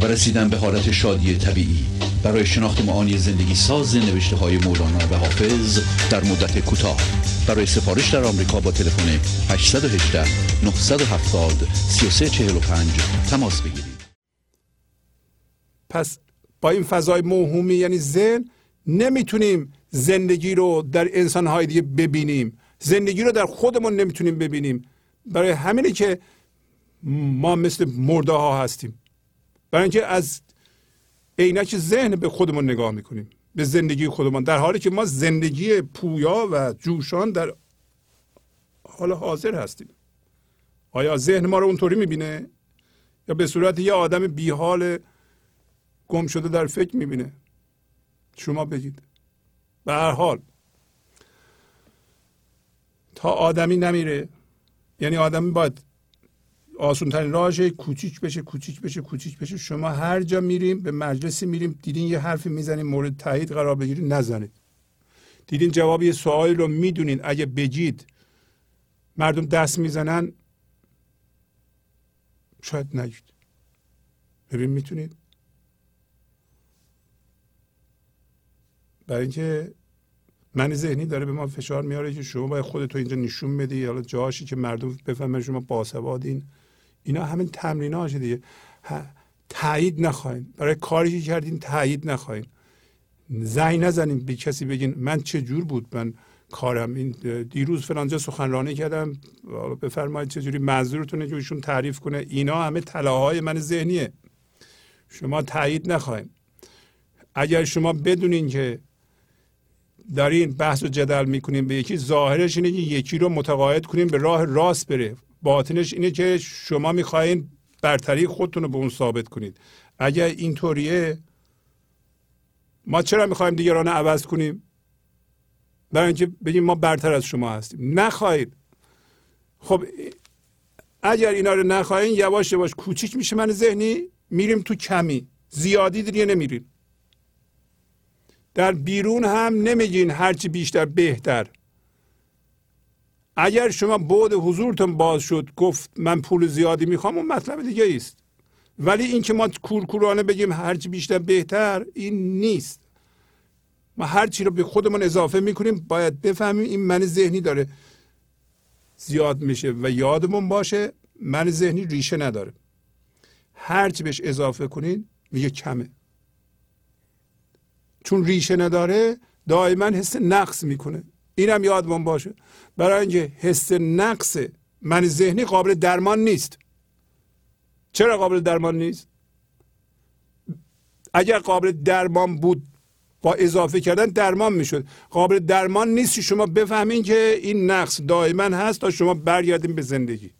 و رسیدن به حالت شادی طبیعی. برای شناخت معانی زندگی ساز نوشته های مولانا و حافظ در مدت کوتاه. برای سفارش در آمریکا با تلفن 818 970 3345 تماس بگیرید. پس با این فضای موهومی یعنی ذهن نمی‌تونیم زندگی رو در انسانهای دیگه ببینیم. زندگی رو در خودمون نمی‌تونیم ببینیم. برای همینه که ما مثل مرده ها هستیم. برای اینکه از عینک ذهن به خودمون نگاه می‌کنیم به زندگی خودمان در حالی که ما زندگی پویا و جوشان در حال حاضر هستیم. آیا ذهن ما رو اونطوری می‌بینه؟ یا به صورت یه آدم بیحال گم شده در فکر می‌بینه؟ شما بگید. به هر حال تا آدمی نمیره یعنی آدمی باید آسون ترین راهش کوچیک بشه کوچیک بشه کوچیک بشه. شما هر جا میریم به مجلسی میریم دیدین یه حرفی می‌زنیم مورد تایید قرار بگیرید نزنید. دیدین جواب یه سوالی رو می‌دونین. اگه بگید مردم دست می‌زنن شاید نگید. ببین می‌تونید. برای اینکه من ذهنی داره به ما فشار میاره که شما باید خودتو اینجا نشون بدی. حالا جاشی که مردم بفهمن شما باسوادین. اینا همین تمرین دیگه؟ تایید نخواین برای کاری که کردین تایید نخواین زنگ نزنین به کسی بگین من چه جور بود؟ من کارم. این دیروز فلانجا سخنرانی کردم. بفرمایید چه جوری منظورتونه که ایشون تعریف کنه. اینا همه طلاهای من ذهنیه. شما تایید نخواین اگر شما بدونین که دارین بحث و جدل می‌کنین به یکی ظاهرش اینه که یکی رو متقاعد کنین به راه راست بره. باطنش اینه که شما می‌خواین برتری خودتون رو به اون ثابت کنید. اگر اینطوریه ما چرا می‌خوایم دیگران عوض کنیم؟ برای اینکه بگیم ما برتر از شما هستیم. نخواهید. خب اگر اینا رو نخواهیم یواش یواش کوچیک میشه من ذهنی. میریم تو کمی. زیادی دیگه نمیریم. در بیرون هم نمیگین هرچی بیشتر بهتر. اگر شما بود حضورتون باز شد گفت من پول زیادی می‌خوام اون مطلب دیگه است. ولی اینکه ما کورکورانه بگیم هرچی بیشتر بهتر این نیست. ما هرچی رو به خودمون اضافه می‌کنیم باید بفهمیم این من ذهنی داره زیاد میشه و یادمون باشه من ذهنی ریشه نداره. هرچی بهش اضافه کنین میگه کمه. چون ریشه نداره دائما حس نقص می‌کنه. اینم یادمون باشه. برای اینکه حس نقص من ذهنی قابل درمان نیست. چرا قابل درمان نیست؟ اگر قابل درمان بود با اضافه کردن درمان می‌شد. قابل درمان نیست شما بفهمین که این نقص دائما هست تا شما برگردین به زندگی.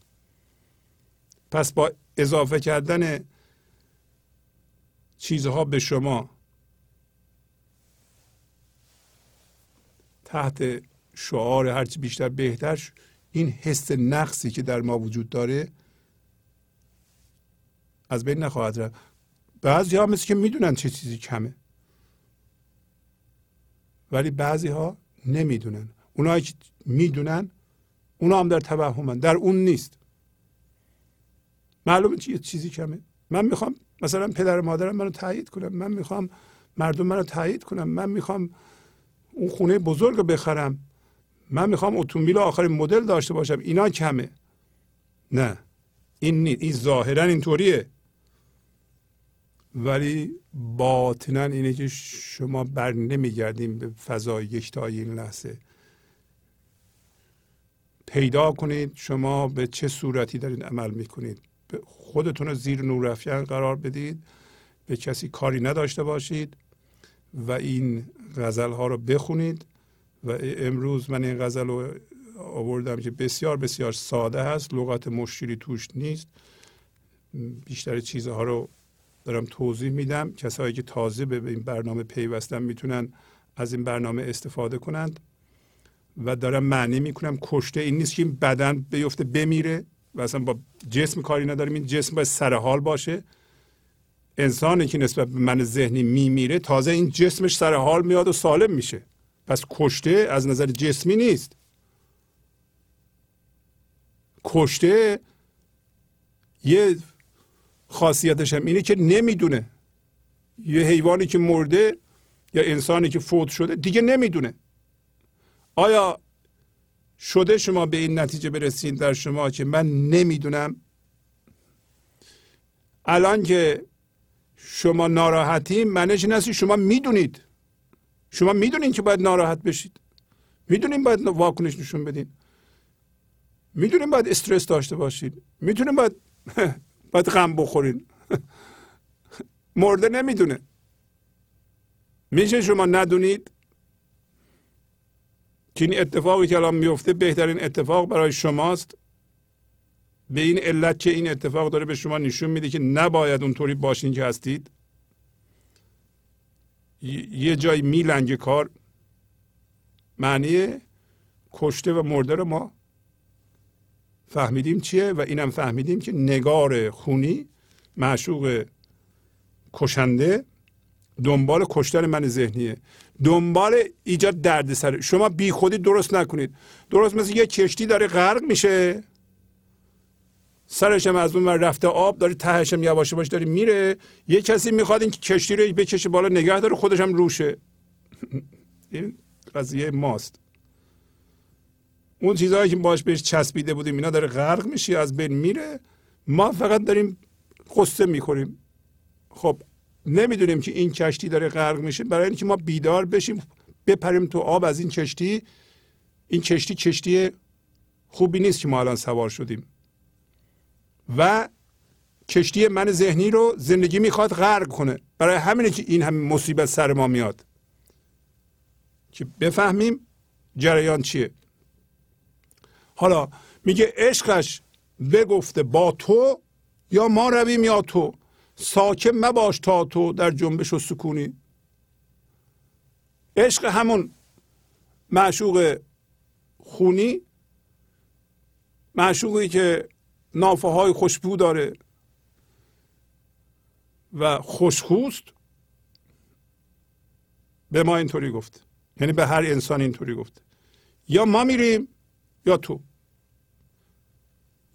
پس با اضافه کردن چیزها به شما تحت شعار هرچی بیشتر بهتر این حس نقصی که در ما وجود داره از بین نخواهد رفت. بعضی ها مثل که می‌دونن چه چیزی کمه. ولی بعضی ها نمی‌دونن. اونایی که می‌دونن اونا هم در توهمن. در اون نیست. معلومه چه چیزی کمه. من می‌خوام مثلا پدر مادرم منو تایید کنم من می‌خوام مردم منو تایید کنم من می‌خوام اون خونه بزرگ رو بخرم. من می‌خوام اتومبیل آخرین مدل داشته باشم. اینا کمه. نه. این نیست. این ظاهرا اینطوریه. ولی باطنا اینه که شما بر نمیگردیم به فضای یکتایی این لحظه. پیدا کنید. شما به چه صورتی دارید عمل می‌کنید؟ خودتون رو زیر نور قرار بدید. به کسی کاری نداشته باشید و این غزل ها رو بخونید. و امروز من این غزل رو آوردم که بسیار بسیار ساده هست لغت مشکلی توش نیست. بیشتر چیزها رو دارم توضیح میدم. کسایی که تازه به این برنامه پیوستن می‌تونن از این برنامه استفاده کنند و دارم معنی می‌کنم. کشته این نیست که این بدن بیفته بمیره و اصلا با جسم کاری نداریم. این جسم باید سرحال باشه. انسانی که نسبت به من ذهنی میمیره تازه این جسمش سر حال میاد و سالم میشه. پس کشته از نظر جسمی نیست. کشته یه خاصیتش هم اینه که نمی‌دونه. یه حیوانی که مرده یا انسانی که فوت شده دیگه نمی‌دونه. آیا شده شما به این نتیجه برسید در شما که من نمی‌دونم؟ الان که شما ناراحتی معنیش این شما می‌دونید. شما می‌دونید که باید ناراحت بشید. می‌دونید باید واکنش نشون بدین. می‌دونید باید استرس داشته باشید می‌دونید باید باید غم بخورین. مرده نمی‌دونه. میشه شما ندونید که این اتفاقی که الان میفته بهترین اتفاق برای شماست. به این علت که این اتفاق داره به شما نشون میده که نباید اونطوری باشین که هستید. یه جای میلنگ کار. معنی کشته و مرده رو ما فهمیدیم چیه و اینم فهمیدیم که نگار خونی معشوق کشنده دنبال کشتن من ذهنیه. دنبال ایجاد دردسر. شما بی خودی درست نکنید. درست مثل یه کشتی داره غرق میشه. سرشم از اون ور رفته آب داره تهشم یواش یواش داره میره. یه کسی می‌خواد این کشتی رو بکشه بالا نگه داره خودش هم روشه. این قضیه ماست. اون چیزهایی که باش بهش چسبیده بودیم اینا داره غرق میشه از بین میره. ما فقط داریم قصه می‌خوریم. خب نمی‌دونیم که این کشتی داره غرق میشه. برای اینکه ما بیدار بشیم بپریم تو آب از این کشتی. این کشتی کشتی خوبی نیست که ما الان سوار شدیم. و کشتی من ذهنی رو زندگی می‌خواد غرق کنه. برای همینه که این همین مصیبت سر ما میاد. که بفهمیم جریان چیه. حالا میگه عشقش بگفته با تو یا ما رویم یا تو. ساکن مباش تا تو در جنبش و سکونی. عشق همون معشوق خونی معشوقی که نافه های خوشبو داره. و خوشخوست به ما اینطوری گفت. یعنی به هر انسان اینطوری گفت. یا ما میریم یا تو.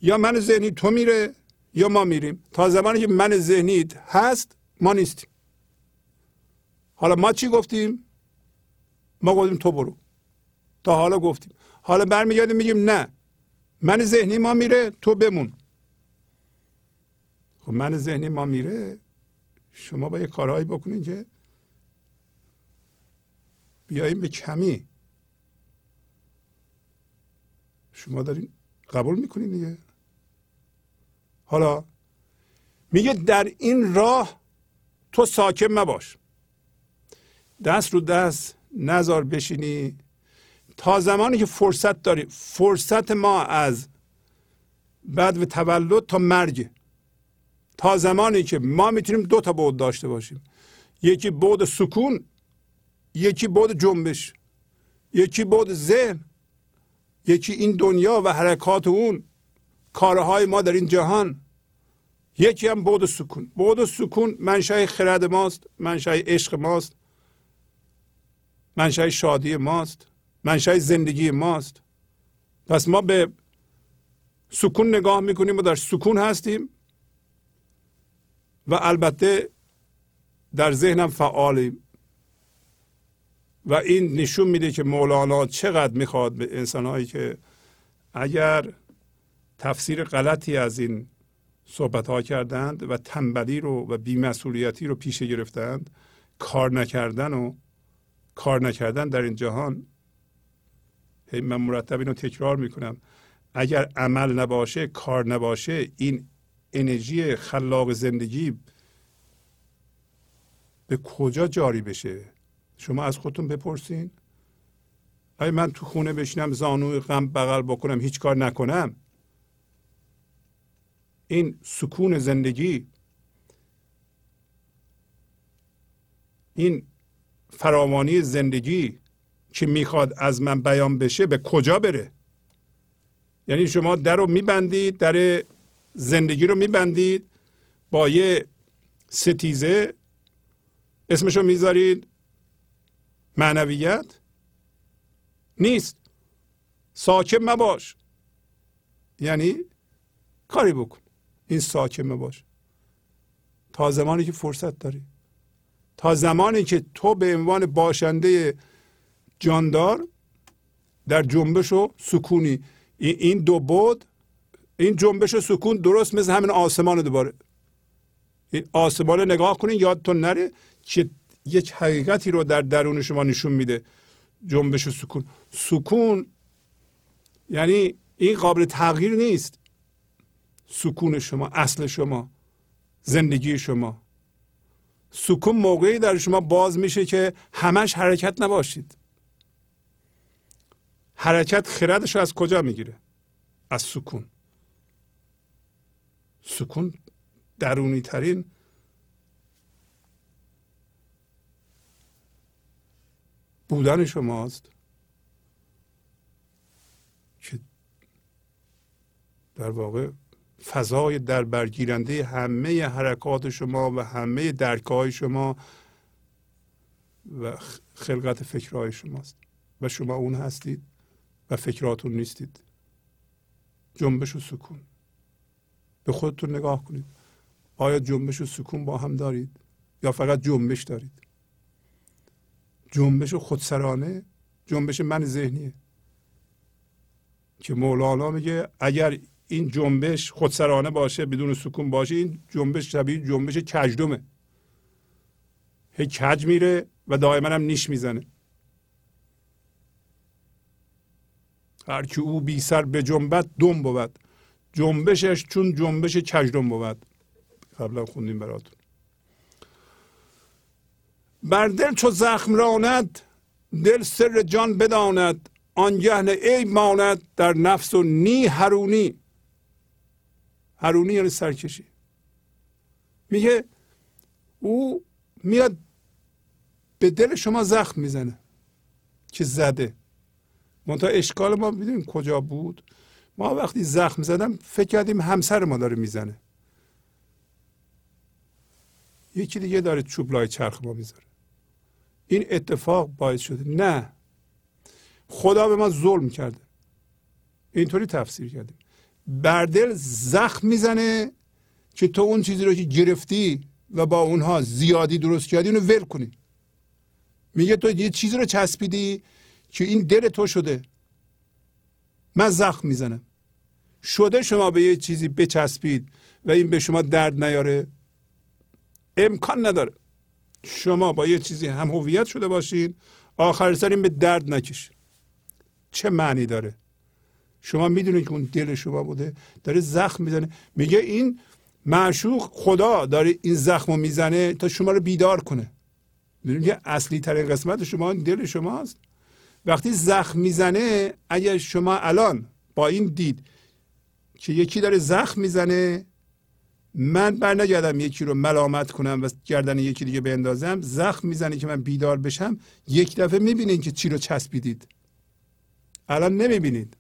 یا من ذهنی تو میره یا ما میریم. تا زمانی که من ذهنی هست ما نیستیم. حالا ما چی گفتیم؟ ما گفتیم تو برو. تا حالا گفتیم. حالا برمیگردیم میگیم نه. من ذهنی ما میره تو بمون. خب من ذهنی ما میره شما با یه کارهایی بکنین که بیاییم به کمی. شما دارین قبول می‌کنین دیگه؟ حالا میگه در این راه تو ساکن مباش. دست رو دست نزار بشینی. تا زمانی که فرصت داری. فرصت ما از بعد و تولد تا مرگ. تا زمانی که ما می‌تونیم دو تا بود داشته باشیم. یکی بود سکون یکی بود جنبش. یکی بود ذهن. یکی این دنیا و حرکات اون. کارهای ما در این جهان. یکی هم بود سکون. بود سکون منشأ خرد ماست منشأ عشق ماست منشأ شادی ماست. منشأ زندگی ماست. پس ما به سکون نگاه می‌کنیم و در سکون هستیم و البته در ذهنم فعالیم. و این نشون میده که مولانا چقدر می‌خواد به انسانهایی که اگر تفسیر غلطی از این صحبت ها کردند و تنبلی رو و بیمسئولیتی رو پیش گرفتند کار نکردن و کار نکردن در این جهان من مرتب اینو تکرار می‌کنم. اگر عمل نباشه کار نباشه این انرژی خلاق زندگی به کجا جاری بشه؟ شما از خودتون بپرسین. آیا من تو خونه بشینم زانوی غم بغل بکنم هیچ کار نکنم؟ این سکون زندگی این فراوانی زندگی که می‌خواد از من بیان بشه به کجا بره؟ یعنی شما در رو میبندید در زندگی رو میبندید با یه ستیزه اسمشو می‌ذارید معنویت؟ نیست. ساکن مباش. یعنی کاری بکن. این ساکن باش تا زمانی که فرصت داری. تا زمانی که تو به عنوان باشنده جاندار در جنبش و سکونی. این دو بود این جنبش و سکون درست مثل همین آسمان دوباره. این آسمان نگاه کنین یادتون نره که یک حقیقتی رو در درون شما نشون میده. جنبش و سکون. سکون یعنی این قابل تغییر نیست. سکون شما اصل شما زندگی شما. سکون موقعی در شما باز میشه که همش حرکت نباشید. حرکت خردش رو از کجا می‌گیره؟ از سکون. سکون درونی ترین بودن شماست که در واقع فضای در برگیرنده همه حرکات شما و همه درکهای شما و خلقت فکرهای شماست و شما اون هستید. فکراتون نیستید. جنبش و سکون. به خودتون نگاه کنید. آیا جنبش و سکون با هم دارید؟ یا فقط جنبش دارید؟ جنبش خودسرانه جنبش من ذهنیه. که مولانا میگه اگر این جنبش خودسرانه باشه بدون سکون باشه این جنبش شبیه جنبش کجدمه هی کج میره و دائما هم نیش می‌زنه. هر کی او بی سر به جنبت دم بود جنبشش چون جنبش کجدم بود قبلا خوندیم براتون بر دل چو زخم راند دل سر جان بداند آنگه نه عیب ماند در نفس و نی هرونی هرونی یعنی سرکشی میگه او میاد به دل شما زخم می‌زنه که زده منتها اشکال ما می‌دونیم کجا بود؟ ما وقتی زخم زدم فکر کردیم همسر ما داره می‌زنه. یکی دیگه داره چوب لای چرخ ما می‌ذاره. این اتفاق باعث شده. نه. خدا به ما ظلم کرده. اینطوری تفسیر کردیم. بر دل زخم می‌زنه که تو اون چیزی رو که گرفتی و با اونها زیادی درست کردی اونو ول کنی. میگه تو یه چیزی رو چسبیدی که این دل تو شده. من زخم می‌زنم. شده شما به یه چیزی بچسبید و این به شما درد نیاره؟ امکان نداره. شما با یه چیزی هم هویت شده باشین آخر سر این به درد نکشید چه معنی داره؟ شما می‌دونید که اون دل شما بوده داره زخم می‌زنه. میگه این معشوق خدا داره این زخم رو می‌زنه تا شما رو بیدار کنه. می‌دونید که اصلی ترین قسمت شما دل شماست. وقتی زخم می‌زنه اگر شما الان با این دید که یکی داره زخم می‌زنه من بر نگردم یکی رو ملامت کنم و گردن یکی دیگه بندازم زخم می‌زنه که من بیدار بشم یک دفعه می‌بینین که چی رو چسبیدید. الان نمی‌بینید.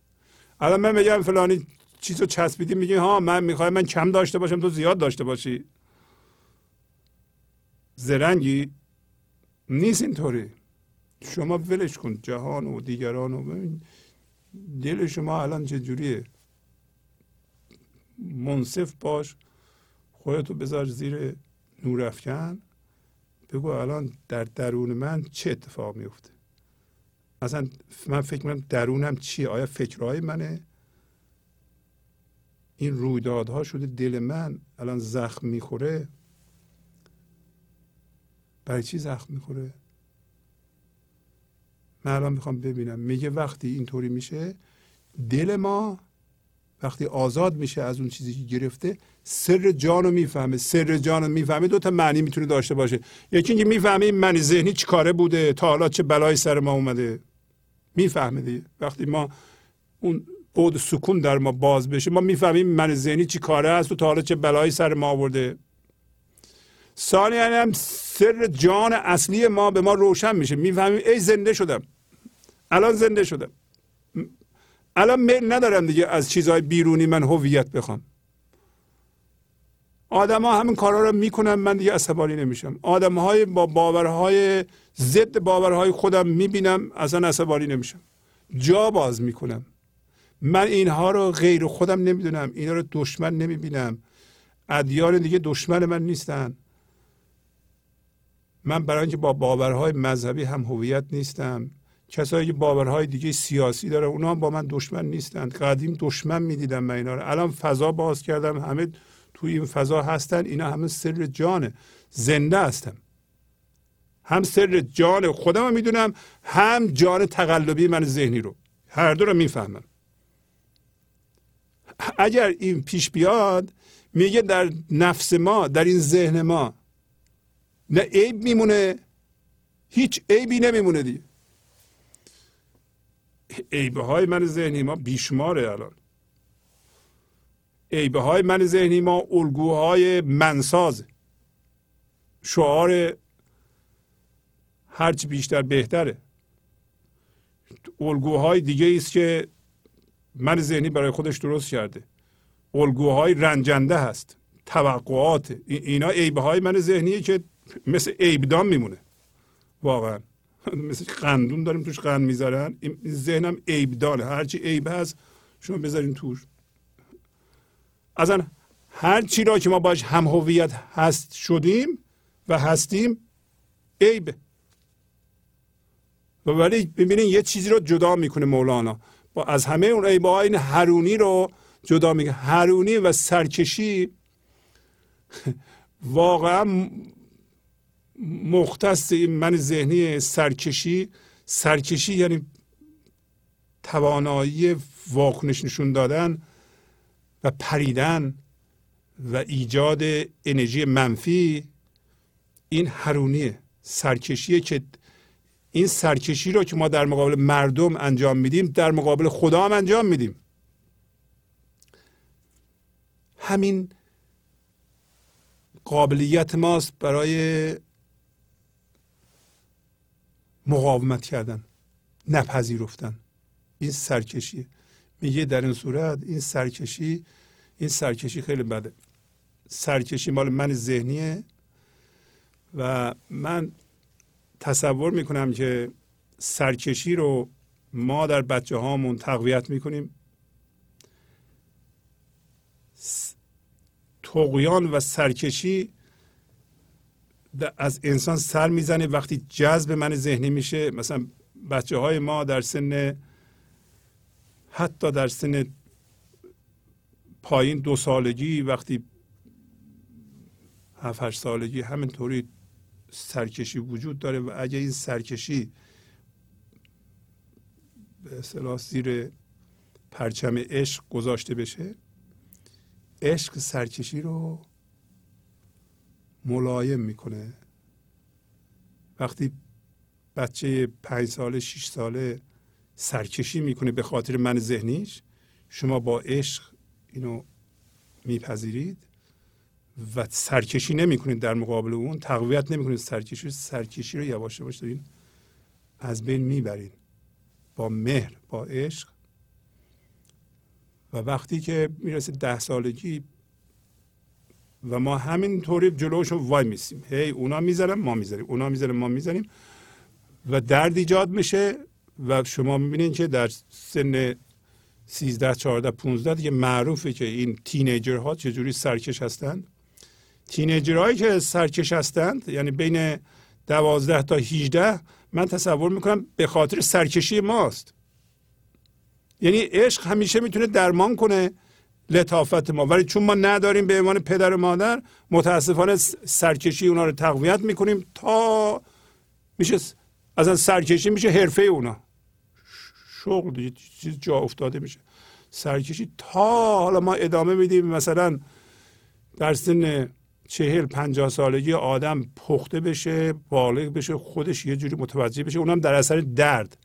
الان من میگم فلانی چیز رو چسبیدی میگی ها من می‌خوام من کم داشته باشم تو زیاد داشته باشی. زرنگی نیست اینطوری. شما ولش کن جهان و دیگران و دل شما الان چجوریه؟ منصف باش خودتو بذار زیر نور افکن بگو الان در درون من چه اتفاق میفته؟ اصلا من فکر کنم درونم چیه آیا فکرهای منه؟ این رویدادها شده دل من الان زخم می‌خوره. برای چی زخم می‌خوره؟ من الان می‌خوام ببینم. میگه وقتی اینطوری میشه دل ما وقتی آزاد میشه از اون چیزی که گرفته سر جان رو می‌فهمه. سر جان رو می‌فهمه دو تا معنی می‌تونه داشته باشه. یکی اینکه می‌فهمه این من ذهنی چی کاره بوده تا حالا چه بلایی سر ما اومده. می‌فهمه دیگه. وقتی ما اون بود سکون در ما باز بشه ما می‌فهمیم من ذهنی چی کاره است و تا حالا چه بلایی سر ما آورده. ثانیا هم سر جان اصلی ما به ما روشن میشه. می‌فهمیم ای زنده شدم. الان زنده شدم. الان میل ندارم دیگه از چیزهای بیرونی من هویت بخوام. آدم ها همین کارها رو می‌کنن من دیگه عصبانی نمیشم. آدم های با باورهای ضد باورهای خودم می‌بینم اصلا عصبانی نمیشم. جا باز می‌کنم. من اینها رو غیر خودم نمی‌دونم اینها رو دشمن نمی‌بینم. ادیان دیگه دشمن من نیستن. من برای اینکه با باورهای مذهبی هم هویت نیستم. کسایی که باورهای دیگه سیاسی داره اونا با من دشمن نیستند. قدیم دشمن می‌دیدم من اینا رو. الان فضا باز کردم همه توی این فضا هستن اینا همه سر جانه. زنده هستم. هم سر جان خودم رو می‌دونم هم جان تقلبی من ذهنی رو. هر دو رو می‌فهمم. اگر این پیش بیاد میگه در نفس ما در این ذهن ما نه عیب میمونه هیچ عیبی نمیمونه دیگه. عیبه های من ذهنی ما بیشماره الان. عیبه های من ذهنی ما الگوهای منساز. شعار هرچی بیشتر بهتره. الگوهای دیگه است که من ذهنی برای خودش درست کرده. الگوهای رنجنده هست. توقعات. اینا عیبه های من ذهنیه که مثل عیبدان میمونه. واقعا. مثل قندون داریم توش قند می‌ذارن. ذهنم عیبدانه هرچی عیب هست شما بذارین توش. اصلا هر چی را که ما باش هم هویت هست شدیم و هستیم عیبه. و ولی ببینین یه چیزی رو جدا می‌کنه مولانا. با از همه اون عیبه این هرونی رو جدا می‌کنه. هرونی و سرکشی واقعا مختص این من ذهنی سرکشی سرکشی یعنی توانایی واکنش نشون دادن و پریدن و ایجاد انرژی منفی این هرونیه سرکشیه که این سرکشی رو که ما در مقابل مردم انجام میدیم در مقابل خدا هم انجام میدیم. همین قابلیت ماست برای مقاومت کردن نپذیرفتن. این سرکشی. میگه در این صورت این سرکشی این سرکشی خیلی بده. سرکشی مال من ذهنیه و من تصور می‌کنم که سرکشی رو ما در بچه هامون تقویت می‌کنیم. تقیان و سرکشی از انسان سر می‌زنه وقتی جذب من ذهنی میشه. مثلا بچه های ما در سن حتی در سن پایین دو سالگی وقتی هفت سالگی همینطوری سرکشی وجود داره و اگه این سرکشی به اصطلاح زیر پرچم عشق گذاشته بشه عشق سرکشی رو ملایم می‌کنه. وقتی بچه پنج ساله شیش ساله سرکشی می‌کنه به خاطر من ذهنیش شما با عشق اینو میپذیرید و سرکشی نمی‌کنید در مقابل اون تقویت نمی‌کنید سرکشی سرکشی رو یواش یواش دارین از بین می‌برید. با مهر با عشق. و وقتی که می‌رسه ده سالگی و ما همینطوری جلوشون وای میسیم. هی اونا می‌زنن ما می‌زنیم اونا می‌زنن ما می‌زنیم و درد ایجاد میشه و شما می‌بینید که در سن 13 14 15 دیگه معروفه که این تینیجر ها چجوری سرکش هستند. تینیجرهایی که سرکش هستند یعنی بین 12 تا 18 من تصور می‌کنم به خاطر سرکشی ماست. یعنی عشق همیشه می‌تونه درمان کنه. لطافت ما. ولی چون ما نداریم به عنوان پدر و مادر متاسفانه سرکشی اونا رو تقویت می‌کنیم تا میشه از سرکشی میشه حرفه اونا. شغل چیز جا افتاده میشه. سرکشی تا حالا ما ادامه میدیم. مثلا در سن چهل پنجاه سالگی آدم پخته بشه بالغ بشه خودش یه جوری متوجه بشه اونم در اثر درد.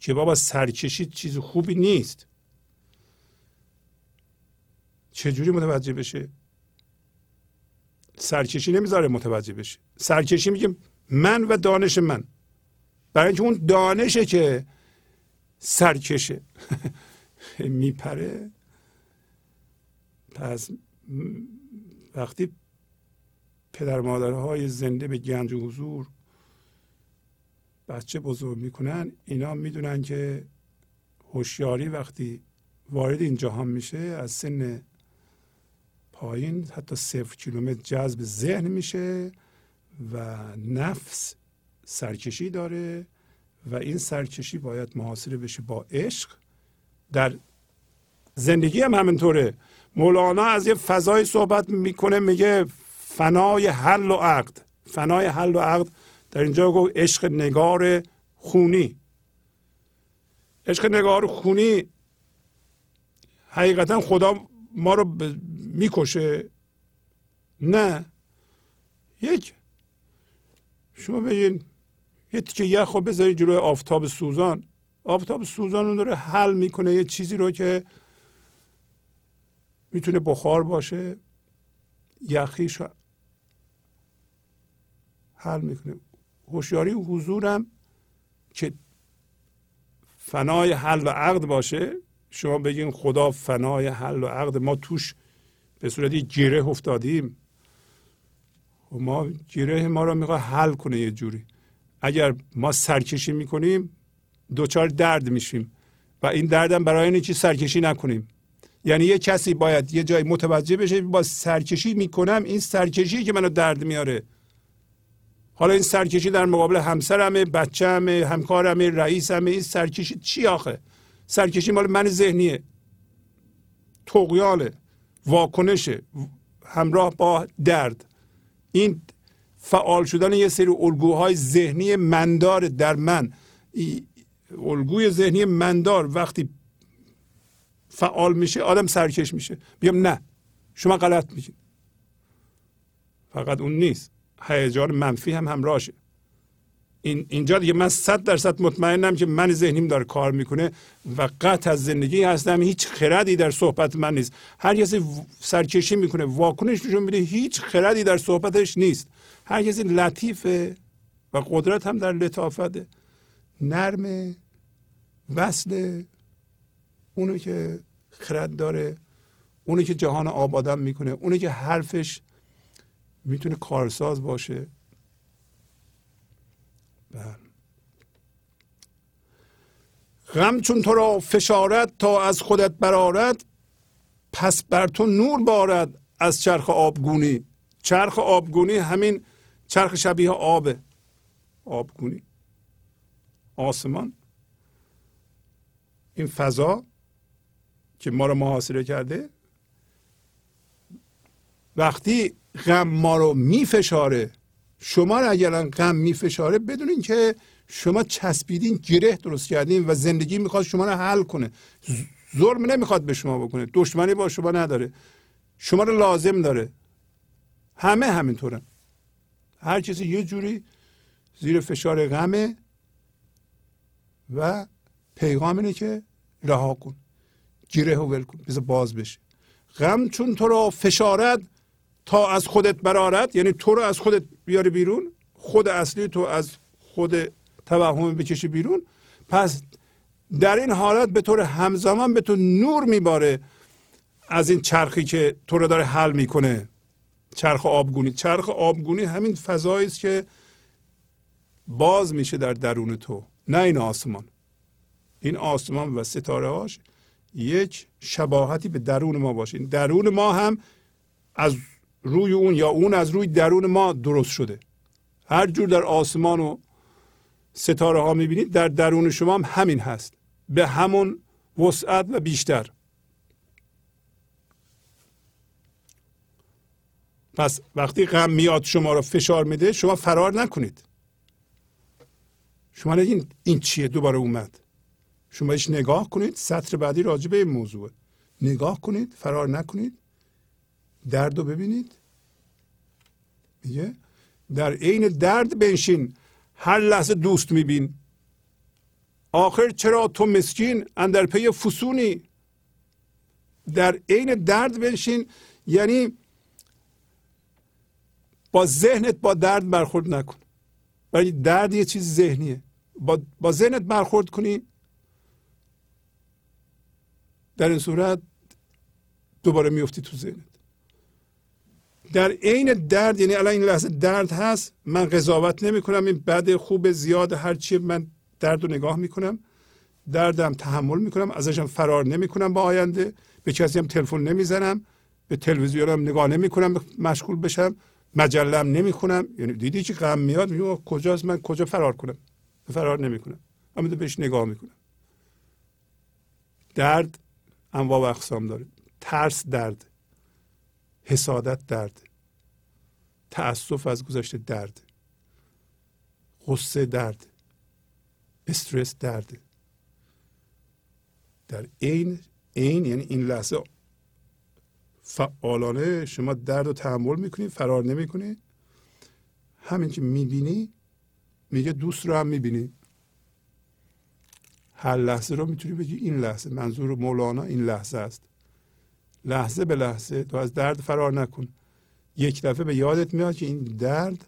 که بابا سرکشی چیز خوبی نیست. چجوری متوجه بشه؟ سرکشی نمی‌ذاره متوجه بشه. سرکشی میگه من و دانش من. برای اینکه اون دانشه که سرکشه. میپره. پس وقتی پدر مادرهای زنده به گنج و حضور بچه بزرگ می‌کنن اینا می‌دونن که هوشیاری وقتی وارد این جهان میشه از سن پایین حتی صفر کیلومتر جذب ذهن میشه و نفس سرکشی داره و این سرکشی باید محاصره بشه با عشق. در زندگی هم همینطوره. مولانا از یه فضای صحبت می‌کنه میگه فنای حل و عقد. فنای حل و عقد در اینجا گفت عشق نگار خونی. عشق نگار خونی حقیقتا خدا ما رو می‌کشه. نه. یک. شما بگین یه تیکه یخ رو بذارید جلوی آفتاب سوزان. آفتاب سوزان رو داره حل می‌کنه یه چیزی رو که می‌تونه بخار باشه. یخیش حل می‌کنه. هوشیاری و حضورم که فنای حل و عقد باشه. شما بگین خدا فنای حل و عقد. ما توش به صورت گره افتادیم. و ما گره ما رو می‌خواد حل کنه یه جوری. اگر ما سرکشی می‌کنیم دوچار درد میشیم. و این دردم برای اینه که سرکشی نکنیم. یعنی یه کسی باید یه جای متوجه بشه با سرکشی می‌کنم این سرکشی که منو درد میاره حالا این سرکشی در مقابل همسرمه بچه‌مه همکارمه رئیسمه این سرکشی چی آخه؟ سرکشی مال من ذهنیه. تقیاله واکنشه همراه با درد. این فعال شدن یه سری الگوهای ذهنی مندار در من. الگوی ذهنی مندار وقتی فعال میشه آدم سرکش میشه. بیام نه شما غلط میگید فقط اون نیست. هیجان منفی هم همراهشه. این اینجا دیگه من صد درصد مطمئنم که من ذهنیم داره کار می‌کنه و قطع از زندگی هستم. هیچ خردی در صحبت من نیست. هر کسی سرکشی می‌کنه واکنش نشون میده هیچ خردی در صحبتش نیست. هر کسی لطیفه و قدرت هم در لطافته. نرم وصل اونو که خرد داره اونو که جهان آبادم می‌کنه اونو که حرفش می‌تونه کارساز باشه. بله. غم چون تو را فشارت تا از خودت برارد پس بر تو نور بارد از چرخ آبگونی. چرخ آبگونی همین چرخ شبیه آبه. آبگونی. آسمان. این فضا که ما رو محاصره کرده وقتی غم ما رو میفشاره شما رو اگر غم میفشاره بدونین که شما چسبیدین گره درست کردین و زندگی می‌خواد شما رو حل کنه. ظلم نمی‌خواد به شما بکنه. دشمنی با شما نداره. شما رو لازم داره. همه همینطورن. هر کسی یه جوری زیر فشار غمه و پیغام اینه که رها کن. گیره ول کن. بذار باز بشه. غم چون تو رو فشارد تا از خودت برارد یعنی تو رو از خودت بیاری بیرون خود اصلی تو از خود توهم بکشی بیرون. پس در این حالت به طور همزمان به تو نور میباره از این چرخی که تو رو داره حل می‌کنه. چرخ آبگونی. چرخ آبگونی همین فضایی است که باز میشه در درون تو نه این آسمان. این آسمان و ستاره هاش یک شباهتی به درون ما باشه. درون ما هم از روی اون یا اون از روی درون ما درست شده. هر جور در آسمان و ستاره ها می‌بینید در درون شما هم همین هست. به همون وسعت و بیشتر. پس وقتی غم میاد شما رو فشار میده شما فرار نکنید. شما نگین این چیه دوباره اومد. شما ایش نگاه کنید سطر بعدی راجع به این موضوع نگاه کنید فرار نکنید. درد رو ببینید. میگه؟ در عین درد بنشین. هر لحظه دوست میبین. آخر چرا تو مسکین اندر پی فسونی؟ در عین درد بنشین. یعنی با ذهنت با درد برخورد نکن. ولی درد یه چیز ذهنیه. با, با ذهنت برخورد کنی. در این صورت دوباره میفتی تو ذهنت. در عین درد یعنی الان این لحظه درد هست من قضاوت نمی کنم این بد خوب زیاد هرچی من درد رو نگاه می‌کنم. دردم تحمل می‌کنم ازشم فرار نمی کنم با آینده. به کسی هم تلفن نمی‌زنم به تلویزیونم نگاه نمی کنم مشغول بشم. مجلم نمی کنم یعنی دیدی که غم میاد؟ میگم کجاست؟ من کجا فرار کنم؟ فرار نمی کنم اما بهش نگاه می‌کنم. درد انواع و اقسام داره. ترس درد. حسادت درد تأسف از گذشته درد غصه درد استرس درد. در عین عین یعنی این لحظه فعالانه شما درد رو تحمل می‌کنید فرار نمی‌کنید همین که می‌بینی میگه دوست رو هم می‌بینی. هر لحظه رو می‌تونی بگی این لحظه منظور مولانا این لحظه است. لحظه به لحظه تو از درد فرار نکن. یک دفعه به یادت میاد که این درد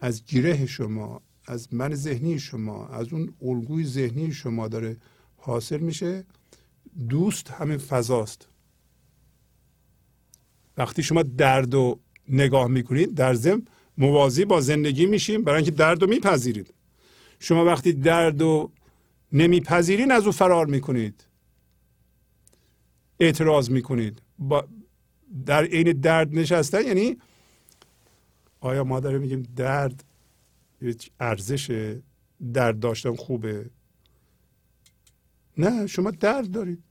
از گره شما از من ذهنی شما از اون الگوی ذهنی شما داره حاصل میشه. دوست همین فضاست. وقتی شما درد رو نگاه می‌کنید در ضمن موازی با زندگی میشیم برای اینکه درد رو میپذیرید. شما وقتی درد رو نمیپذیرین از او فرار می‌کنید. اعتراض می‌کنید. با در عین درد نشستن یعنی آیا ما داره میگیم درد ارزش درد داشتن خوبه؟ نه شما درد دارید.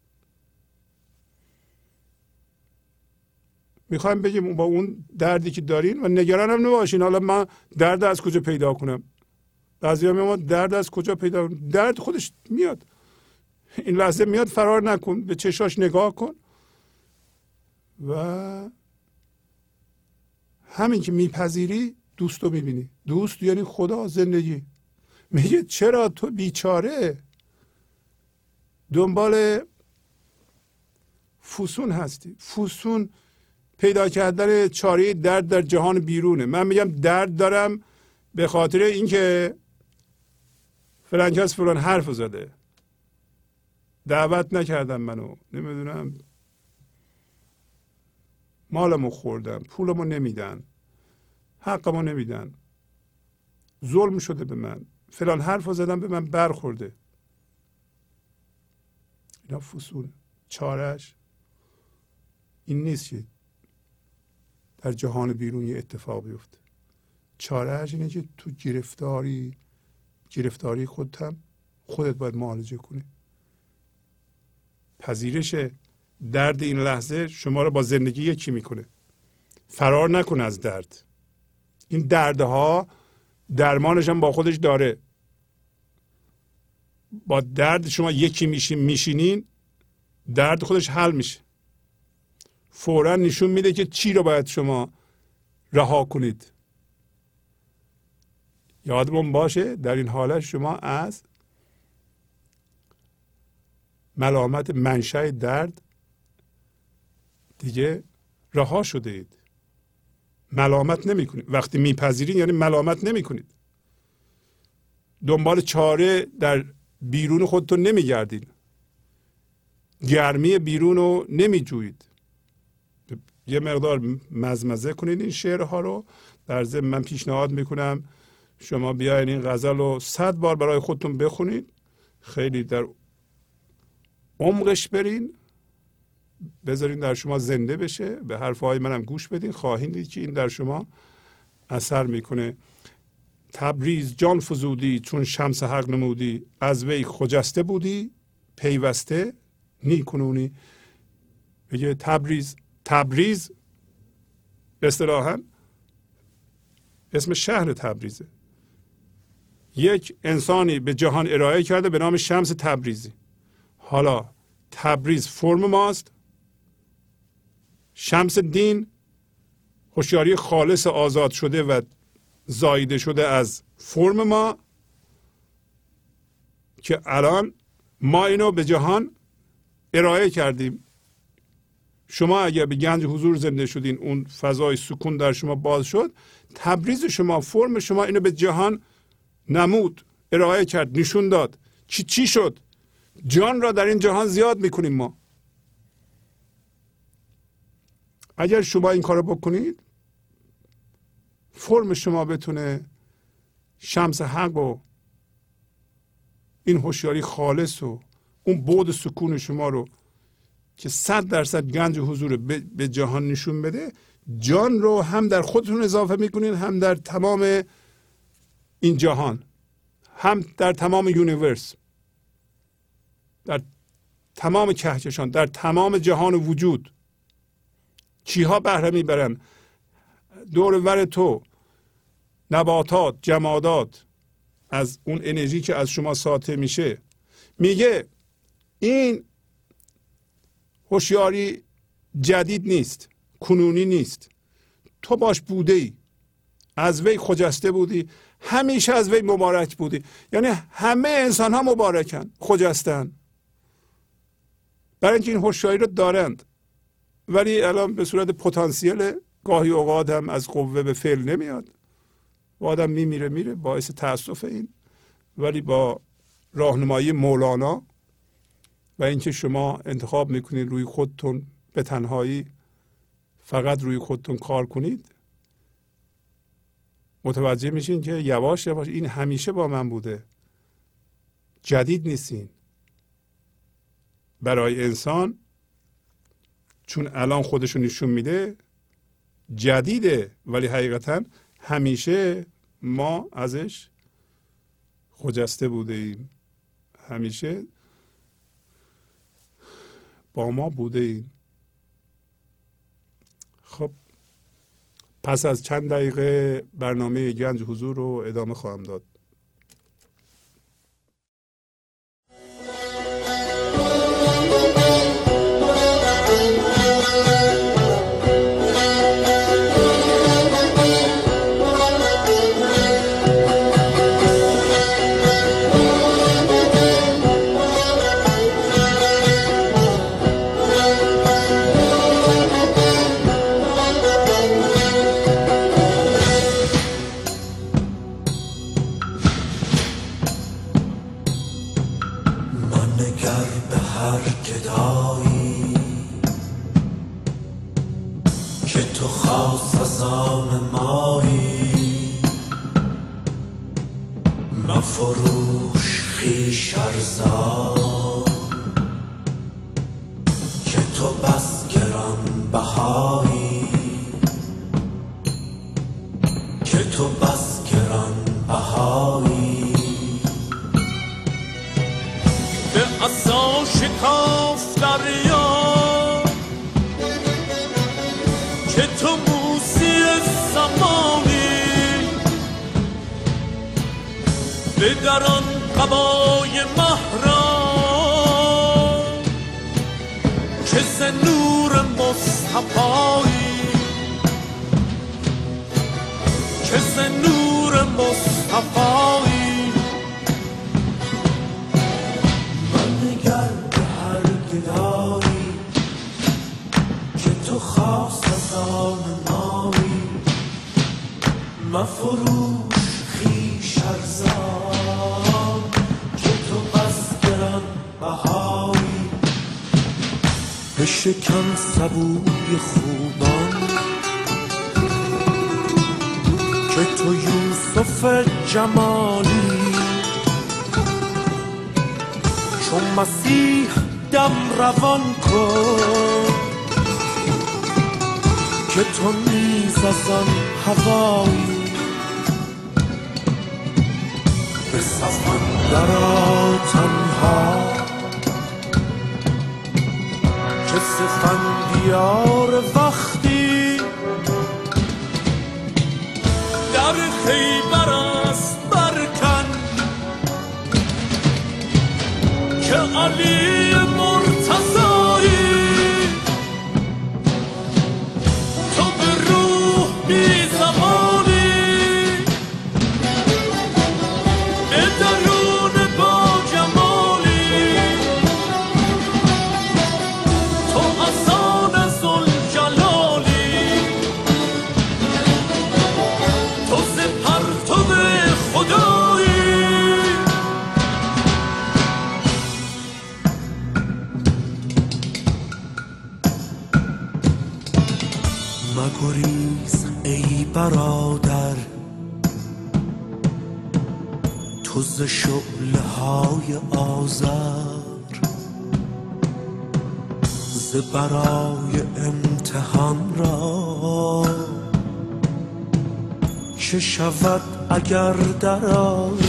می‌خوایم بگیم با اون دردی که دارین و نگران هم نباشین. حالا من درد از کجا پیدا کنم؟ بعضی ما درد از کجا پیدا کنم؟ درد خودش میاد. این لحظه میاد فرار نکن به چشاش نگاه کن. و همین که میپذیری دوست رو می‌بینی. دوست یعنی خدا زندگی. میگه چرا تو بیچاره دنبال فسون هستی؟ فسون پیدا کردن چاره درد در جهان بیرونه. من میگم درد دارم به خاطر اینکه فلان کس فلان حرف زده. دعوت نکردم منو. نمی‌دونم. مالمو خوردم پولمو نمیدن حقمو نمیدن. ظلم شده به من. فلان حرف زدم به من برخورده. اینا فصول. چارش. این نیست که در جهان بیرون یه اتفاق بیفته. چارهش اینه که تو گرفتاری گرفتاری خودت هم خودت باید معالجه کنی. پذیرش درد این لحظه شما رو با زندگی یکی می‌کنه. فرار نکن از درد. این دردها درمانش هم با خودش داره. با درد شما یکی میشین میشینین درد خودش حل میشه. فورا نشون میده که چی رو باید شما رها کنید. یادمون باشه در این حالت شما از ملامت منشأ درد دیگه رها شده اید ملامت نمی کنید وقتی میپذیرید یعنی ملامت نمی کنید دنبال چاره در بیرون خودتون نمیگردید. گرمی بیرون رو نمیجویید. یه مقدار مزمزه کنید این شعرها رو. در ضمن من پیشنهاد می‌کنم شما بیاین این غزل رو صد بار برای خودتون بخونید. خیلی در عمقش برین بذارین در شما زنده بشه به حرفهای منم گوش بدین. خواهید دید که این در شما اثر می‌کنه. تبریز جان فزودی چون شمس حق نمودی از وی خجسته بودی پیوسته نیکنونی. بگه تبریز تبریز اصطلاحا اسم شهر تبریزه. یک انسانی به جهان ارائه کرده به نام شمس تبریزی. حالا تبریز فرم ماست. شمس دین هوشیاری خالص آزاد شده و زایده شده از فرم ما که الان ما اینو به جهان ارائه کردیم. شما اگر به گنج حضور زنده شدین اون فضای سکون در شما باز شد تبریز شما فرم شما اینو به جهان نمود ارائه کرد نشون داد. چی چی شد؟ جان را در این جهان زیاد می‌کنیم ما. اگر شما این کارو بکنید فرم شما بتونه شمس حق و این هوشیاری خالص و اون بود سکون شما رو که صد درصد گنج حضور به جهان نشون بده جان رو هم در خودتون اضافه می‌کنین هم در تمام این جهان هم در تمام یونیورس. در تمام کهکشان در تمام جهان وجود چیها بهره می‌برن دور ور تو نباتات جمادات از اون انرژی که از شما ساطع میشه. میگه این هوشیاری جدید نیست کنونی نیست. تو باش بوده ای از وی خجسته بودی. همیشه از وی مبارک بودی. یعنی همه انسان ها مبارکن خجستن. برای اینکه این هوشیاری رو دارند. ولی الان به صورت پتانسیل گاهی اوقات هم از قوه به فعل نمیاد. و آدم میمیره میره باعث تاسف این. ولی با راهنمایی مولانا و اینکه شما انتخاب می‌کنید روی خودتون به تنهایی فقط روی خودتون کار کنید متوجه میشین که یواش یواش این همیشه با من بوده. جدید نیستین. برای انسان چون الان خودشون نشون میده جدیده. ولی حقیقتا همیشه ما ازش خجسته بوده ایم. همیشه با ما بوده ایم. خب پس از چند دقیقه برنامه گنج حضور رو ادامه خواهم داد. به دران قبای مهران که ز نور مصطفایی که ز نور مصطفایی نگر به هر گدایی که تو خاص از آن مایی مفروش بشکن سبوی خوبان که تو یوسف جمالی چون مسیح دم روان کن که تو نیز از آن هوایی به سفن درا تنها که سفندیار وقتی در خیبر است برکن که علی برای امتحان را چه شود اگر درایی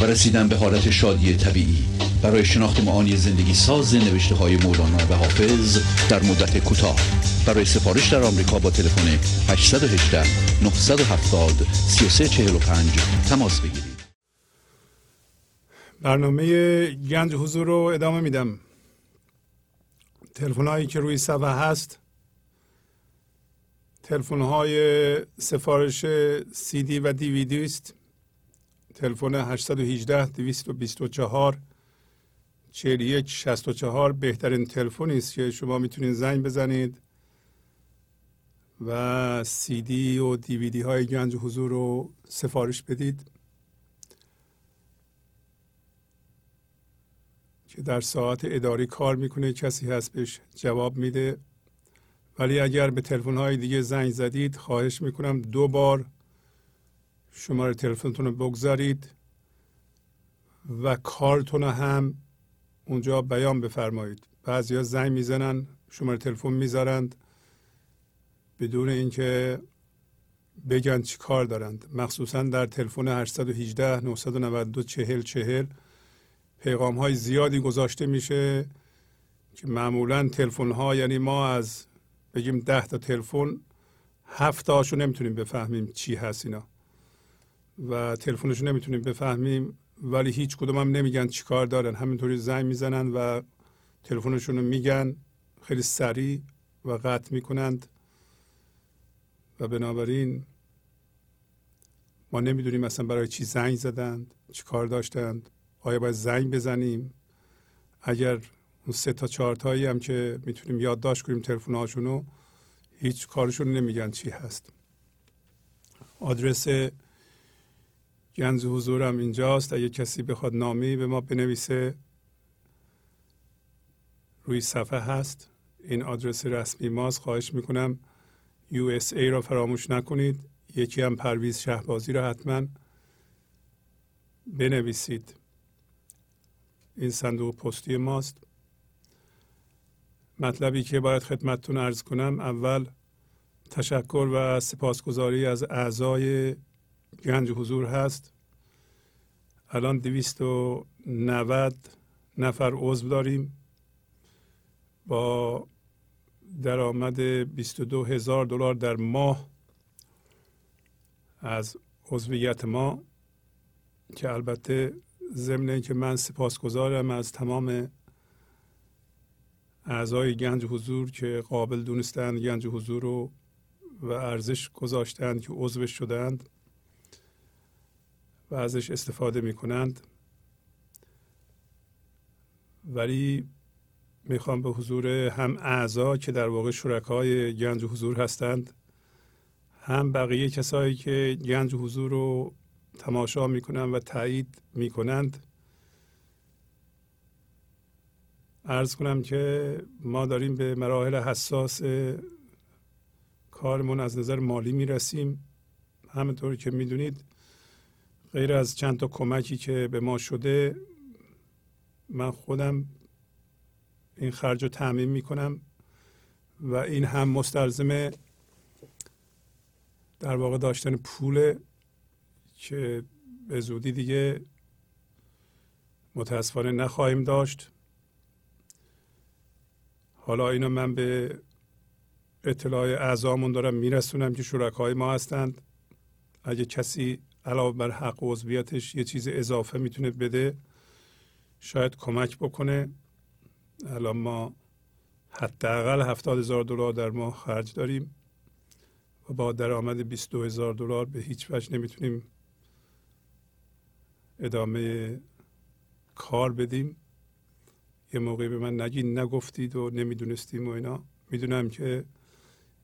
و رسیدن به حالت شادی طبیعی. برای شناخت معانی زندگی ساز نوشته های مولانا و حافظ در مدت کوتاه. برای سفارش در آمریکا با تلفن 818 970 3345 تماس بگیرید. برنامه گنج حضور رو ادامه میدم. تلفن هایی که روی صفحه هست تلفن های سفارش سی دی و دیویدی است. تلفن 818 224 41 64 بهترین تلفنی است که شما می‌تونید زنگ بزنید و سی دی و دیویدی های گنج حضور رو سفارش بدید. که در ساعت اداری کار می‌کنه کسی هست بهش جواب میده. ولی اگر به تلفن های دیگه زنگ زدید خواهش می‌کنم دو بار شماره تلفنتون رو بگذارید و کارتون هم اونجا بیان بفرمایید. بعضی ها زنگ می‌زنن شماره تلفن می‌ذارند بدون اینکه بگن چی کار دارند. مخصوصا در تلفن 818 992 40 40 پیغام های زیادی گذاشته میشه که معمولا تلفن ها یعنی ما از بگیم ده تا تلفن هفت تاشو نمی‌تونیم بفهمیم چی هست اینا. و تلفنشو نمی‌تونیم بفهمیم ولی هیچ کدوم هم نمیگن چی کار دارن. همینطوری زنگ می‌زنن و تلفنشون رو میگن. خیلی سریع و قطع می‌کنند. و بنابراین ما نمی‌دونیم مثلا برای چی زنگ زدند چی کار داشتند آیا باید زنگ بزنیم. اگر اون سه تا چهار تایی هم که می‌تونیم یادداشت کنیم تلفن هاشونو هیچ کارشون نمیگن چی هست. آدرس گنز حضورم اینجاست. اگه کسی بخواد نامی به ما بنویسه. روی صفحه هست. این آدرس رسمی ماست. خواهش می‌کنم USA را فراموش نکنید. یکی هم پرویز شهبازی را حتما بنویسید. این صندوق پستی ماست. مطلبی که باید خدمتتون ارز کنم اول تشکر و سپاسگزاری از اعضای گنج حضور هست. الان 290 نفر عضو داریم. با درآمد 22 هزار دلار در ماه از عضویت ما که البته ضمن اینکه من سپاسگزارم از تمام اعضای گنج حضور که قابل دونستند گنج حضور رو و ارزش گذاشتند که عضو شدند. و ازش استفاده می کنند ولی می‌خوام به حضور هم اعضا که در واقع شرکای گنج حضور هستند هم بقیه کسایی که گنج حضور رو تماشا می‌کنند و تایید می‌کنند. ارز کنم که ما داریم به مراحل حساس کارمون از نظر مالی می‌رسیم. همونطور که می‌دونید غیر از چند تا کمکی که به ما شده من خودم این خرج رو تعمین می‌کنم و این هم مستلزم در واقع داشتن پول که به زودی دیگه متاسفانه نخواهیم داشت. حالا اینو من به اطلاع اعضامون دارم میرسونم که شرکای ما هستند. اگه کسی علاوه بر حق عضویتش یه چیز اضافه می‌تونه بده شاید کمک بکنه. الان ما حداقل هفتاد هزار دلار در ماه خرج داریم و با درآمد 22 هزار دلار به هیچ وجه نمی‌تونیم ادامه کار بدیم. یه موقعی به من نگین نگفتید و نمی‌دونستیم و اینا. می‌دونم که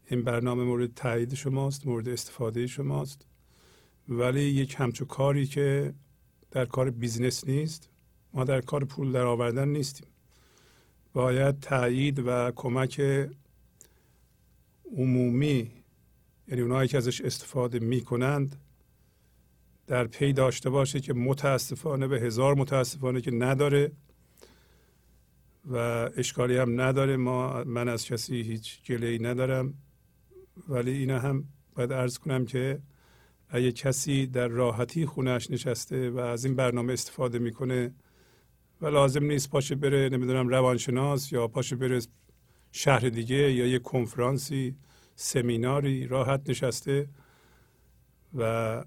این برنامه مورد تایید شماست مورد استفاده شماست. ولی یک همچو کاری که در کار business نیست ما در کار پول در آوردن نیستیم. باید تایید و کمک عمومی یعنی اونایی که ازش استفاده می‌کنند در پی داشته باشه که متاسفانه به هزار متاسفانه که نداره و اشکالی هم نداره. ما من از کسی هیچ گله ندارم ولی اینا هم باید ارز کنم که اگه کسی در راحتی خونهش نشسته و از این برنامه استفاده می‌کنه و لازم نیست پاشه بره نمی‌دونم روانشناس یا پاشه بره شهر دیگه یا یه کنفرانسی سمیناری راحت نشسته و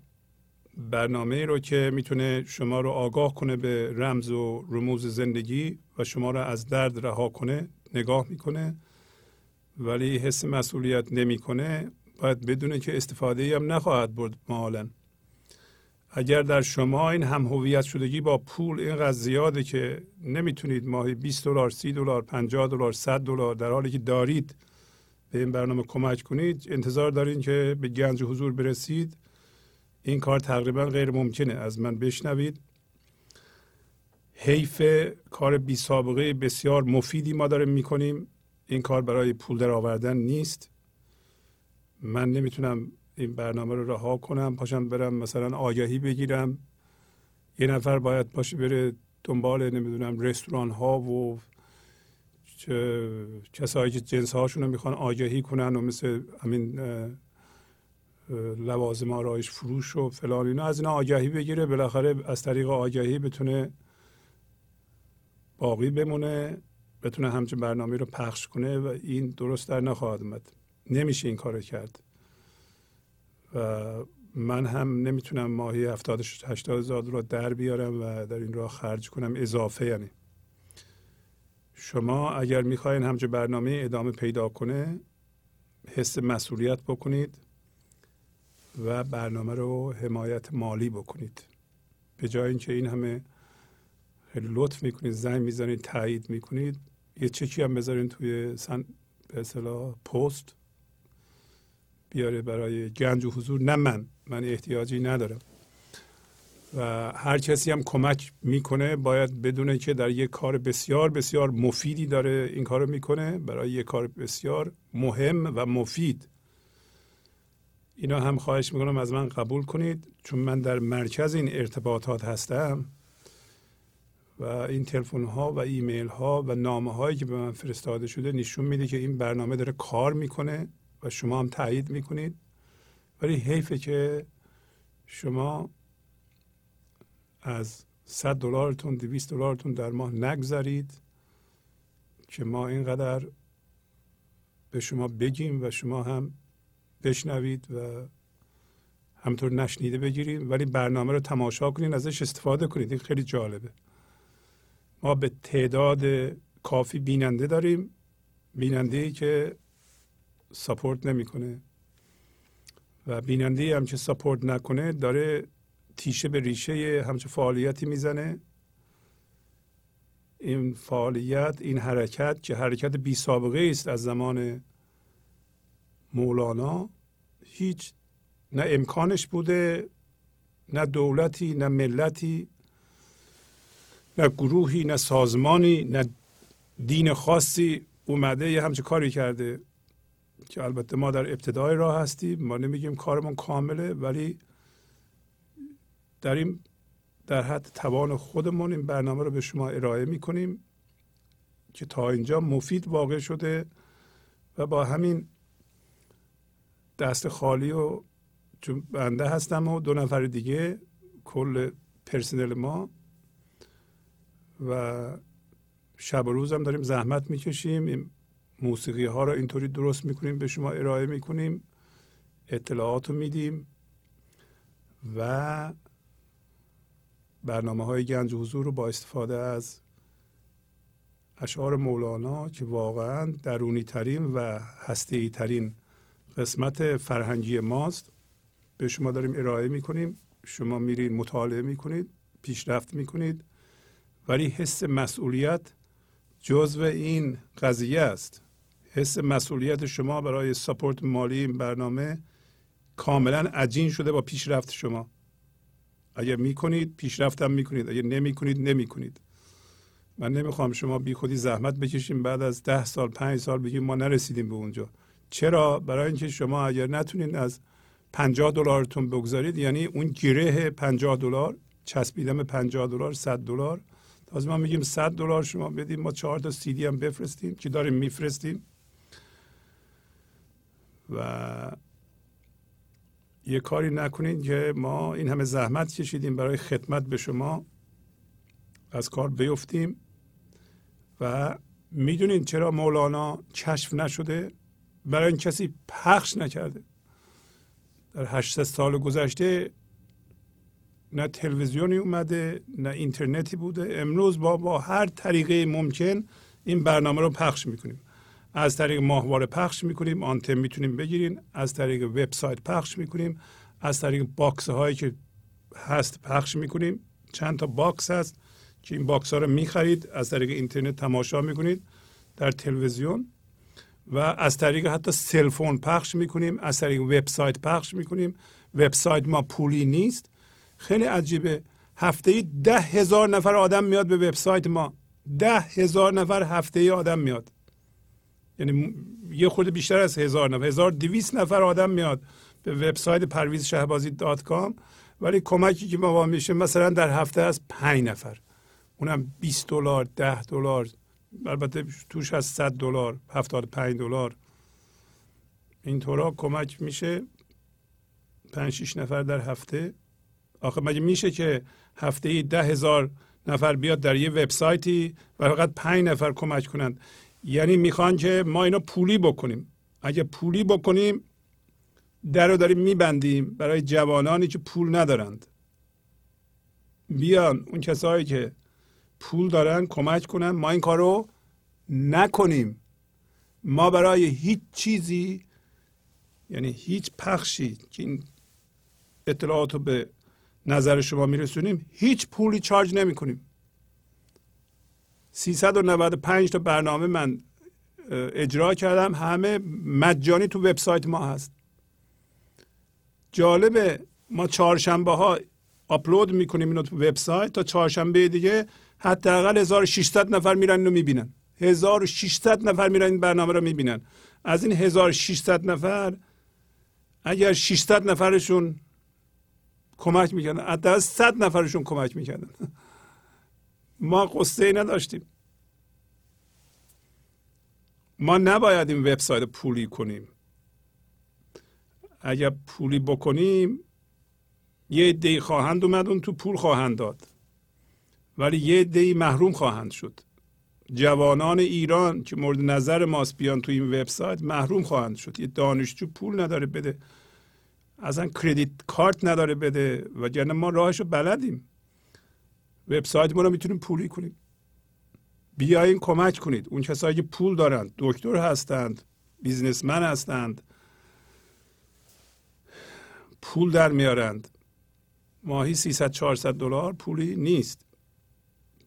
برنامه رو که می‌تونه شما رو آگاه کنه به رمز و رموز زندگی و شما رو از درد رها کنه نگاه می‌کنه ولی حس مسئولیت نمی‌کنه. باید بدونه که استفاده هم نخواهد برد مالا اگر در شما این هم هویت شدگی با پول اینقدر زیاده که نمی‌تونید ماهی 20 دلار 30 دلار 50 دلار 100 دلار در حالی که دارید به این برنامه کمک کنید انتظار دارین که به گنج حضور برسید این کار تقریبا غیر ممکنه. از من بشنوید. حیف کار بی سابقه بسیار مفیدی ما داریم می‌کنیم. این کار برای پول در آوردن نیست. من نمی‌تونم این برنامه رو رها کنم پاشم برم مثلا آگهی بگیرم. یه نفر باید باشه بره دنبال نمی‌دونم رستوران ها و کسایی که جنس هاشون رو می‌خوان آگهی کنن و مثل همین لوازم آرایش فروش و فلان اینا از اینا آگهی بگیره. بالاخره از طریق آگهی بتونه باقی بمونه بتونه همچین برنامه رو پخش کنه و این درست در نخواهد اومد. نمیشه این کار کرد. و من هم نمی‌تونم ماهی 70 80 هزار دلار در بیارم و در این راه خرج کنم. اضافه یعنی. شما اگر می‌خواین همچه برنامه ادامه پیدا کنه حس مسئولیت بکنید و برنامه رو حمایت مالی بکنید. به جای اینکه این همه خیلی لطف می‌کنید زنگ می‌زنید تایید می‌کنید یه چکی هم بذارین توی سن به اصطلاح پست. بیاره برای گنج و حضور نه من. من احتیاجی ندارم. و هر کسی هم کمک می‌کنه باید بدونه که در یک کار بسیار بسیار مفیدی داره این کار می‌کنه. برای یک کار بسیار مهم و مفید. اینا هم خواهش می‌کنم از من قبول کنید. چون من در مرکز این ارتباطات هستم و این تلفن ها و ایمیل ها و نامه هایی که به من فرستاده شده نشون میده که این برنامه داره کار می‌کنه. و شما هم تایید می‌کنید. ولی حیفه که شما از 100 دلارتون 200 دلارتون در ماه نگذارید که ما اینقدر به شما بگیم و شما هم بشنوید و همطور نشنیده بگیرید ولی برنامه رو تماشا کنید ازش استفاده کنید این خیلی جالبه. ما به تعداد کافی بیننده داریم. بیننده ای که ساپورت نمی‌کنه. و بیننده هم که ساپورت نکنه داره تیشه به ریشه همچه فعالیتی می‌زنه. این فعالیت این حرکت که حرکت بی سابقه است از زمان مولانا هیچ نه امکانش بوده نه دولتی نه ملتی نه گروهی نه سازمانی نه دین خاصی اومده یه همچه کاری کرده. که البته ما در ابتدای راه هستیم ما نمیگیم کارمون کامله ولی در این در حد توان خودمون این برنامه رو به شما ارائه می‌کنیم که تا اینجا مفید واقع شده و با همین دست خالی و چون بنده هستم و دو نفر دیگه کل پرسنل ما و شب و روز هم داریم زحمت می‌کشیم. این موسیقی ها رو اینطوری درست می‌کنیم به شما ارائه می‌کنیم اطلاعات رو میدیم و برنامه های گنج حضور رو با استفاده از اشعار مولانا که واقعا درونی ترین و هستی ترین قسمت فرهنگی ماست به شما داریم ارائه می‌کنیم. شما میرین مطالعه می‌کنید پیشرفت می‌کنید. ولی حس مسئولیت جزو این قضیه است. حس مسئولیت شما برای سپورت مالی این برنامه کاملا عجین شده با پیشرفت شما. اگر می‌کنید پیشرفت هم می‌کنید. اگر نمی‌کنید نمی‌کنید. من نمی‌خوام شما بی خودی زحمت بکشیم بعد از ده سال پنج سال بگیم ما نرسیدیم به اونجا. چرا؟ برای اینکه شما اگر نتونید از 50 دلارتون بگذارید یعنی اون گره 50 دلار چسبیدن به 50 دلار 100 دلار. تازه ما میگیم 100 دلار شما بدیم ما چهار تا سی دی هم بفرستیم. که داریم؟ میفرستیم. و یه کاری نکنید که ما این همه زحمت کشیدیم برای خدمت به شما از کار بیفتیم و می‌دونید چرا مولانا کشف نشده؟ برای این کسی پخش نکرده. در 800 سال گذشته نه تلویزیونی اومده نه اینترنتی بوده. امروز با با هر طریقه ممکن این برنامه رو پخش می‌کنیم. از طریق ماهواره پخش می‌کنیم آنتن می‌تونیم بگیریم از طریق وبسایت پخش می‌کنیم. از طریق box هایی که هست پخش می‌کنیم. چند تا box هست که این box ها رو می‌خرید. از طریق اینترنت تماشا می‌کنید در تلویزیون. و از طریق حتی cell phone پخش می‌کنیم. از طریق وبسایت پخش می‌کنیم. وبسایت ما پولی نیست. خیلی عجیبه. هفته ده هزار نفر آدم میاد به وبسایت ما. ده هزار نفر هفته ای آدم میاد. یعنی یه خود بیشتر از هزار نفر. هزار دویست نفر آدم میاد به وبسایت پرویز شهبازی دات کام. ولی کمکی که ما میشه مثلا در هفته از پنج نفر. اونم 20 دلار 10 دلار البته توش از 100 دلار 75 دلار. اینطورا کمک میشه 5 6 نفر در هفته. آخه مگه میشه که هفته ای ده هزار نفر بیاد در یه وبسایتی و فقط پنج نفر کمک کنند؟ یعنی می‌خوان که ما اینا پولی بکنیم. اگه پولی بکنیم در رو داریم میبندیم برای جوانانی که پول ندارند. بیان اون کسایی که پول دارن کمک کنن. ما این کار رو نکنیم. ما برای هیچ چیزی یعنی هیچ پخشی که این اطلاعات رو به نظر شما میرسونیم هیچ پولی چارج نمی کنیم 395 تا برنامه من اجرا کردم. همه مجانی تو وبسایت ما هست. جالبه ما چهارشنبه ها آپلود می‌کنیم اینو تو وبسایت تا چهارشنبه دیگه حداقل 1600 نفر میرن اینو می‌بینن. 1600 نفر میرن این برنامه رو می‌بینن. از این 1600 نفر اگر 600 نفرشون کمک می‌کردن حداقل 100 نفرشون کمک می‌کردن. ما قصه نداشتیم. ما نباید این وبسایت پولی کنیم. اگر پولی بکنیم یه عده خواهند اومد اون تو پول خواهند داد. ولی یه عده محروم خواهند شد. جوانان ایران که مورد نظر ماست بیان تو این وبسایت محروم خواهند شد. یه دانشجو پول نداره بده. اصلا کردیت کارت نداره بده. و گرنه ما راهش رو بلدیم. وبسایت ما رو می‌تونیم پولی کنیم. بیاین کمک کنید. اون کسایی که پول دارند دکتر هستند بیزنسمن هستند پول در میارند. ماهی 300 400 دلار پولی نیست.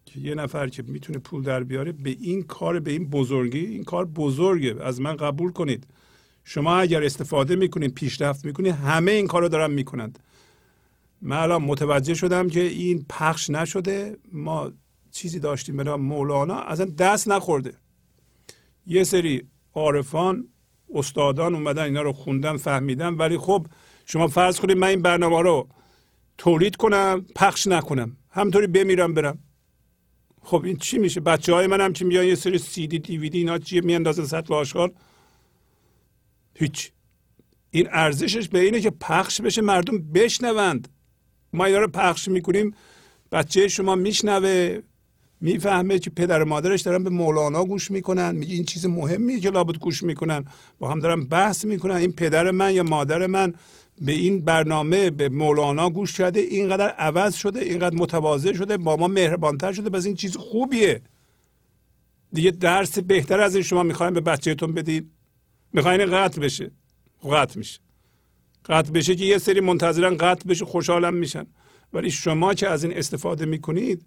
که یه نفر که می‌تونه پول در بیاره به این کار به این بزرگی این کار بزرگه. از من قبول کنید. شما اگر استفاده می‌کنید پیشرفت می‌کنید همه این کار رو دارن می‌کنند. من الان متوجه شدم که این پخش نشده. ما چیزی داشتیم به مولانا اصلا دست نخورده. یه سری عارفان استادان اومدن اینا رو خوندن فهمیدن ولی خب شما فرض کنید من این برنامه رو تولید کنم پخش نکنم. همطوری بمیرم برم. خب این چی میشه؟ بچه های من هم که میان یه سری سی دی دی وی دی اینا چیه میاندازن سطل آشغال؟ هیچ. این ارزشش به اینه که پخش بشه مردم بشنوند. ما اینا رو پخش می‌کنیم. بچه شما میشنوه می‌فهمه که پدر و مادرش دارن به مولانا گوش می‌کنن میگه این چیز مهمیه که لابد گوش می‌کنن. با هم دارن بحث می‌کنن این پدر من یا مادر من به این برنامه به مولانا گوش کرده اینقدر عوض شده اینقدر متواضع شده با ما مهربانتر شده پس این چیز خوبیه. دیگه درس بهتر از این شما می‌خواین به بچهتون بدین. می‌خواین قطع بشه. قطع میشه. قطع بشه که یه سری منتظرن قطع بشه خوشحالم میشن. ولی شما که از این استفاده می‌کنید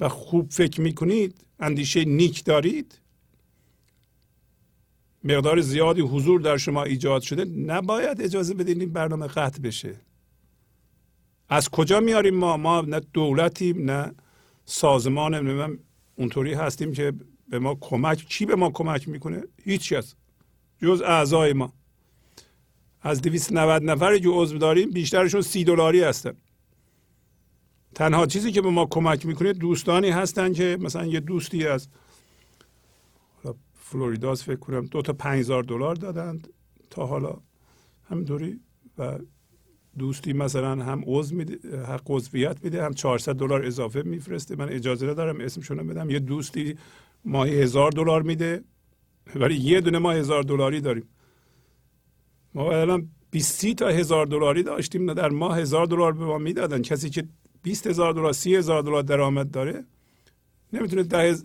و خوب فکر می‌کنید اندیشه نیک دارید مقدار زیادی حضور در شما ایجاد شده نباید اجازه بدین این برنامه قطع بشه. از کجا میاریم ما؟ ما نه دولتیم نه سازمان اونطوری هستیم که به ما کمک چی به ما کمک می‌کنه؟ هیچ کس. جز اعضای ما. از 290 نفری که عضو داریم بیشترشون سی دلاری هستن. تنها چیزی که به ما کمک می‌کنه دوستانی هستن که مثلا یه دوستی از فلوریداس فکر کنم دو تا 5000 دلار دادند تا حالا. همینطوری. و دوستی مثلا هم عضو میده حق عضویت میده هم 400 دلار اضافه میفرسته. من اجازه ندارم اسمشون بدم. یه دوستی ماهی هزار دلار میده ولی یه دونه ما هزار دلاری داریم. ما الان 20 تا هزار دلاری داشتیم در ماه هزار دلار به ما می‌دادن. کسی که 20 هزار دلار 30 هزار دلار درآمد داره نمی‌تونه ده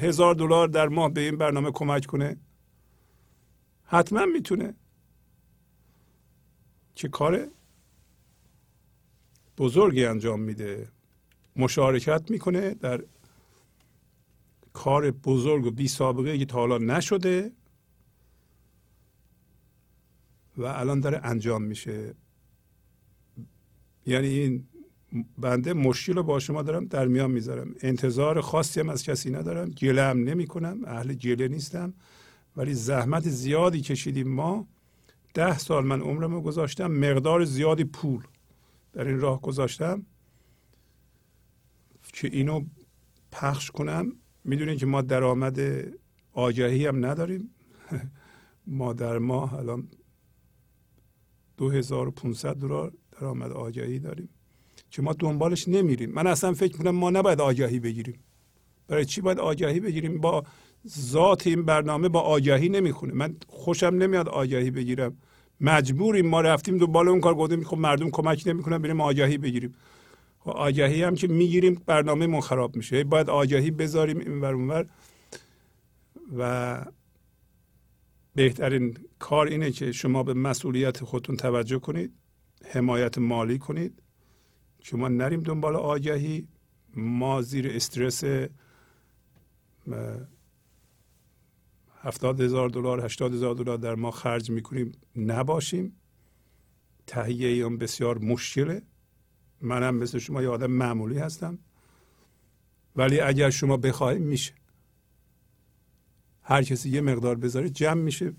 هزار دلار در ماه به این برنامه کمک کنه. حتما می‌تونه. چه کار بزرگی انجام میده. مشارکت می‌کنه در کار بزرگ و بی سابقه که تا حالا نشده. و الان داره انجام میشه. یعنی این بنده مشکل رو با شما دارم در میان می‌ذارم. انتظار خاصی هم از کسی ندارم. گله هم نمی کنم اهل گله نیستم. ولی زحمت زیادی کشیدیم ما. ده سال من عمرمو گذاشتم. مقدار زیادی پول در این راه گذاشتم که اینو پخش کنم. می‌دونید که ما درآمد آگهی هم نداریم. ما در ماه الان 2500 دلار درآمد آگهی داریم. که ما دنبالش نمیریم. من اصلا فکر کنم ما نباید آگهی بگیریم. برای چی باید آگهی بگیریم؟ با ذات این برنامه با آگهی نمی‌خونه. من خوشم نمیاد آگهی بگیرم. مجبوریم. ما رفتیم دنبال اون کار گفتیم خب مردم کمک نمی‌کنن بریم آگهی بگیریم. خب آگهی هم که می‌گیریم برنامه من خراب میشه. باید آگهی بذاریم این اونور. و بهترین کار اینه که شما به مسئولیت خودتون توجه کنید حمایت مالی کنید. که ما نریم دنبال آگهی ما زیر استرس هفتاد هزار دلار هشتاد هزار دلار در ما خرج می‌کنیم. نباشیم. تهیه اون بسیار مشکله. منم مثل شما یه آدم معمولی هستم. ولی اگر شما بخواهید میشه. هر کسی یه مقدار بذاره جمع میشه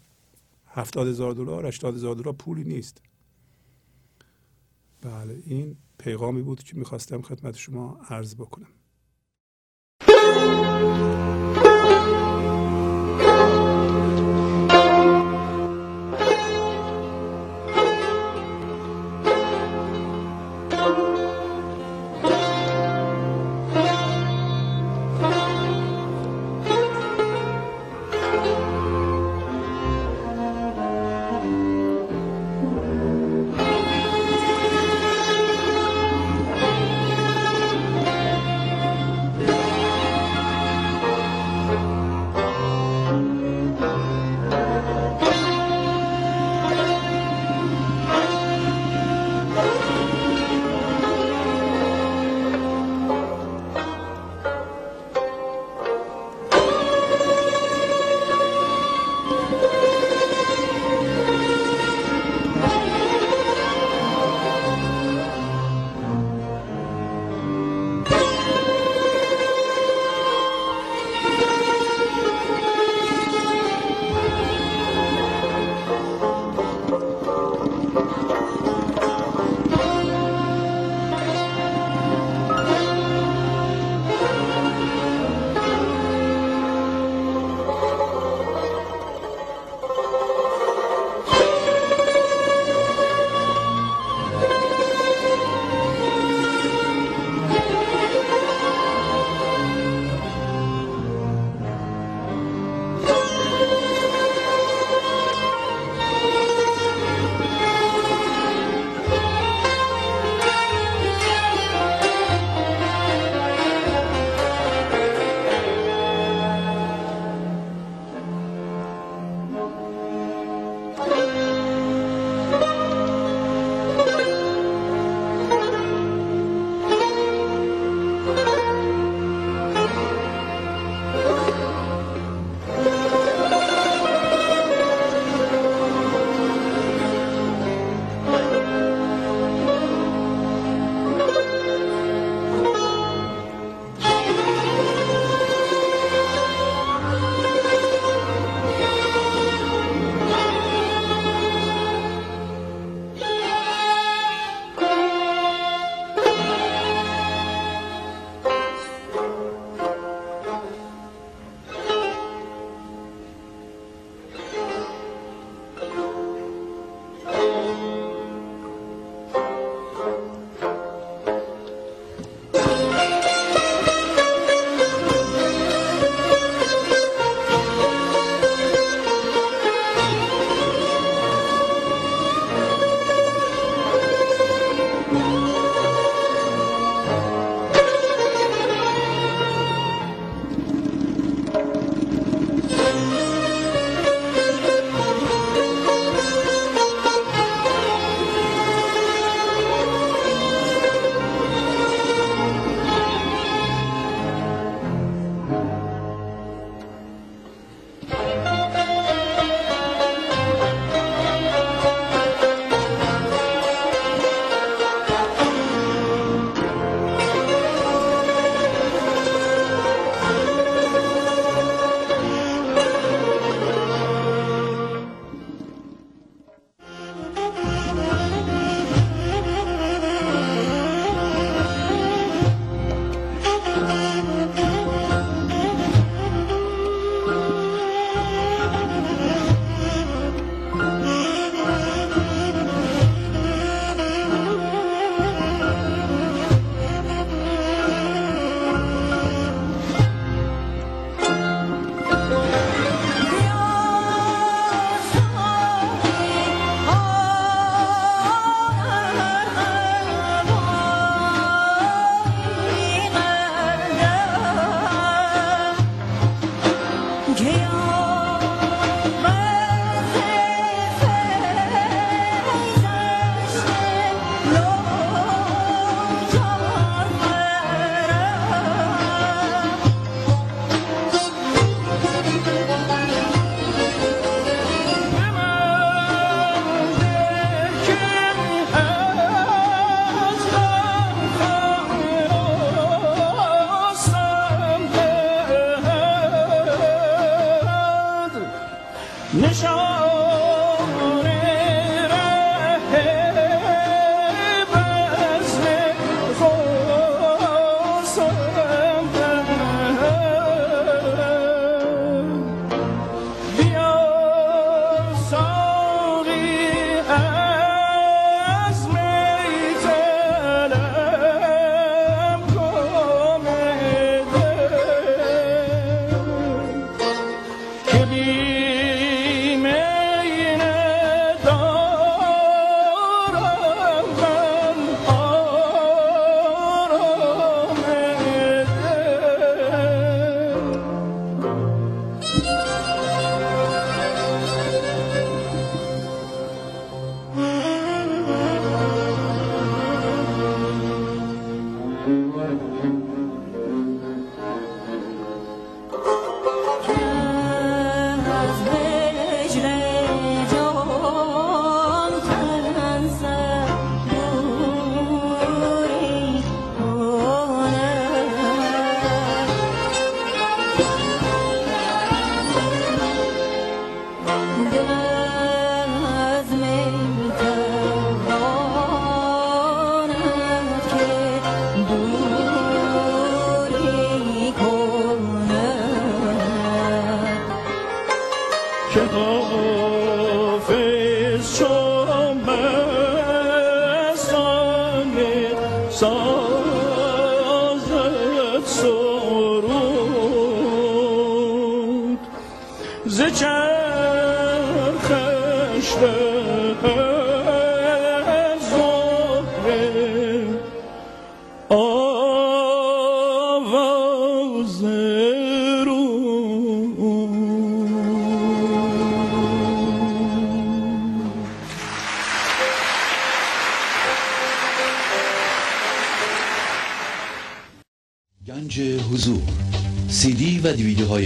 هفتاد هزار دلار هشتاد هزار دلار پولی نیست. بله این پیغامی بود که می‌خواستم خدمت شما عرض بکنم.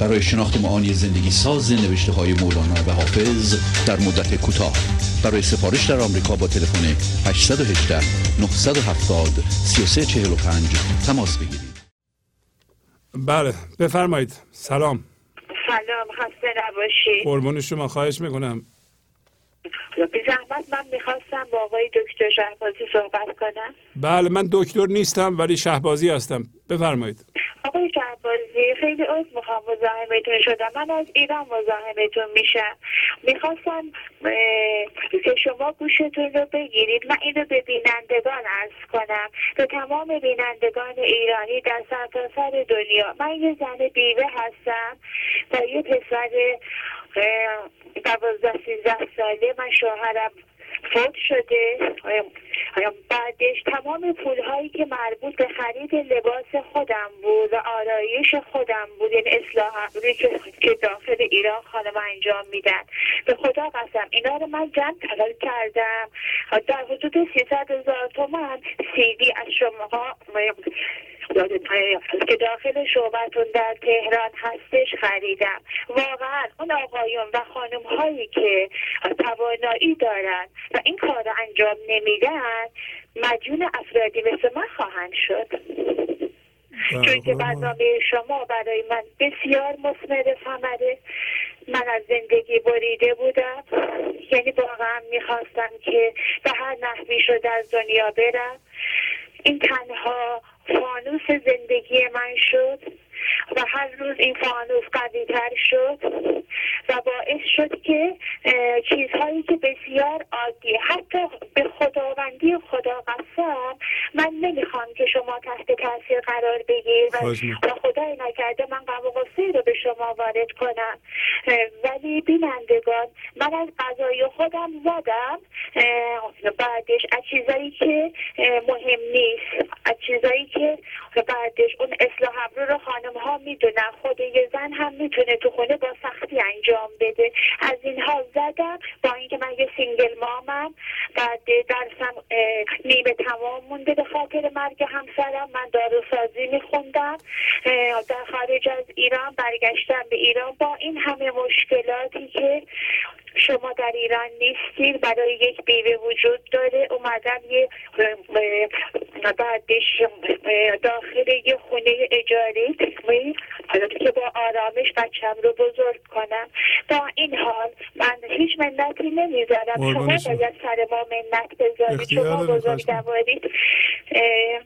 برای شناخت معانی زندگی ساز نوشته های مولانا و حافظ در مدت کوتاه. برای سفارش در آمریکا با تلفن 818 970 3345 تماس بگیرید. بله بفرمایید. سلام. سلام خسته نباشی قربون شما خواهش می‌کنم. بی زحمت من می‌خواستم با آقای دکتر شهبازی صحبت کنم. بله من دکتر نیستم ولی شهبازی هستم. بفرمایید آقای شهبازی خیلی عذر می‌خوام مزاحمتون شدم. من از ایران مزاحمتون میشم. می‌خواستم که شما گوشتون رو بگیرید. من اینو به بینندگان ارز کنم. به تمام بینندگان ایرانی در سرتاسر دنیا. من یه زن بیوه هستم و یه پسر دوازده سیزده ساله. من شوهرم فوت شده. بعدش تمام پول هایی که مربوط به خرید لباس خودم بود و آرایش خودم بود یعنی اصلاح که داخل ایران خانم انجام میدن. به خدا قسم اینا رو من جمع کردم. در حدود 300 هزار تومن سیدی از شما که داخل شعبتون در تهران هستش خریدم. واقعا اون آقایون و خانم هایی که توانایی دارن و این کار رو انجام نمیدن مجون افرادی مثل من خواهند شد. چون که برنامه شما برای من بسیار مثمر ثمره. من از زندگی بریده بودم. یعنی واقعا می‌خواستم که به هر نحوی شد در دنیا برم. این تنها فانوس زندگی من شد و هر روز این فانوس قوی تر شد. و باعث شد که چیزهایی که بسیار عادی حتی به خداوندی خدا قسم من نمی‌خوام که شما تحت تاثیر قرار بگیر و. و خدای نکرده من غم و رو به شما وارد کنم. ولی بینندگان من از غذای خودم زدم. بعدش از چیزایی که مهم نیست. از چیزایی که بعدش اون اصلاح ابرو رو خانم ها می‌دونن. خود یه زن هم می‌تونه تو خونه با سختی انجام بده. از اینها زدم. با اینکه من یه سینگل مامم بعد درسم نیمه تمام مونده. به خاطر مرگ همسرم من داروسازی میخوندم. در خارج از ایران برگشتم به ایران. با این همه مشکلاتی که شما در ایران نیستید برای یک بیوه وجود داره. اومدم یه بعدش داخل یه خونه حالا که با آرامش بچم رو بزرگ کنم. با این حال من هیچ منتی نمی‌ذارم. شما. باید سر ما منت بذارید شما بزرگ اه،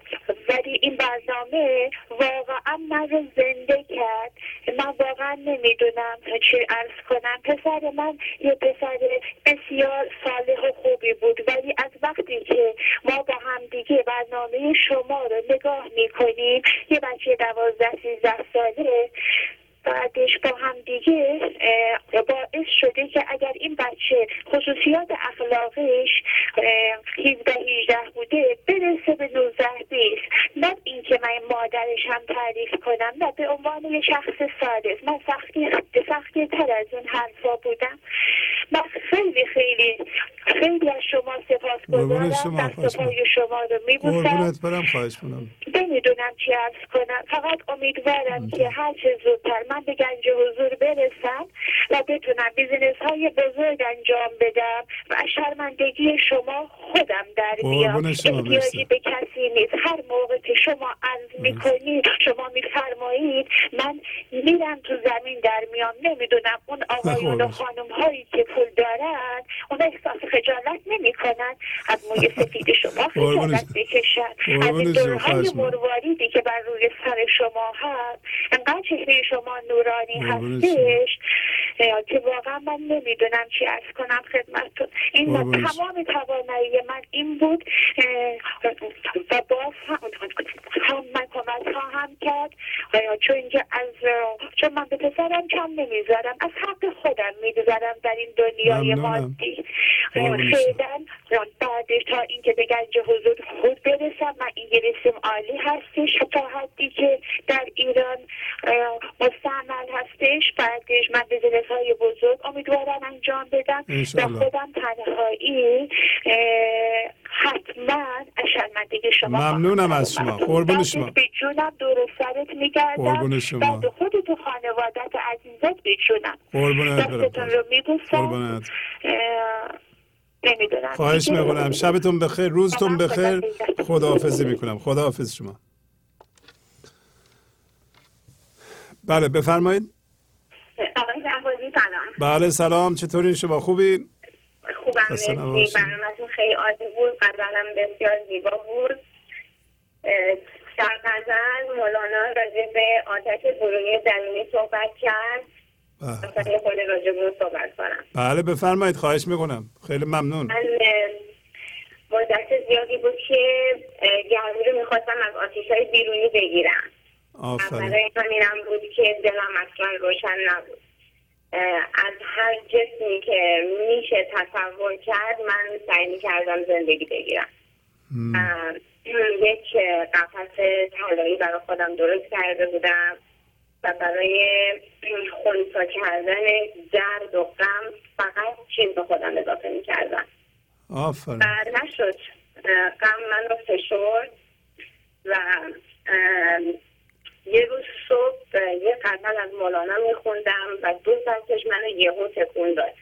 ولی این برنامه واقعا من رو زنده کرد. من واقعا نمی‌دونم چی ارز کنم. پسر من یه پسر بسیار صالح و خوبی بود. ولی از وقتی که ما با هم دیگه برنامه شما رو نگاه می‌کنیم یه بچه دوازده سیزده ساله بعدش با هم دیگه باعث شده که اگر این بچه خصوصیات اخلاقش اه، 17 18 بوده برسه به 19 20 نه اینکه من مادرش هم تعریف کنم نه به عنوان یه شخص صادق. من سختی سختی تر از اون حرفا بودم. من خیلی خیلی خیلی از شما سپاس گذارم. دست پای شما رو میبوسم. برم خواهش کنم نمی‌دونم چی ارز کنم. فقط امیدوارم که هر چه زودتر. من به گنج حضور برسم و بتونم بیزینس های بزرگ انجام بدم و شرمندگی شما خودم در بیام احتیاجی. به کسی نیست هر موقع که شما عرض می‌کنید شما میفرمایید من میرم تو زمین در میام نمی‌دونم اون آقایون و. خانم هایی که پول دارن اون احساس خجالت نمی‌کنن از موی سفید شما. خجالت بکشن از این دورهای. مرواریدی که بر روی سر شما هست انقدر چهره شما نورانی. هستش که واقعا من نمی‌دونم چی ارز کنم خدمتتون این. تمام توانایی من این بود و باز هم هم من کمک خواهم کرد اه، چون که از چون من به پسرم کم نمی‌ذارم از حق خودم می‌گذارم در این دنیای. مادی. فعلا بعدش تا اینکه به گنج حضور خود برسم من انگلیسیم عالی هستش تا حدی که در ایران اه، مستعمل هستش بعدش من business های بزرگ امیدوارم انجام بدم و. خودم تنهایی حتما شرمندگی شما ممنونم از شما. قربون شما. به جونم دور سرت میگردم قربون شما. بعد خودت و خانوادت عزیزت به جونم قربونت برم. رو میبوسم. نمی‌دونم خواهش. می‌کنم شبتون بخیر روزتون بخیر حافظ. خداحافظی می‌کنم خداحافظ شما بله بفرمایید. آقای جوادی سلام. بله سلام. چطورین؟ شما خوبین؟ خوبم مرسی. برنامهتون خیلی عالی بود. غزلم بسیار زیبا بود. در غزل مولانا راجع به آتش برونی زمینی صحبت کرد. بله. صحبت کنم. بله بفرمایید. خواهش می‌کنم. خیلی ممنون. من مدت زیادی بود که گرمی رو می‌خواستم از آتیش های بیرونی بگیرم. برای همینم بود که دلم اصلا روشن نبود. از هر جسمی که میشه تصور کرد من سعی کردم زندگی بگیرم. یک قفس طلایی برای خودم درست کرده بودم و برای خونسا کردن درد و غم فقط چیز به خودم اضافه می‌کردم. آفرین. و نشد. غم من رو فشرد و یه روز صبح یه غزل از مولانا میخوندم و دو ساعتش منو یهو تکون داد.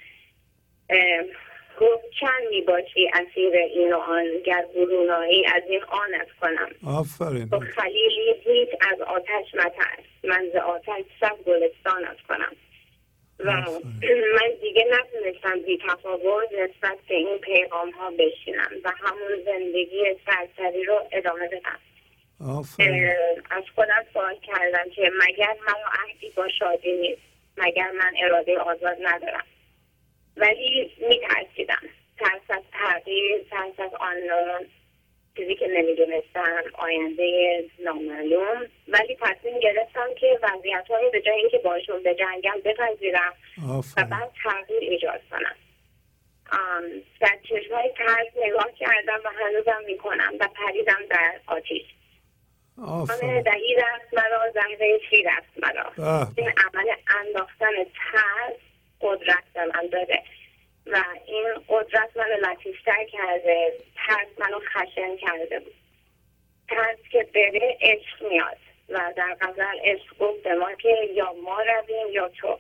گفت چند می‌باشی اسیر این و آن گر برونایی از این آنت کنم. آفرین. خلیلی هیچ از آتش مترس. من ز آتش صد گلستانت کنم. و من دیگه نتونستم بی تفاوت نسبت به این پیغام ها بشینم و همون زندگی سرسری رو ادامه بدم. از خودم سوال کردم که مگر مرا عهدی با شادی نیست؟ مگر من اراده آزاد ندارم؟ ولی میترسیدم. ترس از تغییر ترس از آنلون چیزی که نمی‌دونستم آینده نامعلوم. ولی تصمیم گرفتم که وضعیت رو به جای اینکه باشون به جنگل بپذیرم و بعد تغییر ایجاد کنم. در چشمهای ترس نگاه کردم و هنوزم می‌کنم و پریدم در آتیش. آن آفرین. دهی رفت مرا زهره چی رفت مرا. این عمل انداختن ترس قدرت به من داده. و این قدرت منو لطیفتر کرده ترس منو خشن کرده بود. ترس که بره عشق میاد. و در غزل عشق گفت به ما که یا ما رویم یا تو.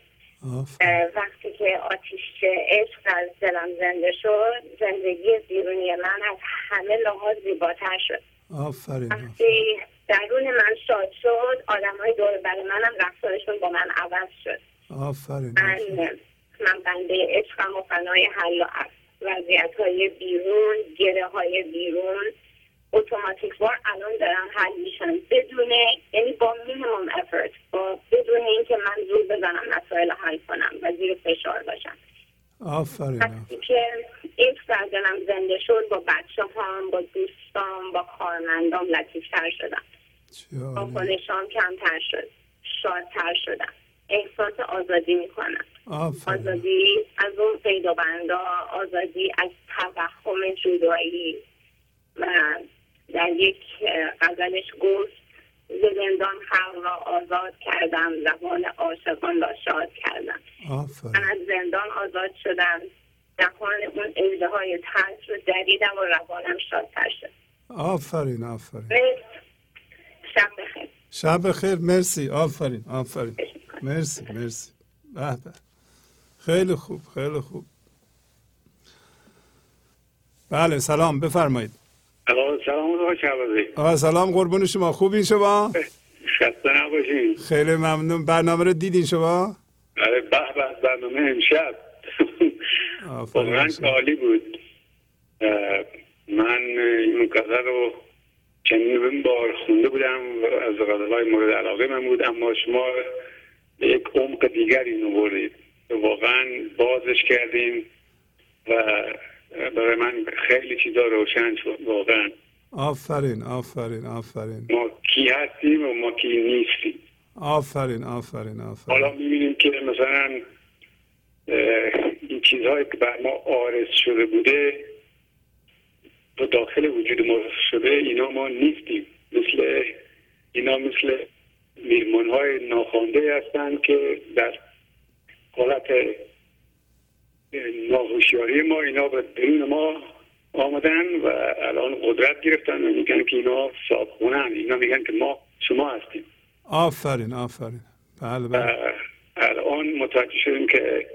وقتی که آتیش عشق از دلم زنده شد زندگی بیرونی من از همه لحاظ زیباتر شد. آفرین وقتی درون من شاد شد آدم های دور بر منم رفتارشون با من عوض شد. آفرین من من بنده عشقم و فنای حل و وضعیت های بیرون گره های بیرون. اتوماتیک وار الان دارن حل میشن بدون یعنی با مینیمم افرت با بدون اینکه من زور بزنم مسائل حل کنم و زیر فشار باشم. آفرین وقتی که این در دلم زنده شد با بچه هم با دوستام با کارمندام لطیفتر شدم. واکنشام کمتر شد. شادتر شدم. احساس آزادی می‌کنم. آزادی از اون پیدا بندا آزادی از توهم جدایی. و در یک غزلش گفت زندان خلق را آزاد کردم زبان عاشقان را شاد کردم. من آفرین از زندان آزاد شدم. جهان اون اجده های ترس رو دریدم و روانم شادتر شد. آفرین آفرین. شب بخیر. شب بخیر. مرسی. آفرین. آفرین. مرسی. مرسی. به به. خیلی خوب. خیلی خوب. بله سلام. بفرمایید. آقا سلام آقا سلام. قربون شما. خوبین شما؟ خسته نباشین. خیلی ممنون. برنامه رو دیدین شما؟ برای به به. برنامه امشب. واقعا شما. عالی بود من این غزل رو چندین بار خونده بودم و از غزلهای مورد علاقه من بود اما شما به یک عمق دیگر اینو بردید واقعا بازش کردیم و برای من خیلی چیزا روشن شد واقعا. آفرین آفرین آفرین. ما کی هستیم و ما کی نیستیم. آفرین آفرین حالا آفرین می‌بینیم که مثلا این چیزهایی که بر ما آرز شده بوده و داخل وجود ما شده اینا ما نیستیم. مثل اینا مثل میرمان های ناخوانده هستند که در حالت اه، ناهوشیاری ما اینا به درون ما آمدن و الان قدرت گرفتن و میگن که اینا صابخونن اینا میگن که ما شما هستیم. آفرین آفرین. بله بله. الان متوجه شدیم که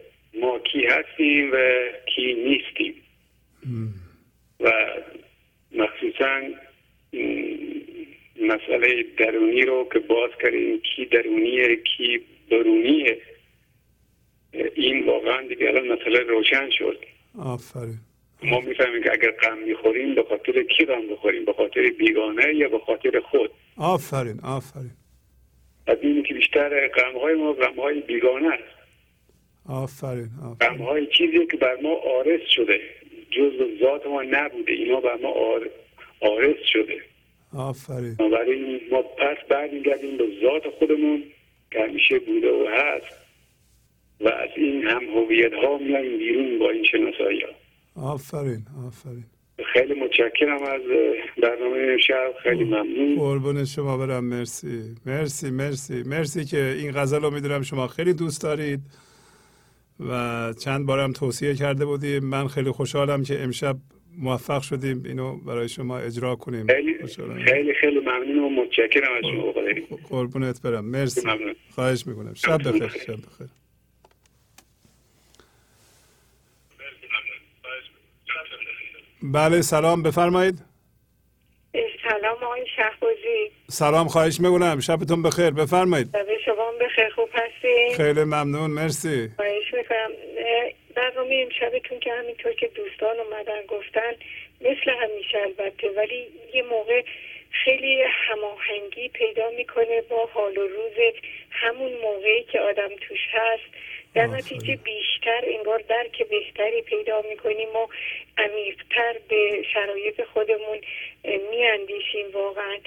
ما کی هستیم و کی نیستیم. و مخصوصا مسئله درونی رو که باز کردیم کی درونیه کی برونیه این واقعا دیگه الان مسئله روشن شد. آفرین. ما می‌فهمیم که اگر غم می‌خوریم به خاطر کی غم بخوریم؟ به خاطر بیگانه یا به خاطر خود؟ آفرین آفرین. و ببینیم که بیشتر غمهای ما غمهای بیگانه است. آفرین آفرین. غمهای چیزی که بر ما آرز شده. جز ذات ما نبوده اینا بر ما آر- آرز شده. آفرین. بنابراین ما پس برمیگردیم به ذات خودمون که همیشه بوده و هست. و از این هم هویت ها میاییم بیرون با این شناسایی ها آفرین آفرین. خیلی متشکرم از برنامه امشب خیلی ممنون. قربون شما برم مرسی. مرسی مرسی مرسی که این غزل رو می‌دونم شما خیلی دوست دارید. و چند بارم توصیه کرده بودیم. من خیلی خوشحالم که امشب موفق شدیم اینو برای شما اجرا کنیم. خیلی. خیلی خیلی ممنون و متشکرم از شما. قربونت برم. مرسی. ممنون. خواهش می‌کنم. شب بخیر شب بخیر. بله سلام. بفرمایید. سلام آقای شهبازی. سلام خواهش می‌کنم. شبتون بخیر. بفرمایید. شب هم بخیر خوب هستین. خیلی ممنون مرسی. خواهش می‌کنم. برنامه امشبتون که همینطور که دوستان اومدن گفتن مثل همیشه البته ولی یه موقع خیلی هماهنگی پیدا می‌کنه با حال و روز همون موقعی که آدم توش هست. در. نتیجه بیشتر انگار درک بهتری پیدا می‌کنیم و عمیقتر به شرایط خودمون میاندیشیم واقعا.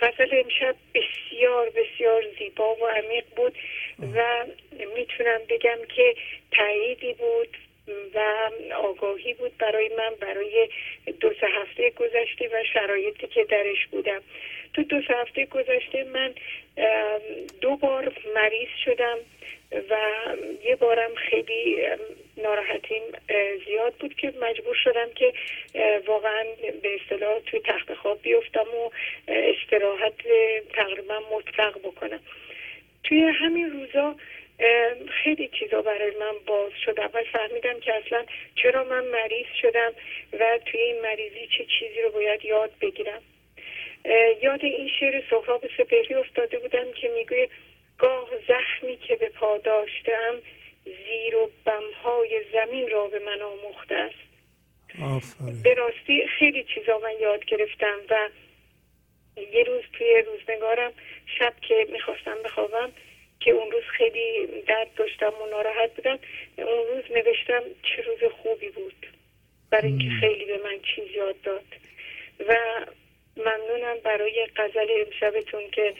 غزل امشب بسیار بسیار زیبا و عمیق بود و می‌تونم بگم که تاییدی بود و آگاهی بود برای من برای دو سه هفته گذشته و شرایطی که درش بودم. تو دو سه هفته گذشته من دو بار مریض شدم و یه بارم خیلی ناراحتیم زیاد بود که مجبور شدم که واقعا به اصطلاح توی تخت خواب بیفتم و استراحت تقریبا مطلق بکنم. توی همین روزا خیلی چیزا برای من باز شد. اول فهمیدم که اصلا چرا من مریض شدم و توی این مریضی چه چیزی رو باید یاد بگیرم. یاد این شعر سهراب سپهری افتاده بودم که میگه گاه زخمی که به پا داشتم زیر و بمهای زمین را به من آموخته است. به راستی خیلی چیزا من یاد گرفتم و یه روز توی روزنگارم شب که می‌خواستم بخوابم که اون روز خیلی درد داشتم و ناراحت بودم اون روز نوشتم چه روز خوبی بود. برای اینکه خیلی به من چیز یاد داد. و ممنونم برای غزل امشبتون که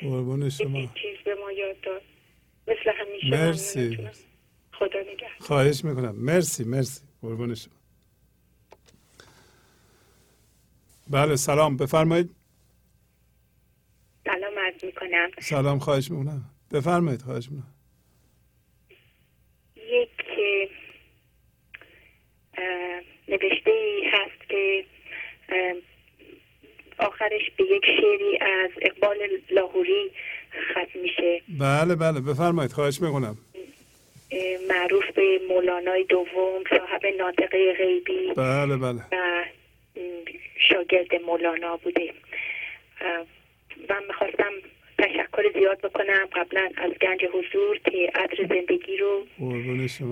شما. یه چیز به ما یاد داد. مثل همیشه مرسی. ممنونتونم. خدا نگهدار. خواهش می‌کنم. مرسی مرسی. قربون شما. بله سلام. بفرمایید. سلام عرض می‌کنم. سلام خواهش می‌کنم. بفرمایید خواهش می‌کنم. یک نوشته ای هست که آخرش به یک شعری از اقبال لاهوری ختم میشه. بله بله. بفرمایید خواهش می‌کنم. معروف به مولانای دوم صاحب ناطقه غیبی بله بله. و شاگرد مولانا بوده. و می‌خواستم تشکر زیاد بکنم قبلا از گنج حضور که عطر زندگی رو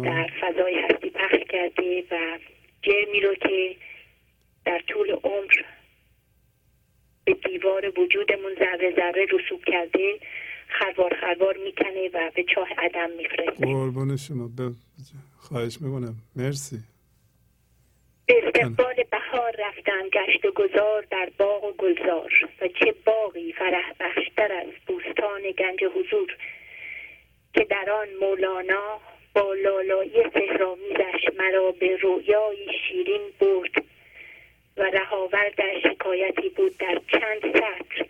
در فضای هستی پخش کرده و جرمی رو که در طول عمر به دیوار وجودمون ذره ذره رسوب کرده خروار خروار می‌کنه و به چاه عدم میفرسته. قربون شما. ب... خواهش می‌کنم. مرسی. به استقبال بهار رفتم گشت و گذار در باغ و گلزار. و چه باغی فرح بخشتر از بوستان گنج حضور که در آن مولانا با لالایی سهرامیزش مرا به رویایی شیرین برد و رهاور در شکایتی بود در چند سطر.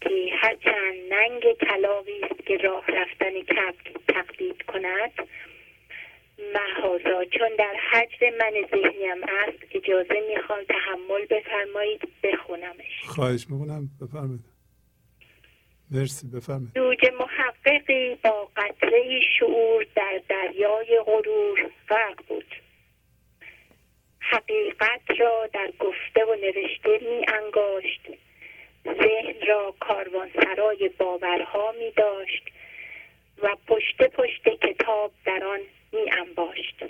که هرچند ننگ کلاقی است که راه رفتن کبک تقلید کند محازا چون در حجر من ذهنیم است اجازه می‌خوام تحمل بفرمایید بخونمش. خواهش می‌کنم بفرمایید. مرسی بفرمایید. دوج محققی با قطره شعور در دریای غرور غرق بود. حقیقت را در گفته و نوشته می انگاشت ذهن را کاروانسرای باورها می داشت و پشت پشت کتاب در آن می انباشت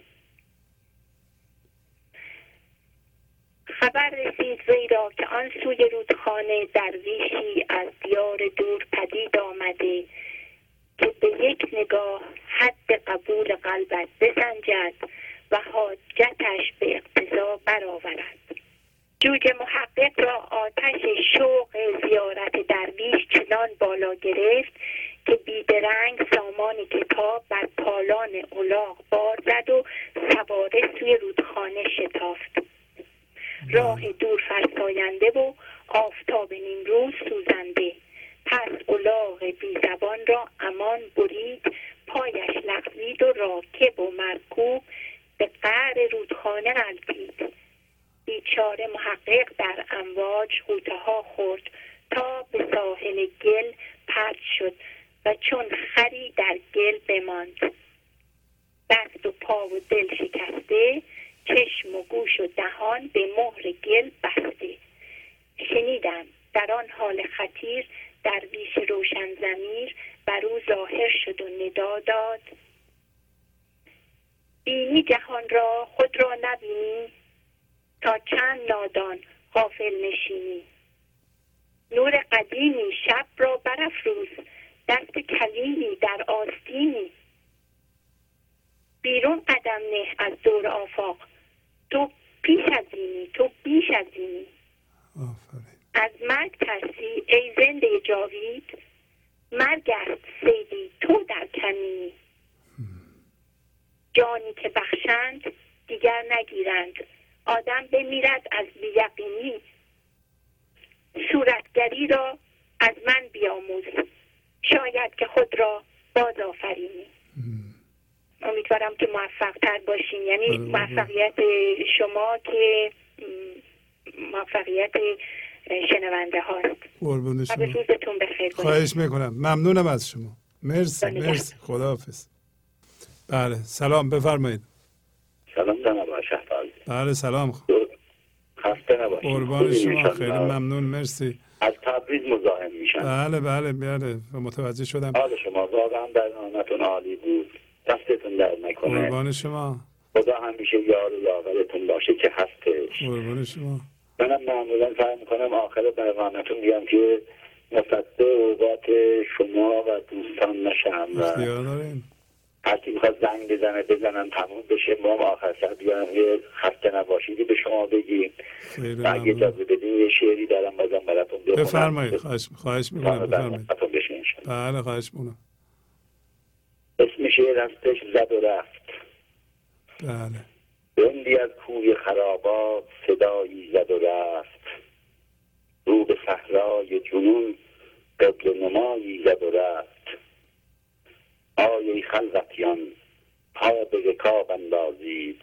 خبر رسید وی را که آن سوی رودخانه درویشی از دیار دور پدید آمده که به یک نگاه حد قبول قلبت بسنجد و حاجتش به اقتضا برآورد. جوج محقق را آتش شوق زیارت درویش چنان بالا گرفت که بیدرنگ سامان کتاب بر پالان الاغ بار زد و سواره سوی رودخانه شتافت. راه دور فرساینده و آفتاب نیم روز سوزنده. پس الاغ بی زبان را امان برید پایش لغزید و راکب و مرکوب به قعر رودخانه غلطید بیچاره محقق در امواج غوطه ها خورد تا به ساحل گل پرد شد و چون خری در گل بماند. دست و پا و دل شکسته چشم و گوش و دهان به مهر گل بسته. شنیدم در آن حال خطیر درویش روشن زمیر بر او ظاهر شد و ندا داد. بینی جهان را خود را نبینی تا چند نادان غافل نشینی. نور قدیمی شب را برافروز دست کلیمی در آستینی. بیرون قدم نه از دور آفاق تو پیش از اینی تو بیش از اینی از مرگ ترسی ای زنده جاوید مرگ است سیدی تو در کمینی. جانی که بخشند دیگر نگیرند. آدم بمیرد از بیقینی صورتگری را از من بیاموز. شاید که خود را باز آفرینی امیدوارم که موفق تر باشین. یعنی بله، بله. موفقیت شما که موفقیت شنونده هاست. قربون شما. روزتون بخیر خواهش می‌کنم. ممنونم از شما. مرسی مرسی. خداحافظ. بله سلام بفرمایید. سلام جناب بله سلام. خسته نباشید. قربان شما. خیلی ممنون مرسی. از تبریز مزاحم میشم. بله بله بله متوجه شدم. حال شما واقعا برنامهتون عالی بود. دستتون در نکنه. قربان شما. خدا همیشه یار و یاورتون باشه که هستش. قربان شما. منم معمولا سعی می‌کنم آخر برنامهتون میگم که مصدق اوقات شما و دوستان نشم و هرکی می‌خواد زنگ بزنه بزنن تموم بشه ما هم آخر سر بیان یه خسته نباشیدی به شما بگیم. اگه اجازه بدین یه شعری دارم بازم براتون بخونم بفرمایید. خواهش خواهش می‌کنم. بفرمایید. بله خواهش می‌کنم. اسم شعر هستش زد و رفت. بله. بندی از کوی خرابات صدایی زد و رفت. رو به صحرای جنون قبل نمایی زد و رفت. آیه خلوتیان پا به رکاب اندازید.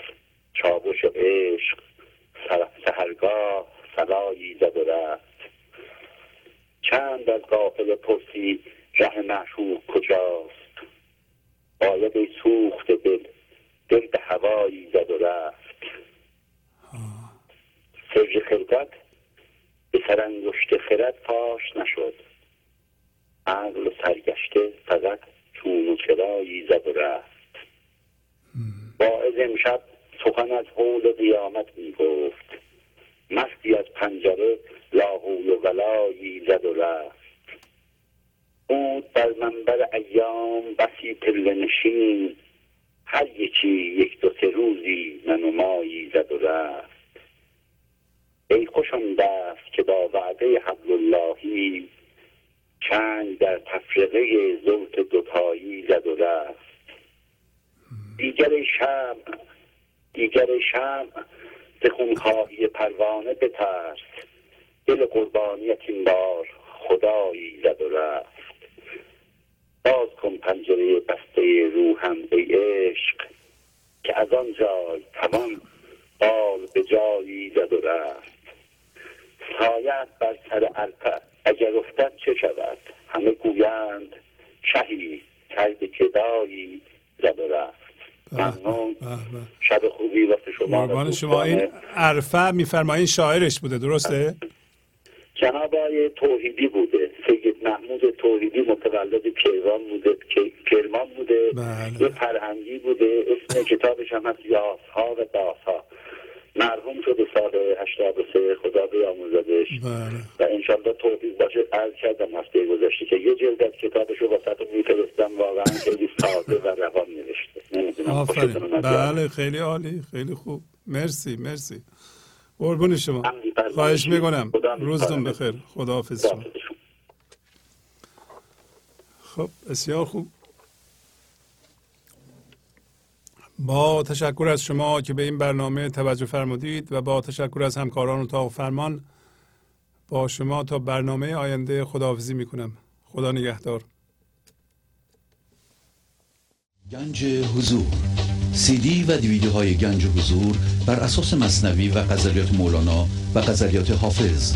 چابش و عشق سحرگاه صلایی زد و رفت. چند از قافل پرسی ره معشوق کجاست؟ باید ای سوخت دل دل به هوایی زد و رفت. سر خلقت به سرانگشت خرد فاش نشد. عقل سرگشته فقط چون و چرایی زد و رفت. واعظ امشب سخن از حول قیامت می گفت. مستی از پنجره لاحول و ولایی زد و رفت. بود بر منبر ایام بسی پله نشین. هر یکی یک دو سه روزی ننمایی زد و رفت. ای خوش آن دست که با وعده حبل اللهی چنگ در تفرقه زلف دوتایی زد و رفت. دیگر شم دیگر شم ز خونخواهی پروانه بترس. دل قربانیت این بار خدایی زد و رفت. باز کن پنجره بسته روحم ای عشق که از آن جای توان بال به جایی زد و رفت. سایت بر سر عرفه اگر افتد چه شود همه گویند شهی کرد کدایی زد و رفت ممنون. شب خوبی وقت شما شما این عرفه میفرمایین شاعرش بوده درسته؟ جناب آقای توحیدی بوده سید محمود توحیدی متولد کیوان بوده کرمان بوده بله. یه فرهنگی بوده اسم کتابش هم هست یاسها و داسها مرحوم شده سال 83 خدا بیاموزدش بله. و انشالله توفیق باشه. عرض کردم هفته گذشته که یه جلد از کتابش رو واسه میفرستم. واقعا خیلی ساده و روان نوشته. آفرین. بله خیلی عالی خیلی خوب. مرسی مرسی. قربون شما. خواهش. می‌کنم. روزتون. بخیر. خداحافظ شما. خب بسیار خوب. با تشکر از شما که به این برنامه توجه فرمودید و با تشکر از همکاران اتاق فرمان با شما تا برنامه آینده خداحافظی می‌کنم. خدا نگهدار. گنج حضور. سی دی و دیویدیو های گنج حضور بر اساس مصنوی و غزلیات مولانا و غزلیات حافظ